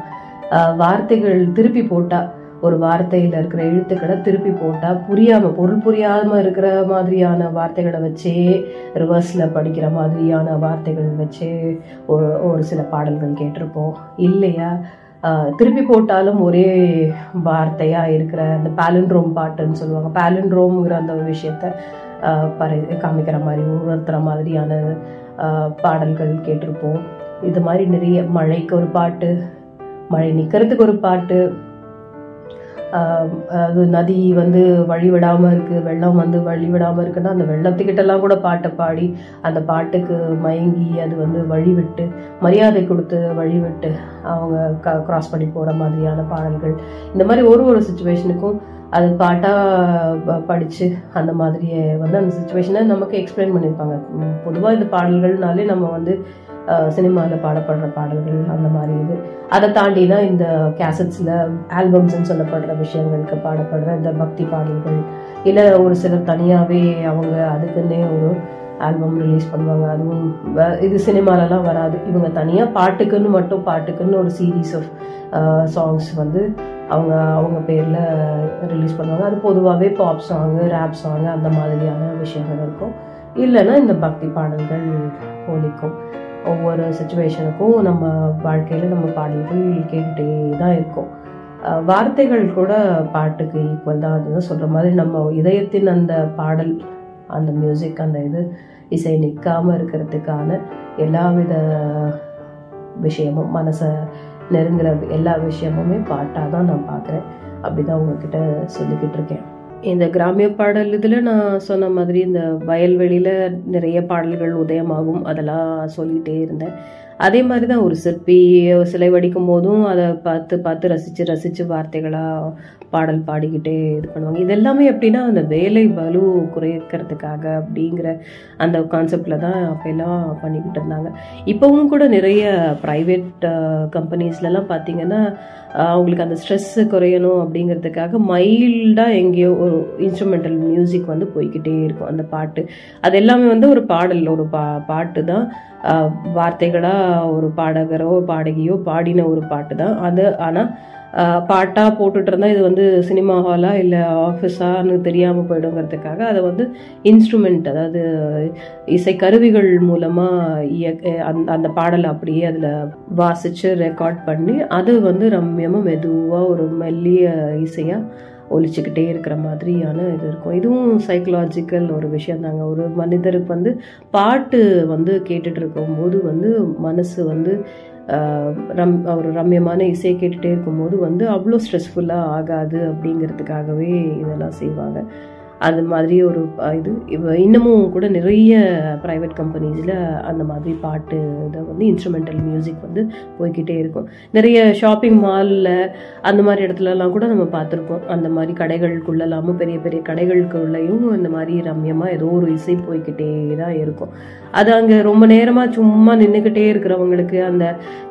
வார்த்தைகள் திருப்பி போட்டால் ஒரு வார்த்தையில் இருக்கிற எழுத்துக்களை திருப்பி போட்டால் புரியாமல் பொருள் புரியாமல் இருக்கிற மாதிரியான வார்த்தைகளை வச்சே ரிவர்ஸில் படிக்கிற மாதிரியான வார்த்தைகள் வச்சே ஒரு ஒரு சில பாடல்கள் கேட்டிருப்போம். இல்லையா? திருப்பி போட்டாலும் ஒரே வார்த்தையாக இருக்கிற அந்த பேலண்ட்ரோம் பாட்டுன்னு சொல்லுவாங்க. பேலண்ட்ரோம்ங்கிற அந்த விஷயத்த பறை காமிக்கிற மாதிரி உணர்த்துற மாதிரியான பாடல்கள் கேட்டிருப்போம். இது மாதிரி நிறைய மழைக்கு ஒரு பாட்டு மழை நிற்கிறதுக்கு ஒரு பாட்டு. அது நதி வந்து வழி விடாமல் இருக்குது வெள்ளம் வந்து வழி விடாமல் இருக்குன்னா அந்த வெள்ளத்துக்கிட்டலாம் கூட பாட்டை பாடி அந்த பாட்டுக்கு மயங்கி அது வந்து வழி விட்டு மரியாதை கொடுத்து வழி விட்டு அவங்க க க்ராஸ் பண்ணி போகிற மாதிரியான பாடல்கள். இந்த மாதிரி ஒரு ஒரு சுச்சுவேஷனுக்கும் அது பாட்டாக படித்து அந்த மாதிரியே வந்து அந்த சுச்சுவேஷனை நமக்கு எக்ஸ்பிளைன் பண்ணியிருப்பாங்க பொதுவாக இந்த பாடல்கள்னாலே நம்ம வந்து சினிமாவில் பாடப்படுற பாடல்கள் அந்த மாதிரி இது. அதை தாண்டி தான் இந்த கேசட்ஸில் ஆல்பம்ஸ்ன்னு சொல்லப்படுற விஷயங்களுக்கு பாடப்படுற இந்த பக்தி பாடல்கள். இல்லை ஒரு சிலர் தனியாகவே அவங்க அதுக்குன்னே ஒரு ஆல்பம் ரிலீஸ் பண்ணுவாங்க. அதுவும் வ- இது சினிமாலலாம் வராது. இவங்க தனியாக பாட்டுக்குன்னு மட்டும் பாட்டுக்குன்னு ஒரு சீரீஸ் ஆஃப் சாங்ஸ் வந்து அவங்க அவங்க பேரில் ரிலீஸ் பண்ணுவாங்க. அது பொதுவாகவே பாப் சாங்கு ரேப் சாங்கு அந்த மாதிரியான விஷயங்கள் இருக்கும். இல்லைன்னா இந்த பக்தி பாடல்கள் ஒழிக்கும் ஒவ்வொரு சுச்சுவேஷனுக்கும் நம்ம வாழ்க்கையில் நம்ம பாடல்கள் கேட்டுகிட்டே தான் இருக்கும். வார்த்தைகள் கூட பாட்டுக்கு ஈக்குவல் தான். அதுதான் சொல்கிற மாதிரி நம்ம இதயத்தின் அந்த பாடல் அந்த மியூசிக் அந்த இது இசை நிற்காமல் இருக்கிறதுக்கான எல்லாவித விஷயமும் மனசை நெருங்குற எல்லா விஷயமுமே பாட்டாக தான் நான் பார்க்குறேன் அப்படி தான் உங்ககிட்ட சொல்லிக்கிட்டு இருக்கேன். இந்த கிராமிய பாடல் இதில் நான் சொன்ன மாதிரி இந்த வயல்வெளியில் நிறைய பாடல்கள் உதயமாகும் அதெல்லாம் சொல்லிகிட்டே இருந்தேன். அதே மாதிரி தான் ஒரு சிற்பி சிலை வடிக்கும் போதும் அதை பார்த்து பார்த்து ரசித்து ரசித்து வார்த்தைகளாக பாடல் பாடிக்கிட்டே இது பண்ணுவாங்க. இதெல்லாமே எப்படின்னா அந்த வேலை வலு குறைக்கிறதுக்காக அப்படிங்கிற அந்த கான்செப்டில் தான் அப்போல்லாம் பண்ணிக்கிட்டு இருந்தாங்க. இப்போவும் கூட நிறைய ப்ரைவேட் கம்பெனிஸ்லலாம் பார்த்தீங்கன்னா அவங்களுக்கு அந்த ஸ்ட்ரெஸ்ஸு குறையணும் அப்படிங்கிறதுக்காக மைல்டாக எங்கேயோ ஒரு இன்ஸ்ட்ருமெண்டல் மியூசிக் வந்து போய்கிட்டே இருக்கும். அந்த பாட்டு. அது எல்லாமே வந்து ஒரு பாடல் ஒரு பா பாட்டு தான். வார்த்தைகளாக ஒரு பாடகரோ பாடகியோ பாடின ஒரு பாட்டு தான். அது ஆனால் பாட்டாக போட்டுட்டு இருந்தால் இது வந்து சினிமா ஹாலா இல்லை ஆஃபீஸான்னு தெரியாமல் போயிடுங்கிறதுக்காக அதை வந்து இன்ஸ்ட்ருமெண்ட் அதாவது இசை கருவிகள் மூலமாக இயக்க அந்த அந்த பாடலை அப்படியே அதில் வாசித்து ரெக்கார்ட் பண்ணி அது வந்து ரம்யமாக மெதுவாக ஒரு மெல்லிய இசையாக ஒழிச்சிக்கிட்டே இருக்கிற மாதிரியான இது இருக்கும். இதுவும் சைக்கலாஜிக்கல் ஒரு விஷயம் தாங்க ஒரு மனிதருக்கு வந்து பாட்டு வந்து கேட்டுட்டு இருக்கும்போது வந்து மனசு வந்து ரம் ஒரு ரம்யமான இசையை கேட்டுகிட்டே இருக்கும்போது வந்து அவ்வளோ ஸ்ட்ரெஸ்ஃபுல்லாக ஆகாது அப்படிங்கிறதுக்காகவே இதெல்லாம் செய்வாங்க. அது மாதிரி ஒரு இது. இன்னமும் கூட நிறைய ப்ரைவேட் கம்பெனிஸில் அந்த மாதிரி பாட்டு இதை வந்து இன்ஸ்ட்ருமெண்டல் மியூசிக் வந்து போய்க்கிட்டே இருக்கும். நிறைய ஷாப்பிங் மாலில் அந்த மாதிரி இடத்துலலாம் கூட நம்ம பார்த்துருப்போம். அந்த மாதிரி கடைகளுக்குள்ளெல்லாமும் பெரிய பெரிய கடைகளுக்குள்ளேயும் இந்த மாதிரி ரம்யமாக ஏதோ ஒரு இசை போய்க்கிட்டே தான் இருக்கும். அது அங்கே ரொம்ப நேரமாக சும்மா நின்றுக்கிட்டே இருக்கிறவங்களுக்கு அந்த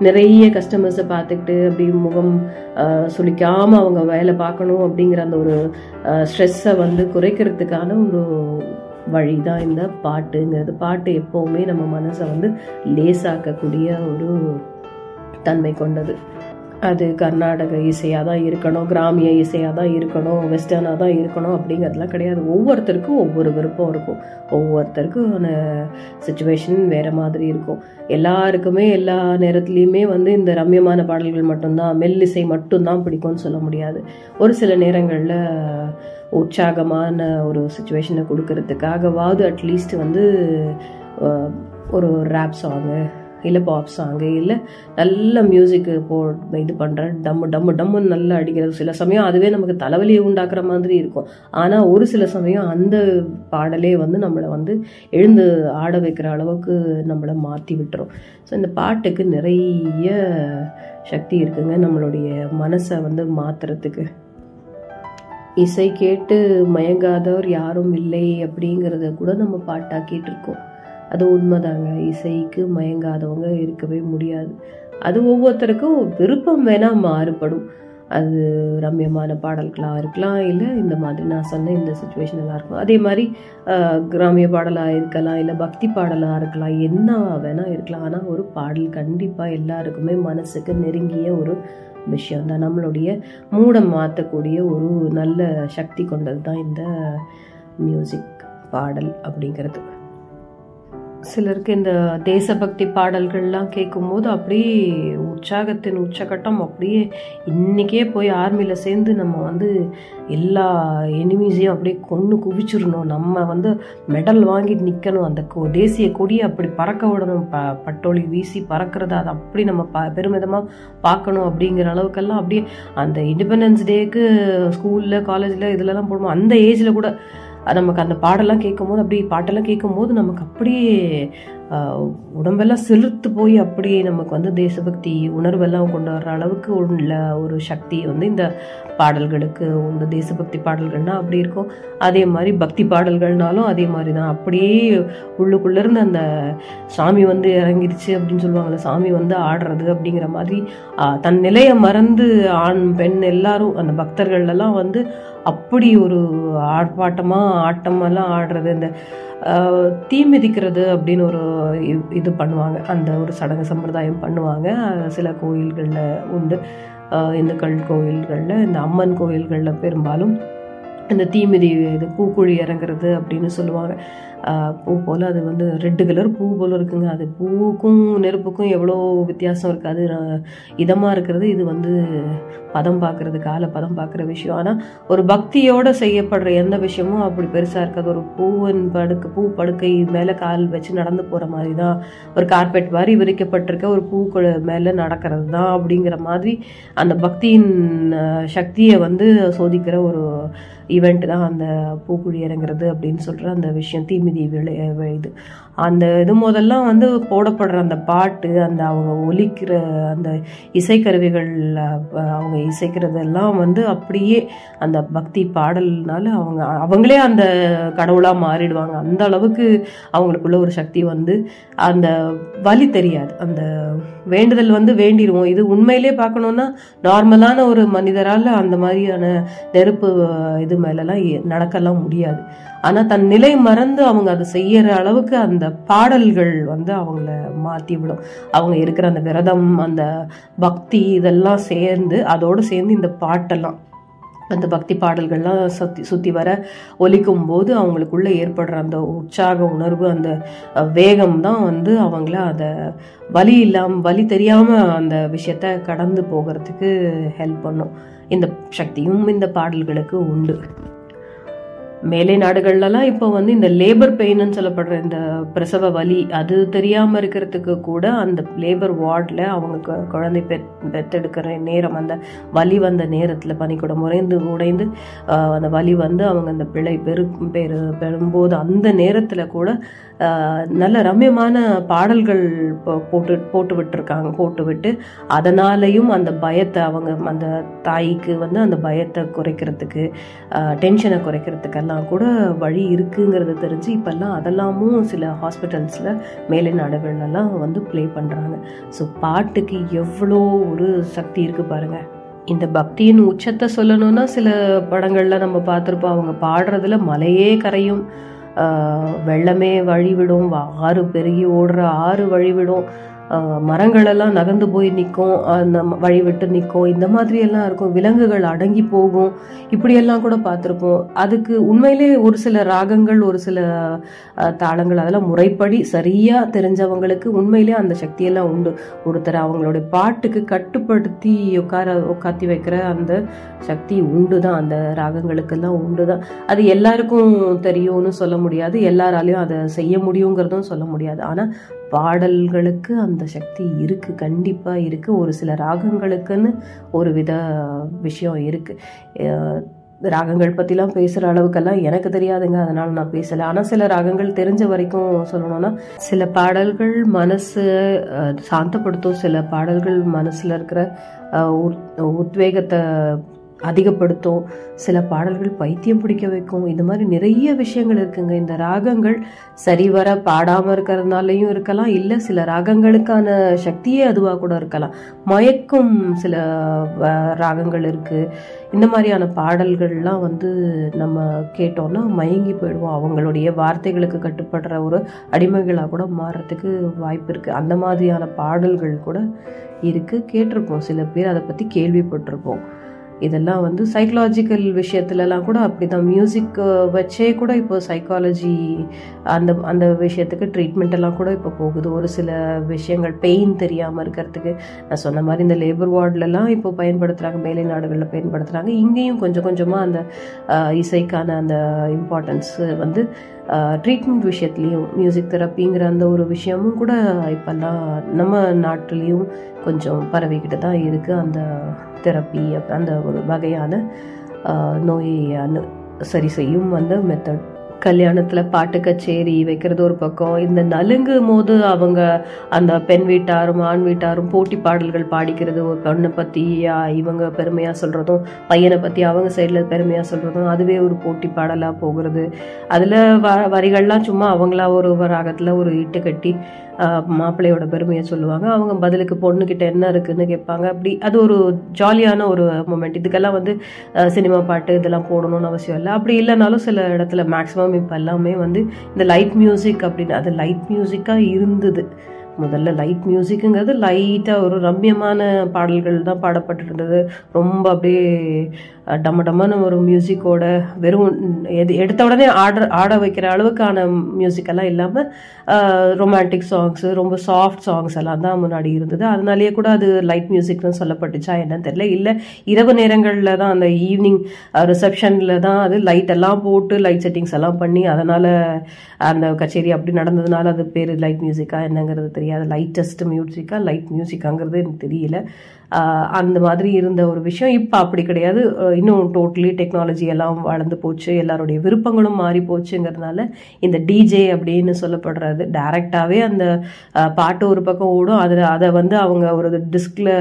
நிறைய கஸ்டமர்ஸை பார்த்துக்கிட்டு அப்படி முகம் சுளிக்காமல் அவங்க வேலை பார்க்கணும் அப்படிங்கிற அந்த ஒரு ஸ்ட்ரெஸ்ஸை வந்து குறை குறைக்கிறதுக்கான ஒரு வழி தான் இந்த பாட்டுங்கிறது. பாட்டு எப்போவுமே நம்ம மனசை வந்து லேசாக்கக்கூடிய ஒரு தன்மை கொண்டது. அது கர்நாடக இசையாக தான் இருக்கணும் கிராமிய இசையாக தான் இருக்கணும் வெஸ்டர்னாக தான் இருக்கணும் அப்படிங்கிறதுலாம் கிடையாது. ஒவ்வொருத்தருக்கும் ஒவ்வொரு விருப்பம் இருக்கும். ஒவ்வொருத்தருக்கும் சுச்சுவேஷன் வேறு மாதிரி இருக்கும். எல்லாருக்குமே எல்லா நேரத்துலையுமே வந்து இந்த ரம்யமான பாடல்கள் மட்டும்தான் மெல்லிசை மட்டும்தான் பிடிக்கும்னு சொல்ல முடியாது. ஒரு சில நேரங்களில் உற்சாகமான ஒரு சுச்சுவேஷனை கொடுக்கறதுக்காகவாவது அட்லீஸ்ட் வந்து ஒரு ரேப் சாங்கு இல்லை பாப் சாங்கு இல்லை நல்ல மியூசிக்கு போ இது பண்ணுற டம்மு டம்மு டம்முன்னு நல்லா அடிக்கிறது சில சமயம் அதுவே நமக்கு தலைவலியை உண்டாக்குற மாதிரி இருக்கும். ஆனால் ஒரு சில சமயம் அந்த பாடலே வந்து நம்மளை வந்து எழுந்து ஆட வைக்கிற அளவுக்கு நம்மளை மாற்றி விட்டுரும். ஸோ இந்த பாட்டுக்கு நிறைய சக்தி இருக்குங்க நம்மளுடைய மனசை வந்து மாற்றுறதுக்கு இசை கேட்டு மயங்காதவர் யாரும் இல்லை அப்படிங்கிறத கூட நம்ம பாட்டாக்கிட்டு அது உண்மைதாங்க. இசைக்கு மயங்காதவங்க இருக்கவே முடியாது. அது ஒவ்வொருத்தருக்கும் விருப்பம் வேணா மாறுபடும். அது ரம்யமான பாடல்களாக இருக்கலாம் இல்லை இந்த மாதிரி நான் சொன்ன இந்த சுச்சுவேஷன் இருக்கும். அதே மாதிரி கிராமிய பாடலாக இருக்கலாம் இல்லை பக்தி பாடலாக இருக்கலாம் என்ன வேணால் இருக்கலாம். ஆனால் ஒரு பாடல் கண்டிப்பாக எல்லாருக்குமே மனசுக்கு நெருங்கிய ஒரு விஷயம் தான். நம்மளுடைய மூடம் மாற்றக்கூடிய ஒரு நல்ல சக்தி கொண்டது தான் இந்த மியூசிக் பாடல் அப்படிங்கிறது. சிலருக்கு இந்த தேசபக்தி பாடல்கள்லாம் கேட்கும்போது அப்படியே உற்சாகத்தின் உச்சகட்டம் அப்படியே இன்றைக்கே போய் ஆர்மியில் சேர்ந்து நம்ம வந்து எல்லா எனிமீஸையும் அப்படியே கொன்று குவிச்சிடணும். நம்ம வந்து மெடல் வாங்கி நிற்கணும் அந்த கொ- தேசிய கொடியை அப்படி பறக்க விடணும். ப பட்டோலி வீசி பறக்கிறத அதை அப்படி நம்ம ப பெருமிதமாக பார்க்கணும் அப்படிங்கிற அளவுக்கெல்லாம் அப்படியே அந்த இண்டிபெண்டன்ஸ் டேக்கு ஸ்கூலில் காலேஜில் இதுலலாம் போடுவோம் அந்த ஏஜில் கூட நமக்கு அந்த பாடெல்லாம் கேட்கும்போது அப்படி பாட்டெல்லாம் கேட்கும்போது நமக்கு அப்படியே உடம்பெல்லாம் சிலிர்த்து போய் அப்படியே நமக்கு வந்து தேசபக்தி உணர்வெல்லாம் கொண்டு வர்ற அளவுக்கு உள்ள ஒரு சக்தி வந்து இந்த பாடல்களுக்கு உண்டு தேசபக்தி பாடல்கள்னால் அப்படி இருக்கும். அதே மாதிரி பக்தி பாடல்கள்னாலும் அதே மாதிரி தான் அப்படியே உள்ளுக்குள்ளேருந்து அந்த சாமி வந்து இறங்கிருச்சு அப்படின்னு சொல்லுவாங்கல்ல சாமி வந்து ஆடுறது அப்படிங்கிற மாதிரி தன் நிலையை மறந்து ஆண் பெண் எல்லாரும் அந்த பக்தர்கள் எல்லாம் வந்து அப்படி ஒரு ஆர்ப்பாட்டமாக ஆட்டமெல்லாம் ஆடுறது இந்த தீ மிதிக்கிறது அப்படின்னு ஒரு இ- இது பண்ணுவாங்க. அந்த ஒரு சடங்கு சம்பிரதாயம் பண்ணுவாங்க. சில கோயில்களில் உண்டு. இந்துக்கள் கோயில்களில் இந்த அம்மன் கோயில்களில் பெரும்பாலும் இந்த தீமிதி இது பூக்குழி இறங்குறது அப்படின்னு சொல்லுவாங்க. பூ போல் அது வந்து ரெட்டு கலர் பூ போல் இருக்குங்க. அது பூவுக்கும் நெருப்புக்கும் எவ்வளோ வித்தியாசம் இருக்குது. அது இதமாக இருக்கிறது இது வந்து பதம் பார்க்குறது காலை பதம் பார்க்குற விஷயம். ஆனால் ஒரு பக்தியோடு செய்யப்படுற எந்த விஷயமும் அப்படி பெருசாக இருக்காது. ஒரு பூவின் படுக்கை பூ படுக்கை மேலே கால் வச்சு நடந்து போகிற மாதிரி தான் ஒரு கார்பெட் மாதிரி விரிக்கப்பட்டிருக்க ஒரு பூ மேலே நடக்கிறது தான் அப்படிங்கிற மாதிரி அந்த பக்தியின் சக்தியை வந்து சோதிக்கிற ஒரு ஈவெண்ட் தான் அந்த பூக்குழி இறங்குறது அப்படின்னு சொல்கிற அந்த விஷயம். தீமி விளை இது அந்த இது முதல்லாம் வந்து போடப்படுற அந்த பாட்டு அந்த அவங்க ஒலிக்கிற அந்த இசைக்கருவிகள் அவங்க இசைக்கிறதெல்லாம் வந்து அப்படியே அந்த பக்தி பாடல்னால அவங்க அவங்களே அந்த கடவுளாக மாறிடுவாங்க. அந்த அளவுக்கு அவங்களுக்குள்ள ஒரு சக்தி வந்து அந்த வலி தெரியாது. அந்த வேண்டுதல் வந்து வேண்டிடுவோம் இது உண்மையிலே பார்க்கணுன்னா நார்மலான ஒரு மனிதரால் அந்த மாதிரியான நெருப்பு இது மேலெல்லாம் நடக்கலாம் முடியாது. ஆனால் தன் நிலை மறந்து அவங்க அதை செய்யற அளவுக்கு அந்த பாடல்கள் வந்து அவங்கள மாற்றி விடும். அவங்க இருக்கிற அந்த விரதம் அந்த பக்தி இதெல்லாம் சேர்ந்து அதோடு சேர்ந்து இந்த பாட்டெல்லாம் அந்த பக்தி பாடல்கள்லாம் சுத்தி சுற்றி வர ஒலிக்கும் போது அவங்களுக்குள்ள ஏற்படுற அந்த உற்சாக உணர்வு அந்த வேகம் தான் வந்து அவங்கள அதை வலி இல்லாம வலி தெரியாம அந்த விஷயத்த கடந்து போகிறதுக்கு ஹெல்ப் பண்ணும். இந்த சக்தியும் இந்த பாடல்களுக்கு உண்டு. மேலை நாடுகள்லலாம் இப்போ வந்து இந்த லேபர் பெயின்னு சொல்லப்படுற இந்த பிரசவ வலி அது தெரியாமல் இருக்கிறதுக்கு கூட அந்த லேபர் வார்டில் அவங்க குழந்தை பெத் பெத்தெடுக்கிற நேரம் அந்த வலி வந்த நேரத்தில் பனிக்கூடம் உறைந்து உடைந்து அந்த வலி வந்து அவங்க அந்த பிழை பெரு பெரு பெறும்போது அந்த நேரத்தில் கூட நல்ல ரம்யமான பாடல்கள் போ- போட்டு போட்டு விட்டுருக்காங்க போட்டு விட்டு அதனாலையும் அந்த பயத்தை அவங்க அந்த தாய்க்கு வந்து அந்த பயத்தை குறைக்கிறதுக்கு டென்ஷனை குறைக்கிறதுக்கெல்லாம் கூட வழி இருக்குங்கிறத தெரிஞ்சு இப்போல்லாம் அதெல்லாமும் சில ஹாஸ்பிட்டல்ஸில் மேலை நாடுகள்லாம் வந்து ப்ளே பண்ணுறாங்க ஸோ பாட்டுக்கு எவ்வளோ ஒரு சக்தி இருக்குது பாருங்க. இந்த பக்தியின் உச்சத்தை சொல்லணும்னா சில படங்கள்ல நம்ம பார்த்துருப்போம் அவங்க பாடுறதுல மலையே கரையும். வெள்ளமே வழிவிடும் வா- ஆறு பெருகி ஓடுற ஆறு வழிவிடும். மரங்களெல்லாம் நகர்ந்து போய் நிற்கும் அந்த ம- வழி விட்டு நிற்கும் இந்த மாதிரி எல்லாம் இருக்கும். விலங்குகள் அடங்கி போகும். இப்படியெல்லாம் கூட பார்த்துருப்போம். அதுக்கு உண்மையிலே ஒரு சில ராகங்கள் ஒரு சில தாளங்கள் அதெல்லாம் முறைப்படி சரியாக தெரிஞ்சவங்களுக்கு உண்மையிலே அந்த சக்தியெல்லாம் உண்டு. ஒருத்தர் அவங்களுடைய பாட்டுக்கு கட்டுப்படுத்தி உட்கார உட்காத்தி வைக்கிற அந்த சக்தி உண்டு தான் அந்த ராகங்களுக்கெல்லாம் உண்டு தான் அது எல்லாருக்கும் தெரியும்னு சொல்ல முடியாது. எல்லாராலையும் அதை செய்ய முடியுங்கிறதும் சொல்ல முடியாது. ஆனால் பாடல்களுக்கு அந்த அந்த சக்தி இருக்கு கண்டிப்பா இருக்கு. ஒரு சில ராகங்களுக்குன்னு ஒரு வித விஷயம் இருக்கு. ராகங்கள் பற்றிலாம் பேசுகிற அளவுக்கெல்லாம் எனக்கு தெரியாதுங்க அதனால் நான் பேசலை. ஆனால் சில ராகங்கள் தெரிஞ்ச வரைக்கும் சொல்லணும்னா சில பாடல்கள் மனசு சாந்தப்படுத்தும். சில பாடல்கள் மனசில் இருக்கிற உத்- உத்வேகத்தை அதிகப்படுத்தும் சில பாடல்கள் பைத்தியம் பிடிக்க வைக்கும். இந்த மாதிரி நிறைய விஷயங்கள் இருக்குங்க. இந்த ராகங்கள் சரிவர பாடாமல் இருக்கிறதுனாலையும் இருக்கலாம். இல்லை சில ராகங்களுக்கான சக்தியே அதுவாக கூட இருக்கலாம். மயக்கும் சில ராகங்கள் இருக்குது இந்த மாதிரியான பாடல்கள்லாம் வந்து நம்ம கேட்டோம்னா மயங்கி போயிடுவோம். அவங்களுடைய வார்த்தைகளுக்கு கட்டுப்படுற ஒரு அடிமைகளாக கூட மாறுறதுக்கு வாய்ப்பு இருக்குது அந்த மாதிரியான பாடல்கள் கூட இருக்குது கேட்டிருப்போம் சில பேர் அதை பற்றி கேள்விப்பட்டிருப்போம். இதெல்லாம் வந்து சைக்கலாஜிக்கல் விஷயத்துலலாம் கூட அப்படிதான். மியூசிக் வச்சே கூட இப்போ சைக்காலஜி அந்த அந்த விஷயத்துக்கு ட்ரீட்மெண்ட் எல்லாம் கூட இப்போ போகுது. ஒரு சில விஷயங்கள் பெயின் தெரியாமல் இருக்கிறதுக்கு. நான் சொன்ன மாதிரி இந்த லேபர் வார்டுலலாம் இப்போ பயன்படுத்துகிறாங்க மேலை நாடுகளில் பயன்படுத்துகிறாங்க இங்கேயும் கொஞ்சம் கொஞ்சமாக அந்த இசைக்கான அந்த இம்பார்ட்டன்ஸ் வந்து ட்ரீட்மெண்ட் விஷயத்துலேயும் மியூசிக் தெரப்பிங்கிற அந்த ஒரு விஷயமும் கூட இப்போல்லாம் நம்ம நாட்டிலையும் கொஞ்சம் பரவிக்கிட்டு தான் இருக்குது அந்த தெரப்பி அந்த ஒரு வகையான நோயை சரி செய்யும் அந்த மெத்தட் கல்யாணத்தில் பாட்டு கச்சேரி வைக்கிறது ஒரு பக்கம். இந்த நலுங்கும் போது அவங்க அந்த பெண் வீட்டாரும் ஆண் வீட்டாரும் போட்டி பாடல்கள் பாடிக்கிறது ஒரு பெண்ணை பற்றி இவங்க பெருமையாக சொல்கிறதும் பையனை பற்றி அவங்க சைடில் பெருமையாக சொல்கிறதும் அதுவே ஒரு போட்டி பாடலாக போகிறது. அதில் வ வரிகள்லாம் சும்மா அவங்களா ஒரு ராகத்தில் ஒரு இட்டு கட்டி மாப்பிள்ளையோட பெருமையை சொல்லுவாங்க. அவங்க பதிலுக்கு பொண்ணுக்கிட்ட என்ன இருக்குன்னு கேட்பாங்க. அப்படி அது ஒரு ஜாலியான ஒரு மூமெண்ட் இதுக்கெல்லாம் வந்து சினிமா பாட்டு இதெல்லாம் போடணும்னு அவசியம் இல்லை. அப்படி இல்லைனாலும் சில இடத்துல மேக்ஸிமம் இப்போ எல்லாமே வந்து இந்த லைட் மியூசிக் அப்படின்னு அது லைட் மியூசிக்காக இருந்தது. முதல்ல லைட் மியூசிக்குங்கிறது லைட்டாக ஒரு ரம்யமான பாடல்கள் தான் பாடப்பட்டு இருந்தது. ரொம்ப அப்படியே டம்ம டம்மன்னு ஒரு மியூசிக்கோட வெறும் எது எடுத்த உடனே ஆட ஆட வைக்கிற அளவுக்கான மியூசிக்கெல்லாம் இல்லாமல் ரொமான்டிக் சாங்ஸு ரொம்ப சாஃப்ட் சாங்ஸ் எல்லாம் தான் முன்னாடி இருந்தது. அதனாலேயே கூட அது லைட் மியூசிக்னு சொல்லப்பட்டுச்சா என்னன்னு தெரியல. இல்லை இரவு நேரங்களில் தான் அந்த ஈவினிங் ரிசப்ஷனில் தான் அது லைட் எல்லாம் போட்டு லைட் செட்டிங்ஸ் எல்லாம் பண்ணி அதனால் அந்த கச்சேரி அப்படி நடந்ததுனால அது பேர் லைட் மியூசிக்கா என்னங்கிறது தெரியாது. லைட்டஸ்ட் மியூசிக்கா லைட் மியூசிக்காங்கிறது எனக்கு தெரியல. அந்த மாதிரி இருந்த ஒரு விஷயம். இப்போ அப்படி கிடையாது. இன்னும் டோட்டலி டெக்னாலஜி எல்லாம் வளர்ந்து போச்சு. எல்லாருடைய விருப்பங்களும் மாறி போச்சுங்கிறதுனால இந்த டிஜே அப்படின்னு சொல்லப்படுறது டைரக்டாகவே அந்த பாட்டு ஒரு பக்கம் ஓடும். அதில் அதை வந்து அவங்க ஒரு டிஸ்கில்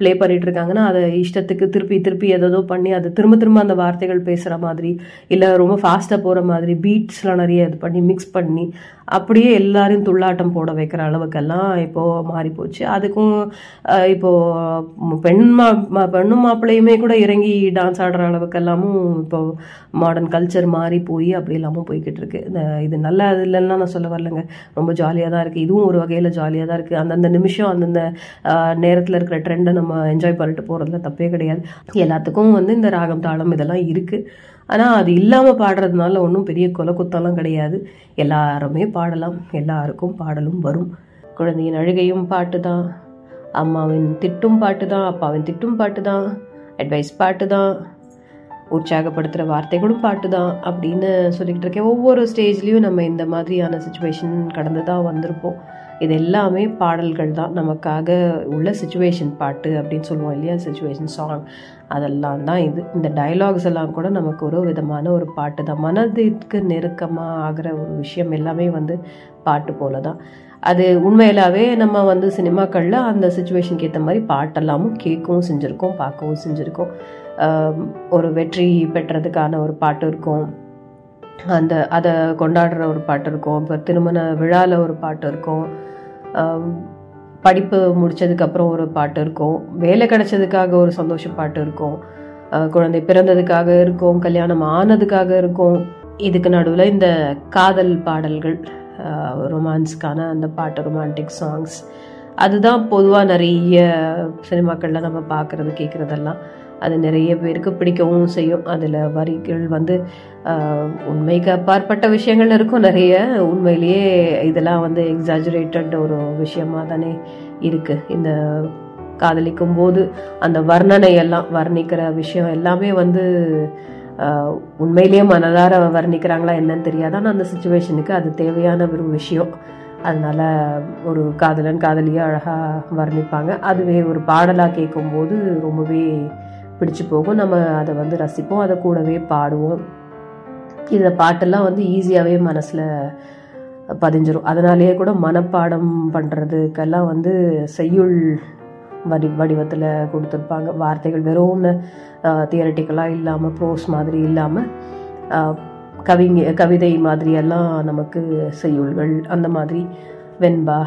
ப்ளே பண்ணிட்டு இருக்காங்கன்னா அதை இஷ்டத்துக்கு திருப்பி திருப்பி ஏதோ பண்ணி அதை திரும்ப திரும்ப அந்த வார்த்தைகள் பேசுகிற மாதிரி இல்லை ரொம்ப ஃபாஸ்ட்டாக போகிற மாதிரி பீட்ஸ்லாம் நிறைய இது பண்ணி மிக்ஸ் பண்ணி அப்படியே எல்லாரையும் துள்ளாட்டம் போட வைக்கிற அளவுக்கெல்லாம் இப்போது மாறி போச்சு அதுக்கும் இப்போது பெண் மா பெண்ணும் மாப்பிள்ளையுமே கூட இறங்கி டான்ஸ் ஆடுற அளவுக்கெல்லாமும் இப்போ மாடர்ன் கல்ச்சர் மாறி போய் அப்படி இல்லாமல் போய்கிட்டு இருக்கு. இந்த இது நல்ல இது இல்லைன்னா நான் சொல்ல வரலங்க. ரொம்ப ஜாலியாக தான் இருக்குது இதுவும் ஒரு வகையில் ஜாலியாக தான் இருக்குது அந்தந்த நிமிஷம் அந்தந்த நேரத்தில் இருக்கிற ட்ரெண்டை நம்ம என்ஜாய் பண்ணிட்டு போகிறதுல தப்பே கிடையாது. எல்லாத்துக்கும் வந்து இந்த ராகம் தாளம் இதெல்லாம் இருக்குது ஆனால் அது இல்லாமல் பாடுறதுனால ஒன்றும் பெரிய கொலை குத்தம்லாம் கிடையாது. எல்லாருமே பாடலாம். எல்லாருக்கும் பாடலும் வரும். குழந்தையின் அழுகையும் பாட்டு தான் அம்மாவின் திட்டும் பாட்டு தான் அப்பாவின் திட்டும் பாட்டு தான் அட்வைஸ் பாட்டு தான் உற்சாகப்படுத்துகிற வார்த்தைகளும் பாட்டு தான் அப்படின்னு சொல்லிக்கிட்டு இருக்கேன். ஒவ்வொரு ஸ்டேஜ்லேயும் நம்ம இந்த மாதிரியான சுச்சுவேஷன் கடந்து தான் வந்திருப்போம். இது எல்லாமே பாடல்கள் தான் நமக்காக உள்ள சுச்சுவேஷன் பாட்டு அப்படின்னு சொல்லுவோம் இல்லையா? சுச்சுவேஷன் சாங் அதெல்லாம் தான் இது. இந்த டைலாக்ஸ் எல்லாம் கூட நமக்கு ஒரு விதமான ஒரு பாட்டு தான். மனதிற்கு நெருக்கமாக ஆகிற ஒரு விஷயம் எல்லாமே வந்து பாட்டு போல தான். அது உண்மையிலாவே நம்ம வந்து சினிமாக்களில் அந்த சுச்சுவேஷனுக்கு ஏற்ற மாதிரி பாட்டெல்லாமும் கேட்கவும் செஞ்சுருக்கோம் பார்க்கவும் செஞ்சுருக்கோம். ஒரு வெற்றி பெற்றதுக்கான ஒரு பாட்டு இருக்கும். அந்த அதை கொண்டாடுற ஒரு பாட்டு இருக்கும். இப்போ திருமண விழாவில் ஒரு பாட்டு இருக்கும். படிப்பு முடித்ததுக்கப்புறம் ஒரு பாட்டு இருக்கும். வேலை கிடைச்சதுக்காக ஒரு சந்தோஷ பாட்டு இருக்கும். குழந்தை பிறந்ததுக்காக இருக்கும். கல்யாணம் ஆனதுக்காக இருக்கும். இதுக்கு நடுவில் இந்த காதல் பாடல்கள் ரொமான்ஸ்க்கான அந்த பாட்டு ரொமான்டிக் சாங்ஸ். அதுதான் பொதுவாக நிறைய சினிமாக்களில் நம்ம பார்க்குறது கேட்குறதெல்லாம் அது நிறைய பேருக்கு பிடிக்கவும் செய்யும். அதில் வரிகள் வந்து உண்மைக்கு அப்பாற்பட்ட விஷயங்கள் இருக்கும். நிறைய உண்மையிலேயே இதெல்லாம் வந்து எக்ஸாஜுரேட்டட் ஒரு விஷயமா தானே இருக்குது இந்த காதலிக்கும் போது அந்த வர்ணனை எல்லாம் வர்ணிக்கிற விஷயம் எல்லாமே வந்து உண்மையிலேயே மனதார வர்ணிக்கிறாங்களா என்னன்னு தெரியாது. ஆனால் அந்த சுச்சுவேஷனுக்கு அது தேவையான ஒரு விஷயம். அதனால் ஒரு காதலன் காதலியாக அழகாக வர்ணிப்பாங்க. அதுவே ஒரு பாடலாக கேட்கும்போது ரொம்பவே பிடிச்சு போகும். நம்ம அதை வந்து ரசிப்போம். அதை கூடவே பாடுவோம். இந்த பாட்டெல்லாம் வந்து ஈஸியாகவே மனசில் பதிஞ்சிரும். அதனாலேயே கூட மனப்பாடம் பண்ணுறதுக்கெல்லாம் வந்து செய்யுள் வடி வடிவத்தில் கொடுத்துருப்பாங்க. வார்த்தைகள் வெறும் தியரட்டிக்கலாக இல்லாமல் ப்ரோஸ் மாதிரி இல்லாமல் கவிஞ கவிதை மாதிரியெல்லாம் நமக்கு செய்யுள்கள். அந்த மாதிரி வெண்பா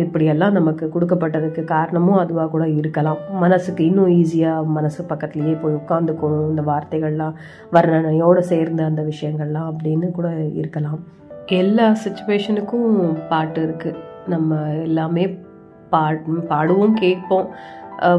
இப்படியெல்லாம் நமக்கு கொடுக்கப்பட்டதுக்கு காரணமும் அதுவாக கூட இருக்கலாம். மனசுக்கு இன்னும் ஈஸியாக மனசு பக்கத்துலேயே போய் உட்காந்துக்கும் இந்த வார்த்தைகள்லாம் வர்ணனையோடு சேர்ந்த அந்த விஷயங்கள்லாம் அப்படின்னு கூட இருக்கலாம். எல்லா சுச்சுவேஷனுக்கும் பாட்டு இருக்குது நம்ம எல்லாமே பா பாடுவோம் கேட்போம்.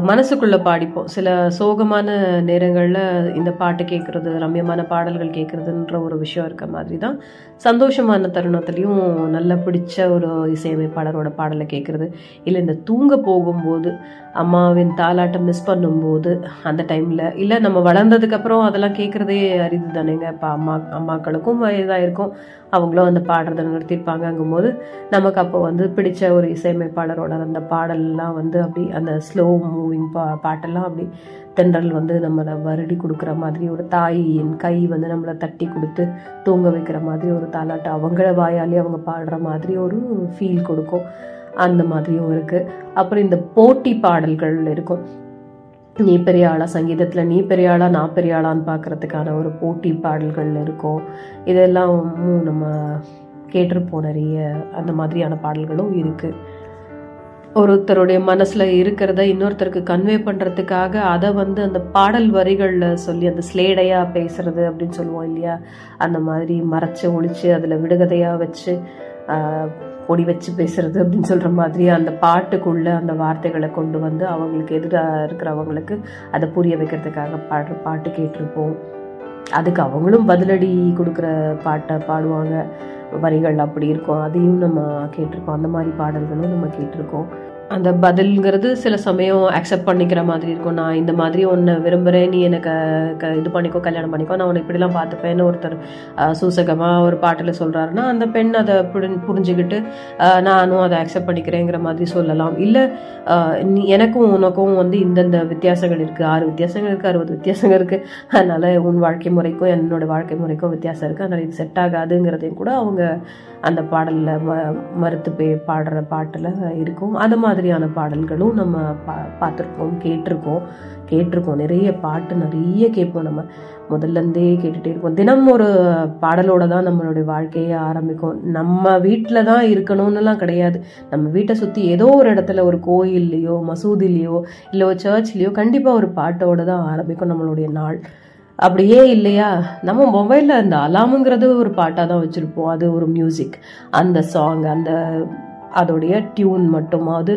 மனசுக்குள்ளே பாடிப்போம். சில சோகமான நேரங்களில் இந்த பாட்டு கேட்குறது ரம்யமான பாடல்கள் கேட்குறதுன்ற ஒரு விஷயம் இருக்க மாதிரி தான் சந்தோஷமான தருணத்துலேயும் நல்ல பிடிச்ச ஒரு இசையமைப்பாளரோட பாடலை கேட்குறது இல்லை இந்த தூங்க போகும்போது அம்மாவின் தாலாட்டம் மிஸ் பண்ணும்போது அந்த டைமில் இல்லை நம்ம வளர்ந்ததுக்கப்புறம் அதெல்லாம் கேட்குறதே அரிது தானேங்க. இப்போ அம்மா அம்மாக்களுக்கும் வயதாக இருக்கும் அவங்களும் அந்த பாடுறதை நிறுத்திருப்பாங்கங்கும்போது நமக்கு அப்போ வந்து பிடிச்ச ஒரு இசையமைப்பாளரோட அந்த பாடல்லாம் வந்து அப்படி அந்த ஸ்லோ மூவிங் பா பாட்டெல்லாம் அப்படி தென்றல் வந்து நம்மளை வருடி கொடுக்குற மாதிரி ஒரு தாயின் கை வந்து நம்மளை தட்டி கொடுத்து தூங்க வைக்கிற மாதிரி ஒரு தாலாட்டு அவங்கள வாயாலே அவங்க பாடுற மாதிரி ஒரு ஃபீல் கொடுக்கும். அந்த மாதிரியும் இருக்குது அப்புறம் இந்த போட்டி பாடல்கள் இருக்கும். நீ பெரிய ஆளா சங்கீதத்தில் நீ பெரிய ஆளா நான் பெரிய ஆளான்னு பார்க்கறதுக்கான ஒரு போட்டி பாடல்கள் இருக்கும். இதெல்லாம் நம்ம கேட்டிருப்போம் நிறைய. அந்த மாதிரியான பாடல்களும் இருக்குது ஒருத்தருடைய மனசுல இருக்கிறத இன்னொருத்தருக்கு கன்வே பண்றதுக்காக அதை வந்து அந்த பாடல் வரிகளில் சொல்லி அந்த ஸ்லேடையா பேசுறது அப்படின்னு சொல்லுவோம் இல்லையா? அந்த மாதிரி மறைச்சு ஒழிச்சு அதுல விடுகதையா வச்சு பொடி வச்சு பேசுறது அப்படின்னு சொல்ற மாதிரி அந்த பாட்டுக்குள்ள அந்த வார்த்தைகளை கொண்டு வந்து அவங்களுக்கு எதிராக இருக்கிறவங்களுக்கு அதை புரிய வைக்கிறதுக்காக பாடுற பாட்டு கேட்டிருப்போம். அதுக்கு அவங்களும் பதிலடி கொடுக்குற பாட்டை பாடுவாங்க. வரிகள் அப்படி இருக்கும் அதையும் நம்ம கேட்டிருக்கோம். அந்த மாதிரி பாடல்களும் நம்ம கேட்டிருக்கோம். அந்த பதில்ங்கிறது சில சமயம் அக்செப்ட் பண்ணிக்கிற மாதிரி இருக்கும். நான் இந்த மாதிரி ஒன்று விரும்புகிறேன் நீ எனக்கு க இது பண்ணிக்கோ கல்யாணம் பண்ணிக்கோ நான் உன்னை இப்படிலாம் பார்த்துப்பேன்னு ஒருத்தர் சூசகமாக ஒரு பாட்டில் சொல்கிறாருன்னா அந்த பெண் அதை புரி புரிஞ்சுக்கிட்டு நானும் அதை அக்செப்ட் பண்ணிக்கிறேங்கிற மாதிரி சொல்லலாம். இல்லை நீ எனக்கும் உனக்கும் வந்து இந்தந்த வித்தியாசங்கள் இருக்குது ஆறு வித்தியாசங்கள் இருக்குது அறுபது வித்தியாசங்கள் இருக்குது அதனால் உன் வாழ்க்கை முறைக்கும் என்னோட வாழ்க்கை முறைக்கும் வித்தியாசம் இருக்குது அதனால் இது செட் ஆகாதுங்கிறதையும் கூட அவங்க அந்த பாடலில் ம மறுத்து பே பாடுற பாட்டில் இருக்கும். அது மாதிரி மாதிரியான பாடல்களும் நம்ம பா பார்த்துருக்கோம் கேட்டிருக்கோம். கேட்டிருக்கோம். நிறைய பாட்டு நிறைய கேட்போம் நம்ம. முதல்ல இருந்தே கேட்டுகிட்டே இருப்போம். தினம் ஒரு பாடலோட தான் நம்மளுடைய வாழ்க்கையை ஆரம்பிக்கும். நம்ம வீட்டில் தான் இருக்கணும்னுலாம் கிடையாது. நம்ம வீட்டை சுற்றி ஏதோ ஒரு இடத்துல ஒரு கோயில்லையோ மசூதிலையோ இல்லை ஒரு சர்ச்லேயோ கண்டிப்பாக ஒரு பாட்டோட தான் ஆரம்பிக்கும் நம்மளுடைய நாள். அப்படியே இல்லையா? நம்ம மொபைலில் அந்த அலாமுங்கிறது ஒரு பாட்டாக தான் வச்சுருப்போம். அது ஒரு மியூசிக் அந்த சாங் அந்த அதோடைய டியூன் மட்டுமாவது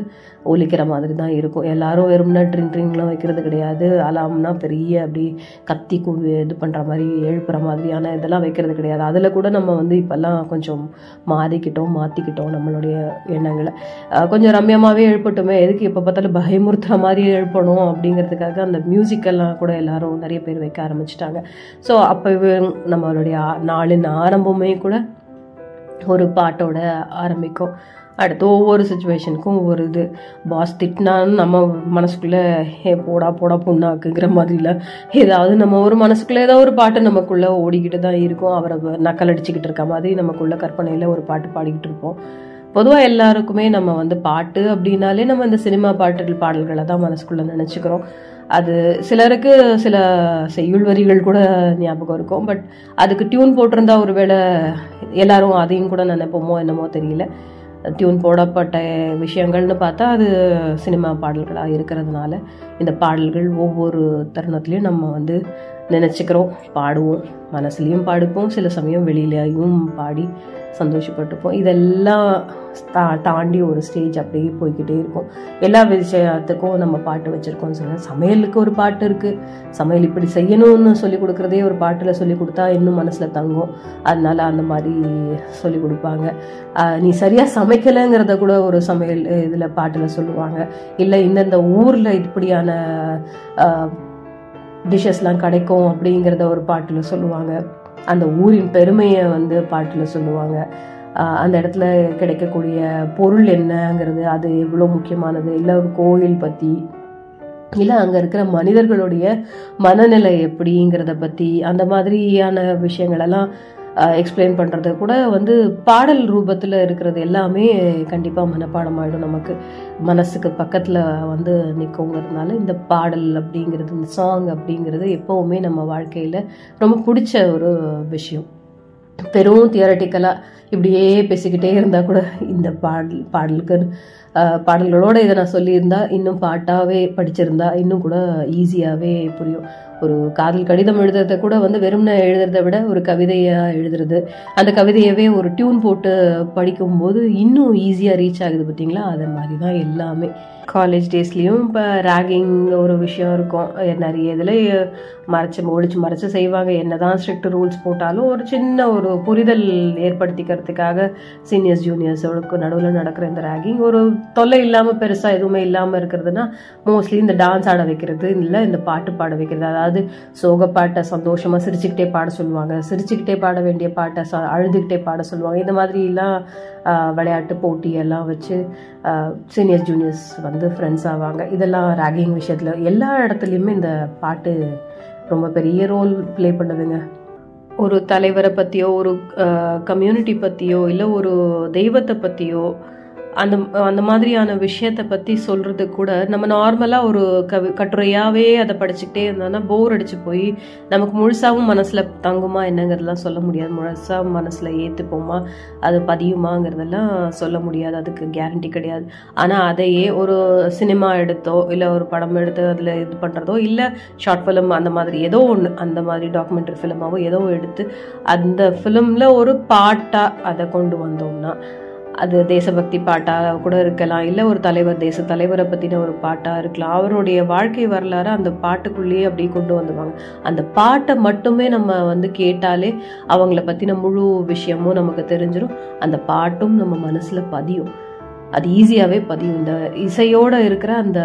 ஒலிக்கிற மாதிரி தான் இருக்கும். எல்லாரும் வெறும்னா ட்ரிங் ட்ரிங்லாம் வைக்கிறது கிடையாது. அலாம்னா பெரிய அப்படி கத்தி இது பண்ணுற மாதிரி எழுப்புற மாதிரியான இதெல்லாம் வைக்கிறது கிடையாது. அதில் கூட நம்ம வந்து இப்போல்லாம் கொஞ்சம் மாறிக்கிட்டோம் மாற்றிக்கிட்டோம் நம்மளுடைய எண்ணங்களை. கொஞ்சம் ரம்யமாகவே எழுப்பட்டுமே எதுக்கு எப்போ பார்த்தாலும் பயமுறுத்துற மாதிரி எழுப்பணும் அப்படிங்கிறதுக்காக அந்த மியூசிக்கெல்லாம் கூட எல்லாரும் நிறைய பேர் வைக்க ஆரம்பிச்சிட்டாங்க. ஸோ அப்போ நம்மளுடைய நாளின் ஆரம்பமே கூட ஒரு பாட்டோட ஆரம்பிக்கும். அடுத்து ஒவ்வொரு சுச்சுவேஷனுக்கும் ஒவ்வொரு இது. பாஸ் திட்டினாலும் நம்ம மனசுக்குள்ளே ஏ போடா போடா புண்ணாக்குங்கிற மாதிரில ஏதாவது நம்ம ஒரு மனசுக்குள்ளே ஏதோ ஒரு பாட்டு நமக்குள்ளே ஓடிக்கிட்டு தான் இருக்கும். அவரை நக்கல் அடிச்சுக்கிட்டு இருக்க மாதிரி நமக்குள்ள கற்பனையில் ஒரு பாட்டு பாடிக்கிட்டு இருப்போம். பொதுவாக எல்லாருக்குமே நம்ம வந்து பாட்டு அப்படின்னாலே நம்ம இந்த சினிமா பாட்டுகள் பாடல்களை தான் மனசுக்குள்ளே நினச்சிக்கிறோம். அது சிலருக்கு சில செய்யுள் வரிகள் கூட ஞாபகம் இருக்கும். பட் அதுக்கு டியூன் போட்டிருந்தா ஒருவேளை எல்லாரும் அதையும் கூட நினைப்போமோ என்னமோ தெரியல. டியூன் போடப்பட்ட விஷயங்கள்னு பார்த்தா அது சினிமா பாடல்களாக இருக்கிறதுனால இந்த பாடல்கள் ஒவ்வொரு தருணத்துலேயும் நம்ம வந்து நினச்சிக்கிறோம் பாடுவோம் மனசுலையும் பாடுப்போம் சில சமயம் வெளியிலையும் பாடி சந்தோஷப்பட்டுப்போம். இதெல்லாம் தா தாண்டி ஒரு ஸ்டேஜ் அப்படியே போய்க்கிட்டே இருக்கும். எல்லா விஷயத்துக்கும் நம்ம பாட்டு வச்சுருக்கோம் சொல்ல சமையலுக்கு ஒரு பாட்டு இருக்குது சமையல் இப்படி செய்யணும்னு சொல்லி கொடுக்குறதே ஒரு பாட்டில் சொல்லி கொடுத்தா இன்னும் மனசில் தங்கும். அதனால அந்த மாதிரி சொல்லி கொடுப்பாங்க. நீ சரியாக சமைக்கலைங்கிறத கூட ஒரு சமையல் இதில் பாட்டில் சொல்லுவாங்க. இல்லை இந்தந்த ஊரில் இப்படியான டிஷ்ஷஸ்லாம் கிடைக்கும் அப்படிங்கிறத ஒரு பாட்டில் சொல்லுவாங்க. அந்த ஊரின் பெருமையை வந்து பாட்டில் சொல்லுவாங்க. அந்த இடத்துல கிடைக்கக்கூடிய பொருள் என்னங்கிறது அது எவ்வளோ முக்கியமானது? இல்லை ஒரு கோயில் பற்றி இல்லை அங்கே இருக்கிற மனிதர்களுடைய மனநிலை எப்படிங்கிறத பற்றி அந்த மாதிரியான விஷயங்களெல்லாம் எக்ஸ்பிளைன் பண்ணுறது கூட வந்து பாடல் ரூபத்தில் இருக்கிறது எல்லாமே கண்டிப்பாக மனப்பாடம் ஆகிடும் நமக்கு. மனசுக்கு பக்கத்தில் வந்து நிற்குங்கிறதுனால இந்த பாடல் அப்படிங்கிறது இந்த சாங் அப்படிங்கிறது எப்போவுமே நம்ம வாழ்க்கையில் ரொம்ப பிடிச்ச ஒரு விஷயம். பெரும் தியரட்டிக்கலாக இப்படியே பேசிக்கிட்டே இருந்தால் கூட இந்த பாடல் பாடலுக்கு பாடல்களோடு இதை நான் சொல்லியிருந்தா இன்னும் பாட்டாகவே படிச்சிருந்தா இன்னும் கூட ஈஸியாகவே புரியும். ஒரு காதல் கடிதம் எழுதுறத கூட வந்து வெறும்னு எழுதுறத விட ஒரு கவிதையாக எழுதுறது. அந்த கவிதையவே ஒரு டியூன் போட்டு படிக்கும்போது இன்னும் ஈஸியாக ரீச் ஆகுது பார்த்தீங்களா? அது மாதிரி தான் எல்லாமே. காலேஜ் டேஸ்லேயும் இப்போ ரேகிங் ஒரு விஷயம் இருக்கும். நிறைய இதில் மறைச்சு ஒழிச்சு மறைச்சு செய்வாங்க. என்ன தான் ஸ்ட்ரிக்ட் ரூல்ஸ் போட்டாலும் ஒரு சின்ன ஒரு புரிதல் ஏற்படுத்திக்கிறதுக்காக சீனியர்ஸ் ஜூனியர்ஸோட நடுவில் நடக்கிற இந்த ரேகிங் ஒரு தொல்லை இல்லாமல் பெருசாக எதுவுமே இல்லாமல் இருக்கிறதுனா மோஸ்ட்லி இந்த டான்ஸ் ஆட வைக்கிறது இல்லை இந்த பாட்டு பாட வைக்கிறது. அதாவது சோக பாட்டை சந்தோஷமாக சிரிச்சுக்கிட்டே பாட சொல்லுவாங்க. சிரிச்சுக்கிட்டே பாட வேண்டிய பாட்டை அழுதுகிட்டே பாட சொல்லுவாங்க. இந்த மாதிரிலாம் விளையாட்டு போட்டி எல்லாம் வச்சு சீனியர்ஸ் ஜூனியர்ஸ் வந்து ஃப்ரெண்ட்ஸ் ஆவாங்க. இதெல்லாம் ரேகிங் விஷயத்தில் எல்லா இடத்துலையுமே இந்த பாட்டு ரொம்ப பெரிய ரோல் ப்ளே பண்ணுதுங்க. ஒரு தலைவரை பற்றியோ ஒரு கம்யூனிட்டி பற்றியோ இல்லை ஒரு தெய்வத்தை பற்றியோ அந்த அந்த மாதிரியான விஷயத்தை பற்றி சொல்கிறது கூட நம்ம நார்மலாக ஒரு கவி கட்டுரையாகவே அதை படிச்சுக்கிட்டே இருந்தோம்னா போர் அடித்து போய் நமக்கு முழுசாகவும் மனசில் தங்குமா என்னங்கிறதெல்லாம் சொல்ல முடியாது. முழுசாக மனசில் ஏற்றுப்போமா அது பதியுமாங்கிறதெல்லாம் சொல்ல முடியாது. அதுக்கு கேரண்டி கிடையாது. ஆனால் அதையே ஒரு சினிமா எடுத்தோ இல்லை ஒரு படம் எடுத்து அதில் இது பண்ணுறதோ இல்லை ஷார்ட் ஃபிலிம் அந்த மாதிரி ஏதோ ஒன்று அந்த மாதிரி டாக்குமெண்ட்ரி ஃபிலிமாவோ ஏதோ எடுத்து அந்த ஃபிலிமில் ஒரு பாட்டாக அதை கொண்டு வந்தோம்னா அது தேசபக்தி பாட்டாக கூட இருக்கலாம். இல்லை ஒரு தலைவர் தேச தலைவரை பற்றின ஒரு பாட்டாக இருக்கலாம். அவருடைய வாழ்க்கை வரலாறு அந்த பாட்டுக்குள்ளேயே அப்படியே கொண்டு வந்துவாங்க அந்த பாட்டை மட்டுமே நம்ம வந்து கேட்டாலே அவங்கள பற்றின முழு விஷயமும் நமக்கு தெரிஞ்சிடும் அந்த பாட்டும் நம்ம மனசில் பதியும். அது ஈஸியாகவே பதியும். இந்த இசையோடு இருக்கிற அந்த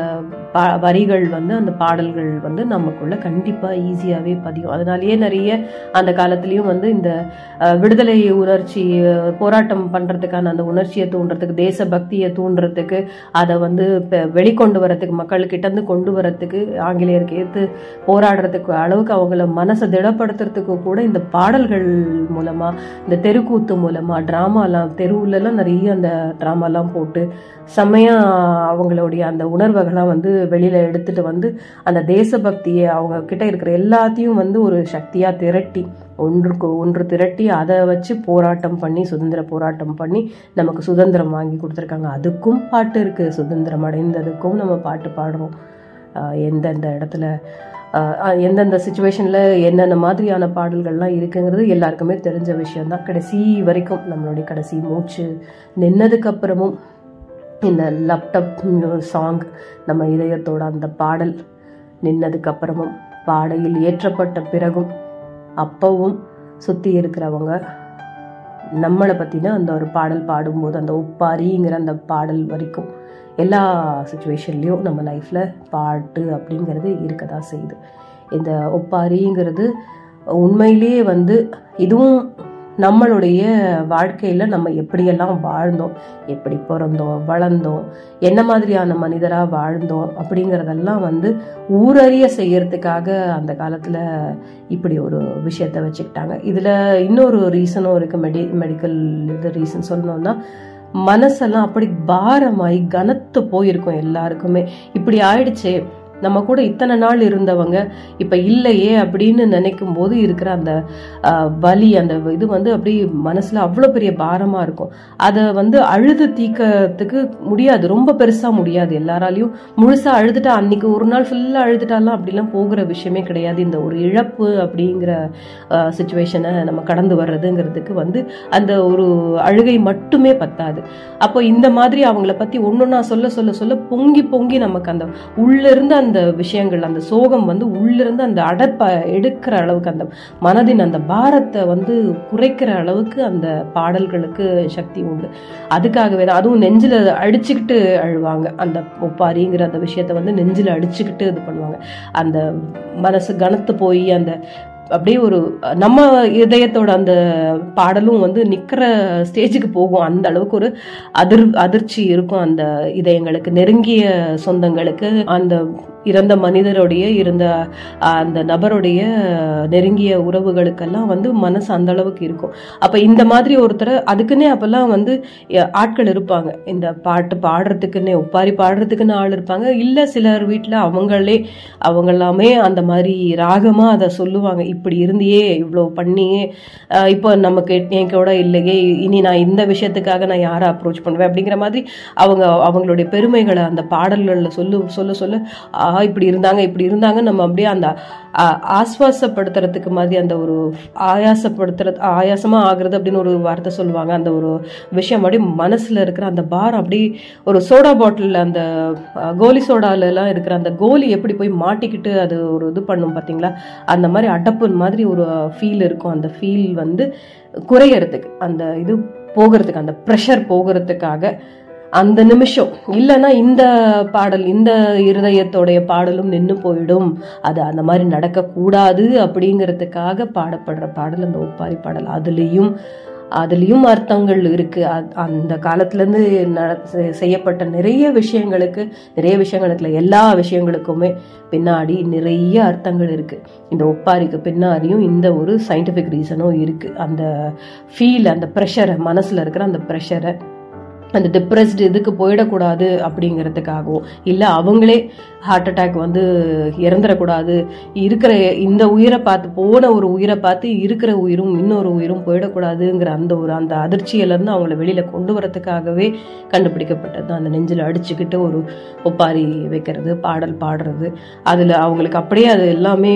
பா வரிகள் வந்து அந்த பாடல்கள் வந்து நமக்குள்ள கண்டிப்பாக ஈஸியாகவே பதியும். அதனாலேயே நிறைய அந்த காலத்துலேயும் வந்து இந்த விடுதலை உணர்ச்சி போராட்டம் பண்ணுறதுக்கான அந்த உணர்ச்சியை தூண்டுறதுக்கு தேசபக்தியை தூண்டுறதுக்கு அதை வந்து வெளிக்கொண்டு வரத்துக்கு மக்கள்கிட்டேருந்து கொண்டு வரத்துக்கு ஆங்கிலேயருக்கு ஏற்று போராடுறதுக்கு அளவுக்கு அவங்கள மனசை திடப்படுத்துறதுக்கு கூட இந்த பாடல்கள் மூலமாக இந்த தெருக்கூத்து மூலமாக ட்ராமாலாம் தெருவுலலாம் நிறைய அந்த ட்ராமாலாம் போட்டு செம்மையா அவங்களுடைய அந்த உணர்வுகள்லாம் வந்து வெளியில் எடுத்துகிட்டு வந்து அந்த தேசபக்தியை அவங்க கிட்ட இருக்கிற எல்லாத்தையும் வந்து ஒரு சக்தியாக திரட்டி ஒன்றுக்கு ஒன்று திரட்டி அதை வச்சு போராட்டம் பண்ணி சுதந்திர போராட்டம் பண்ணி நமக்கு சுதந்திரம் வாங்கி கொடுத்துருக்காங்க. அதுக்கும் பாட்டு இருக்குது சுதந்திரம் அடைந்ததுக்கும் நம்ம பாட்டு பாடுறோம். எந்தெந்த இடத்துல எந்தெந்த சுச்சுவேஷனில் என்னென்ன மாதிரியான பாடல்கள்லாம் இருக்குங்கிறது எல்லாருக்குமே தெரிஞ்ச விஷயம்தான். கடைசி வரைக்கும் நம்மளுடைய கடைசி மூச்சு நின்னதுக்கப்புறமும் இந்த லேப்டாப் சாங் நம்ம இதயத்தோட அந்த பாடல் நின்னதுக்கப்புறமும் பாடையில் ஏற்றப்பட்ட பிறகும் அப்பவும் சுற்றி இருக்கிறவங்க நம்மளை பற்றின அந்த ஒரு பாடல் பாடும்போது அந்த ஒப்பாரிங்கிற அந்த பாடல் வரைக்கும் எல்லா சுச்சுவேஷன்லேயும் நம்ம லைஃப்பில் பாட்டு அப்படிங்கிறது இருக்க தான் செய்யுது. இந்த ஒப்பாரிங்கிறது உண்மையிலேயே வந்து இதுவும் நம்மளுடைய வாழ்க்கையில் நம்ம எப்படியெல்லாம் வாழ்ந்தோம் எப்படி பிறந்தோம் வளர்ந்தோம் என்ன மாதிரியான மனிதராக வாழ்ந்தோம் அப்படிங்கிறதெல்லாம் வந்து ஊரறிய செய்யறதுக்காக அந்த காலத்தில் இப்படி ஒரு விஷயத்த வச்சுக்கிட்டாங்க. இதில் இன்னொரு ரீசனும் இருக்குது மெடி மெடிக்கல் இது ரீசன் சொல்லணும்னா மனசெல்லாம் அப்படி பாரமாயி கனத்து போயிருக்கும் எல்லாருக்குமே. இப்படி ஆயிடுச்சு நம்ம கூட இத்தனை நாள் இருந்தவங்க இப்போ இல்லையே அப்படின்னு நினைக்கும் போது இருக்கிற அந்த வலி அந்த இது வந்து அப்படி மனசில் அவ்வளோ பெரிய பாரமாக இருக்கும். அதை வந்து அழுது தீக்கிறதுக்கு முடியாது. ரொம்ப பெருசாக முடியாது. எல்லாராலையும் முழுசாக அழுதுட்டா அன்னைக்கு ஒரு நாள் ஃபுல்லாக அழுதுட்டாலாம் அப்படிலாம் போகிற விஷயமே கிடையாது. இந்த ஒரு இழப்பு அப்படிங்கிற சுச்சுவேஷனை நம்ம கடந்து வர்றதுங்கிறதுக்கு வந்து அந்த ஒரு அழுகை மட்டுமே பத்தாது. அப்போ இந்த மாதிரி அவங்கள பற்றி ஒன்று ஒன்றா சொல்ல சொல்ல சொல்ல பொங்கி பொங்கி நமக்கு அந்த உள்ளிருந்து அந்த அந்த விஷயங்கள் அந்த சோகம் வந்து உள்ளிருந்து அந்த அடப்பை எடுக்கிற அளவுக்கு அந்த மனதின் அந்த பாரத்தை வந்து குறைக்கிற அளவுக்கு அந்த பாடல்களுக்கு சக்தி உண்டு. அதுக்காகவே தான் அதுவும் நெஞ்சில் அடிச்சுக்கிட்டு அழுவாங்க. அந்த ஒப்பாரிங்கிற அந்த விஷயத்த வந்து நெஞ்சில் அடிச்சுக்கிட்டு இது பண்ணுவாங்க. அந்த மனசு கனத்து போய் அந்த அப்படியே ஒரு நம்ம இதயத்தோட அந்த பாடலும் வந்து நிக்கிற ஸ்டேஜுக்கு போகும். அந்த அளவுக்கு ஒரு அதிர் அதிர்ச்சி இருக்கும் அந்த இதயங்களுக்கு நெருங்கிய சொந்தங்களுக்கு. அந்த இறந்த மனிதருடைய இருந்த அந்த நபருடைய நெருங்கிய உறவுகளுக்கெல்லாம் வந்து மனசு அந்த அளவுக்கு இருக்கும். அப்போ இந்த மாதிரி ஒருத்தர் அதுக்குன்னே அப்போல்லாம் வந்து ஆட்கள் இருப்பாங்க. இந்த பாட்டு பாடுறதுக்குன்னே ஒப்பாரி பாடுறதுக்குன்னு ஆள் இருப்பாங்க. இல்லை சிலர் வீட்டில் அவங்களே அவங்க எல்லாமே அந்த மாதிரி ராகமாக அதை சொல்லுவாங்க. இப்படி இருந்தியே இவ்வளோ பண்ணியே. இப்போ நமக்கு என் கூட இல்லையே. இனி நான் இந்த விஷயத்துக்காக நான் யாரை அப்ரோச் பண்ணுவேன்? அப்படிங்கிற மாதிரி அவங்க அவங்களுடைய பெருமைகளை அந்த பாடல்களில் சொல்லு சொல்ல சொல்ல ஆஹா இப்படி இருந்தாங்க இப்படி இருந்தாங்க நம்ம அப்படியே அந்த ஆஸ்வாசப்படுத்துறதுக்கு மாதிரி அந்த ஒரு ஆயாசப்படுத்துறது ஆயாசமா ஆகுறது அப்படின்னு ஒரு வார்த்தை சொல்லுவாங்க. அந்த ஒரு விஷயம் அப்படியே மனசுல இருக்கிற அந்த பார் அப்படி ஒரு சோடா பாட்டில் அந்த கோலி சோடால எல்லாம் இருக்கிற அந்த கோலி எப்படி போய் மாட்டிக்கிட்டு அது ஒரு இது பண்ணும் பாத்தீங்களா? அந்த மாதிரி அடப்பு மாதிரி ஒரு ஃபீல் இருக்கும். அந்த ஃபீல் வந்து குறையறதுக்கு அந்த இது போகிறதுக்கு அந்த ப்ரெஷர் போகிறதுக்காக அந்த நிமிஷம். இல்லைன்னா இந்த பாடல் இந்த இருதயத்தோடைய பாடலும் நின்று போயிடும். அது அந்த மாதிரி நடக்கக்கூடாது அப்படிங்கிறதுக்காக பாடப்படுற பாடல் அந்த ஒப்பாரி பாடல். அதுலேயும் அதுலேயும் அர்த்தங்கள் இருக்கு. அ- அந்த காலத்துலேருந்து செய்யப்பட்ட நிறைய விஷயங்களுக்கு நிறைய விஷயங்களுக்குல எல்லா விஷயங்களுக்குமே பின்னாடி நிறைய அர்த்தங்கள் இருக்கு. இந்த ஒப்பாரிக்கு பின்னாடியும் இந்த ஒரு சயின்டிஃபிக் ரீசனும் இருக்கு. அந்த ஃபீல் அந்த ப்ரெஷரை மனசில் இருக்கிற அந்த ப்ரெஷரை அந்த டிப்ரெஸ்டு இதுக்கு போயிடக்கூடாது அப்படிங்கிறதுக்காகவும் இல்லை அவங்களே ஹார்ட் அட்டாக் வந்து இறந்துடக்கூடாது இருக்கிற இந்த உயிரை பார்த்து போன ஒரு உயிரை பார்த்து இருக்கிற உயிரும் இன்னொரு உயிரும் போயிடக்கூடாதுங்கிற அந்த ஒரு அந்த அதிர்ச்சியிலேருந்து அவங்கள வெளியில் கொண்டு வரதுக்காகவே கண்டுபிடிக்கப்பட்டது தான். அந்த நெஞ்சில் அடிச்சுக்கிட்டு ஒரு ஒப்பாரி வைக்கிறது பாடல் பாடுறது. அதில் அவங்களுக்கு அப்படியே அது எல்லாமே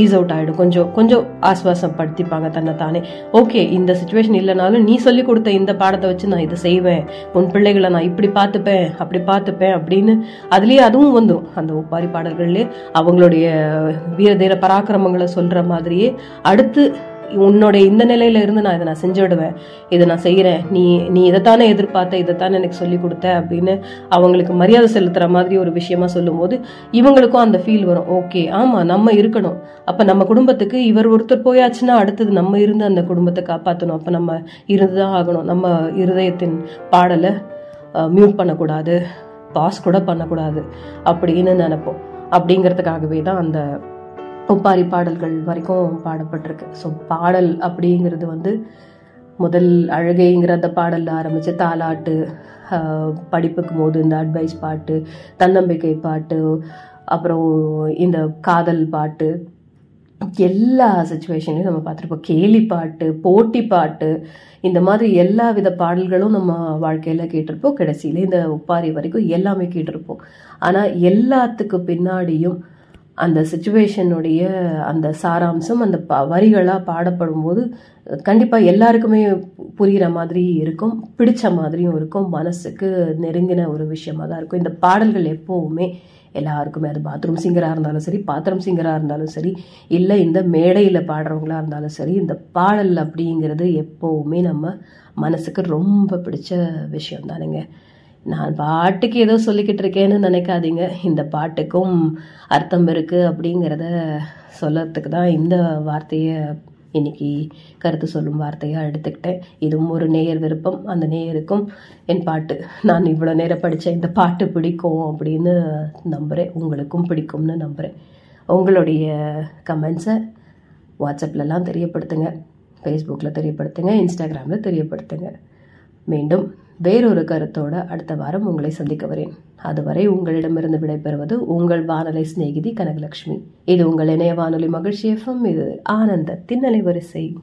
ஈஸ் அவுட் ஆகிடும் கொஞ்சம் கொஞ்சம் ஆஸ்வாசம் படுத்திப்பாங்க தன்னை தானே. ஓகே இந்த சுச்சுவேஷன் இல்லைனாலும் நீ சொல்லி கொடுத்த இந்த பாடத்தை வச்சு நான் இதை செய்வேன். உன் பிள்ளைகளை நான் இப்படி பார்த்துப்பேன் அப்படி பார்த்துப்பேன் அப்படின்னு அதுலேயே அதுவும் வந்துடும் அந்த ஒப்பாரி பாடல்கள்லேயே அவங்களுடைய வீர தீர பராக்கிரமங்களை சொல்கிற மாதிரியே அடுத்து உன்னோட இந்த நிலையில இருந்து நான் இதை நான் செஞ்சுடுவேன். இதை நான் செய்கிறேன் நீ நீ இதைத்தானே எதிர்பார்த்த இதைத்தானே எனக்கு சொல்லி கொடுத்த அப்படின்னு அவங்களுக்கு மரியாதை செலுத்துற மாதிரி ஒரு விஷயமா சொல்லும்போது இவங்களுக்கும் அந்த ஃபீல் வரும். ஓகே ஆமா நம்ம இருக்கணும். அப்ப நம்ம குடும்பத்துக்கு இவர் ஒருத்தர் போயாச்சுன்னா அடுத்தது நம்ம இருந்து அந்த குடும்பத்தை காப்பாற்றணும் அப்ப நம்ம இருந்துதான் ஆகணும். நம்ம இருதயத்தின் பாடலை மியூட் பண்ணக்கூடாது. பாஸ் கூட பண்ணக்கூடாது. அப்படின்னு நினைப்போம். அப்படிங்கிறதுக்காகவே தான் அந்த ஒப்பாரி பாடல்கள் வரைக்கும் பாடப்பட்டிருக்கு. ஸோ பாடல் அப்படிங்கிறது வந்து முதல் அழகைங்கிற அந்த பாடலில் ஆரம்பித்து தாலாட்டு படிப்புக்கும் போது இந்த அட்வைஸ் பாட்டு தன்னம்பிக்கை பாட்டு அப்புறம் இந்த காதல் பாட்டு எல்லா சுச்சுவேஷன்லையும் நம்ம பார்த்துருப்போம். கேலி பாட்டு போட்டி பாட்டு இந்த மாதிரி எல்லா வித பாடல்களும் நம்ம வாழ்க்கையில் கேட்டிருப்போம். கடைசியில இந்த உப்பாரி வரைக்கும் எல்லாமே கேட்டிருப்போம். ஆனால் எல்லாத்துக்கு பின்னாடியும் அந்த சுச்சுவேஷனுடைய அந்த சாராம்சம் அந்த ப வரிகளாக பாடப்படும் போது கண்டிப்பாக எல்லாருக்குமே புரிகிற மாதிரி இருக்கும் பிடிச்ச மாதிரியும் இருக்கும் மனசுக்கு நெருங்கின ஒரு விஷயமாக தான் இருக்கும். இந்த பாடல்கள் எப்போவுமே எல்லாருக்குமே அது பாத்ரூம் சிங்கராக இருந்தாலும் சரி பாத்ரூம் சிங்கராக இருந்தாலும் சரி இல்லை இந்த மேடையில் பாடுறவங்களா இருந்தாலும் சரி இந்த பாடல் அப்படிங்கிறது எப்போவுமே நம்ம மனசுக்கு ரொம்ப பிடிச்ச விஷயம் தானுங்க. நான் பாட்டுக்கு ஏதோ சொல்லிக்கிட்டு இருக்கேன்னு நினைக்காதீங்க. இந்த பாட்டுக்கும் அர்த்தம் இருக்கு அப்படிங்கிறத சொல்லறதுக்கு தான் இந்த வார்த்தையை இன்னைக்கு கருத்து சொல்லும் வார்த்தையாக எடுத்துக்கிட்டேன். இதுவும் ஒரு நேயர் விருப்பம். அந்த நேயருக்கும் என் பாட்டு. நான் இவ்வளோ நேரம் படித்த இந்த பாட்டு பிடிக்கும் அப்படின்னு நம்புகிறேன் உங்களுக்கும் பிடிக்கும்னு நம்புகிறேன் உங்களுடைய கமெண்ட்ஸை வாட்ஸ்அப்லலாம் தெரியப்படுத்துங்க. ஃபேஸ்புக்கில் தெரியப்படுத்துங்க. இன்ஸ்டாகிராமில் தெரியப்படுத்துங்க. மீண்டும் வேறொரு கருத்தோட அடுத்த வாரம் உங்களை சந்திக்க வரேன். அதுவரை உங்களிடமிருந்து விடைபெறுவது உங்கள் வானொலி சிநேகிதி கனகலட்சுமி. இது உங்கள் இணைய வானொலி மகிழ்ச்சி எஃப்எம். இது ஆனந்த திண்ணலை வரிசை.